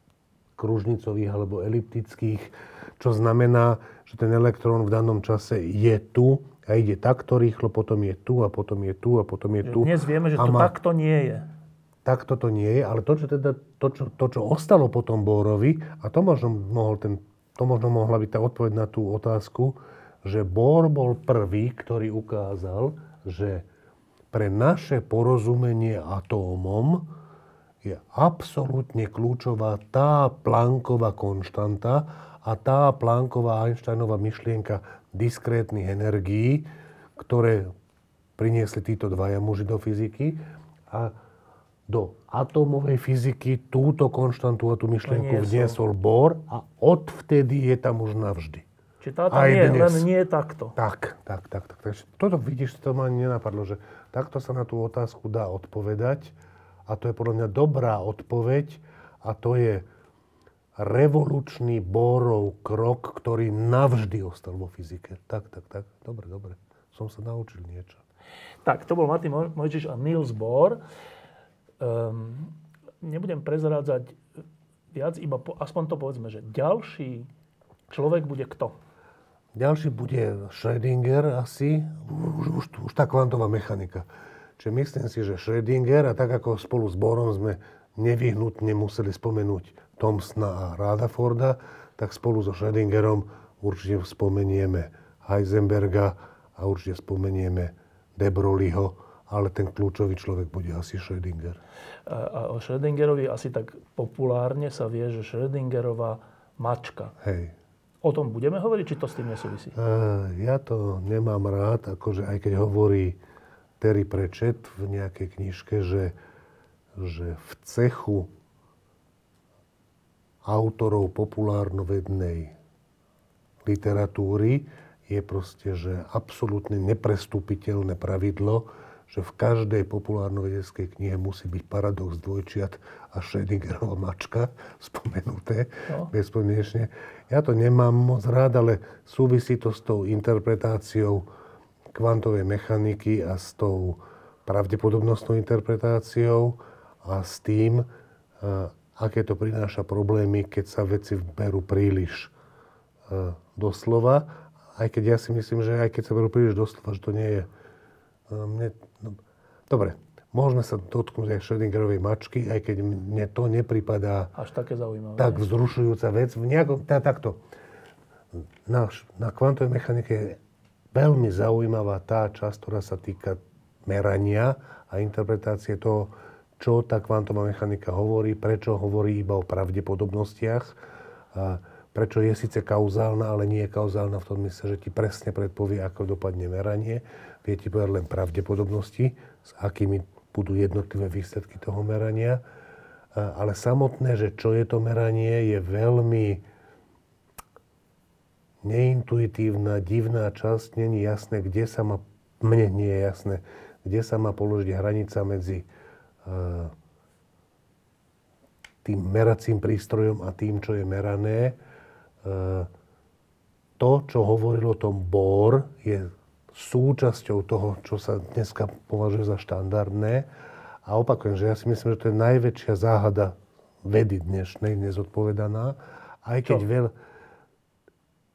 Speaker 2: kružnicových alebo eliptických, čo znamená, že ten elektrón v danom čase je tu a ide takto rýchlo, potom je tu a potom je tu a potom je tu.
Speaker 1: Dnes vieme, že to má... takto nie je.
Speaker 2: Takto to nie je, ale to, čo, teda, to, čo, to, čo ostalo potom Bórovi, a to možno, mohol ten, to možno mohla byť tá odpoveď na tú otázku, že Bór bol prvý, ktorý ukázal, že pre naše porozumenie atómom je absolútne kľúčová tá Plancková konštanta a tá Plancková Einsteinová myšlienka diskrétnych energií, ktoré priniesli títo dvaja muži do fyziky. A do atómovej fyziky túto konštantu a tú myšlienku vniesol Bohr a odvtedy je tam už navždy.
Speaker 1: Čiže táto nie, dnes. len nie je takto.
Speaker 2: Tak, tak, tak. tak. Takže toto vidíš, to ma ani nenapadlo, že takto sa na tú otázku dá odpovedať a to je podľa mňa dobrá odpoveď a to je revolučný Bohrov krok, ktorý navždy ostal vo fyzike. Tak, tak, tak. Dobre, dobre. Som sa naučil niečo.
Speaker 1: Tak, to bol Martin Mojčiš a Niels Bohr um, nebudem prezrádzať viac, iba po, aspoň to povedzme, že ďalší človek bude kto?
Speaker 2: Ďalší bude Schrödinger asi, už, už, už tá kvantová mechanika. Čiže myslím si, že Schrödinger, a tak ako spolu s Borom sme nevyhnutne museli spomenúť Thomsona a Rutherforda, tak spolu so Schrödingerom určite spomenieme Heisenberga a určite spomenieme De Broglieho, ale ten kľúčový človek bude asi Schrödinger.
Speaker 1: A, o Schrödingerovi asi tak populárne sa vie, že Schrödingerová mačka.
Speaker 2: Hej.
Speaker 1: O tom budeme hovoriť, či to s tým nesúvisí?
Speaker 2: Uh, ja to nemám rád, akože aj keď hovorí Terry Pratchett v nejakej knižke, že, že v cechu autorov populárnovednej literatúry je proste, že absolútne neprestúpiteľné pravidlo, že v každej populárno-vedeckej knihe musí byť paradox dvojčiat a Schrödingerova mačka spomenuté no. bezpodmienečne. Ja to nemám moc rád, ale súvisí to s tou interpretáciou kvantovej mechaniky a s tou pravdepodobnostnou interpretáciou a s tým, aké to prináša problémy, keď sa veci berú príliš doslova. Aj keď ja si myslím, že aj keď sa berú príliš doslova, že to nie je... Mne, no, dobre, Môžeme sa dotknúť aj Schrödingerovej mačky, aj keď mne to nepripadá
Speaker 1: až také zaujímavé.
Speaker 2: Tak vzrušujúca vec. V nejakom, tá, takto. Na, na kvantovej mechanike je veľmi zaujímavá tá časť, ktorá sa týka merania a interpretácie toho, čo tá kvantová mechanika hovorí, prečo hovorí iba o pravdepodobnostiach, a prečo je síce kauzálna, ale nie je kauzálna v tom mysle, že ti presne predpovie, ako dopadne meranie. Vie ti povedať len pravdepodobnosti, s akými budú jednotlivé výsledky toho merania. Ale samotné, že čo je to meranie, je veľmi neintuitívna, divná časť. Není jasné, kde sa má, mne nie je jasné, kde sa má položiť hranica medzi tým meracím prístrojom a tým, čo je merané. To, čo hovoril o tom Bohr, je súčasťou toho, čo sa dneska považuje za štandardné. A opakujem, že ja si myslím, že to je najväčšia záhada vedy dnešnej, nezodpovedaná. Aj keď čo? veľ...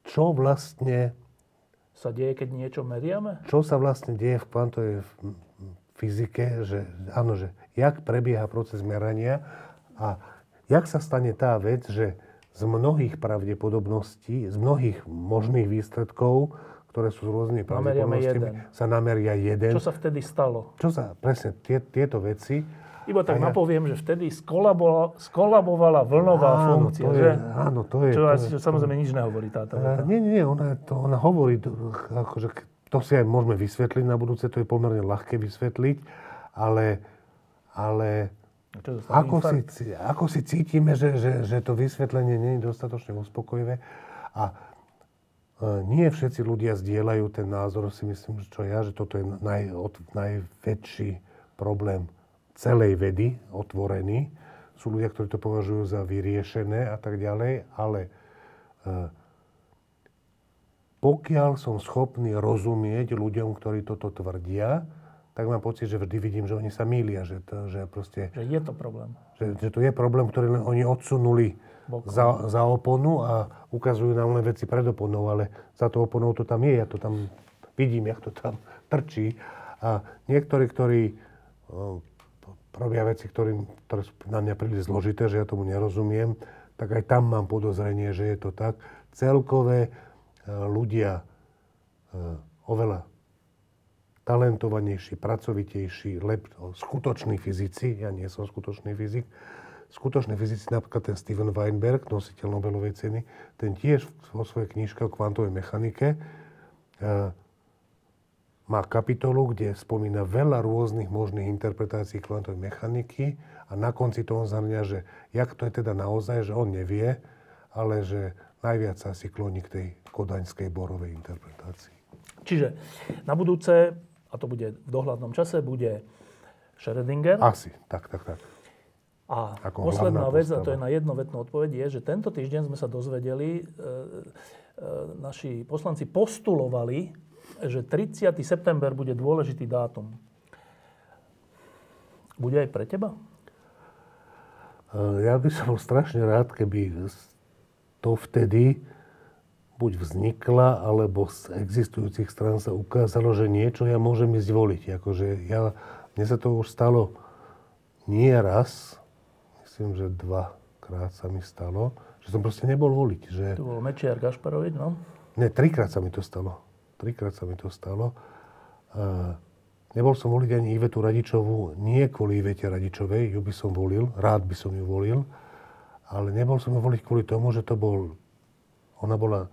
Speaker 2: Čo vlastne...
Speaker 1: Sa deje, keď niečo meriame?
Speaker 2: Čo sa vlastne deje v kvantovej fyzike, že áno, že jak prebieha proces merania a jak sa stane tá vec, že z mnohých pravdepodobností, z mnohých možných výsledkov ktoré sú s rôznymi pravdepodobnostiami, sa nameria jeden.
Speaker 1: Čo sa vtedy stalo?
Speaker 2: Čo sa, presne, tie, tieto veci.
Speaker 1: Iba tak ja... napoviem, že vtedy skolabovala, skolabovala vlnová áno, funkcia,
Speaker 2: to
Speaker 1: že?
Speaker 2: Je, áno, to je.
Speaker 1: Čo
Speaker 2: to
Speaker 1: je, samozrejme nič nehovorí táto veta.
Speaker 2: Nie, nie, ona, to, ona hovorí, akože, to si aj môžeme vysvetliť na budúce, to je pomerne ľahké vysvetliť, ale, ale ako, si, ako si cítime, že, že, že to vysvetlenie nie je dostatočne uspokojivé a E, nie všetci ľudia zdieľajú ten názor, si myslím, čo ja, že toto je naj, od, najväčší problém celej vedy, otvorený. Sú ľudia, ktorí to považujú za vyriešené a tak ďalej, ale e, pokiaľ som schopný rozumieť ľuďom, ktorí toto tvrdia, tak mám pocit, že vždy vidím, že oni sa mýlia, že, to, že proste...
Speaker 1: Že je to problém.
Speaker 2: Že, že to je problém, ktorý len oni odsunuli za, za oponu a ukazujú nám len veci pred oponou, ale za to oponou to tam je, ja to tam vidím, jak to tam trčí. A niektorí, ktorí robia veci, ktorý, ktoré sú na mňa príliš zložité, že ja tomu nerozumiem, tak aj tam mám podozrenie, že je to tak. Celkové ľudia oveľa talentovanejší, pracovitejší, lep, skutoční fyzici, ja nie som skutočný fyzik, skutočné fyzici, napríklad ten Steven Weinberg, nositeľ Nobelovej ceny, ten tiež vo svojej knižke o kvantovej mechanike e, má kapitolu, kde spomína veľa rôznych možných interpretácií kvantovej mechaniky a na konci toho zhrňa, že jak to je teda naozaj, že on nevie, ale že najviac sa asi kloní k tej kodaňskej borovej interpretácii.
Speaker 1: Čiže na budúce, a to bude v dohľadnom čase, bude Schrödinger.
Speaker 2: Asi, tak, tak, tak.
Speaker 1: A Ako posledná vec, a to je na jednovetnú odpoveď, je, že tento týždeň sme sa dozvedeli, e, e, naši poslanci postulovali, že 30. september bude dôležitý dátum. Bude aj pre teba?
Speaker 2: E, ja by som bol strašne rád, keby to vtedy buď vznikla, alebo z existujúcich strán sa ukázalo, že niečo ja môžem ísť voliť. Akože ja, mne sa to už stalo nie raz, myslím, že dvakrát sa mi stalo, že som proste nebol voliť. Že...
Speaker 1: To bol Mečiar Gašparovič, no?
Speaker 2: Ne, trikrát sa mi to stalo. Trikrát sa mi to stalo. Uh, nebol som voliť ani Ivetu Radičovú, nie kvôli Ivete Radičovej, ju by som volil, rád by som ju volil, ale nebol som ju voliť kvôli tomu, že to bol, ona bola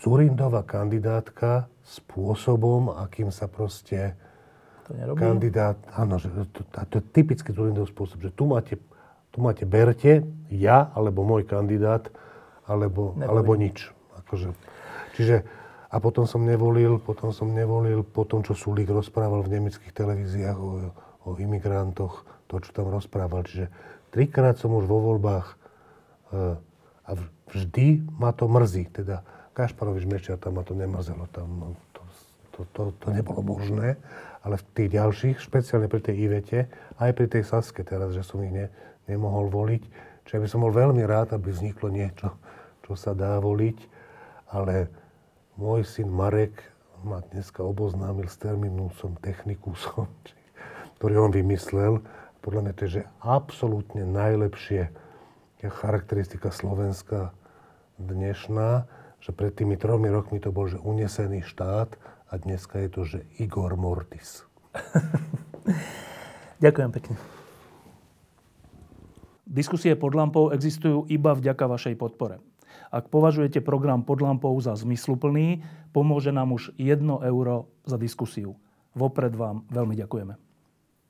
Speaker 2: Zurindová kandidátka spôsobom, akým sa proste
Speaker 1: to nerobí?
Speaker 2: kandidát, áno, že to, to, to je typický Zurindov spôsob, že tu máte tu máte berte, ja alebo môj kandidát, alebo, alebo nič. Akože, čiže, a potom som nevolil, potom som nevolil, po tom, čo Sulík rozprával v nemeckých televíziách o, o imigrantoch, to, čo tam rozprával. Čiže trikrát som už vo voľbách e, a vždy ma to mrzí. Teda Kašparovič Mečer, tam ma to nemrzelo, tam to, to, to, to nebolo možné. Ale v tých ďalších, špeciálne pri tej Ivete, aj pri tej Saske teraz, že som ich ne, nemohol voliť. Čiže by som bol veľmi rád, aby vzniklo niečo, čo sa dá voliť. Ale môj syn Marek ma dneska oboznámil s terminúsom technikusom, ktorý on vymyslel. Podľa mňa to je že absolútne najlepšie charakteristika Slovenska dnešná, že pred tými tromi rokmi to bol, že unesený štát a dneska je to, že Igor Mortis.
Speaker 1: Ďakujem pekne. Diskusie pod lampou existujú iba vďaka vašej podpore. Ak považujete program pod lampou za zmysluplný, pomôže nám už 1 euro za diskusiu. Vopred vám veľmi ďakujeme.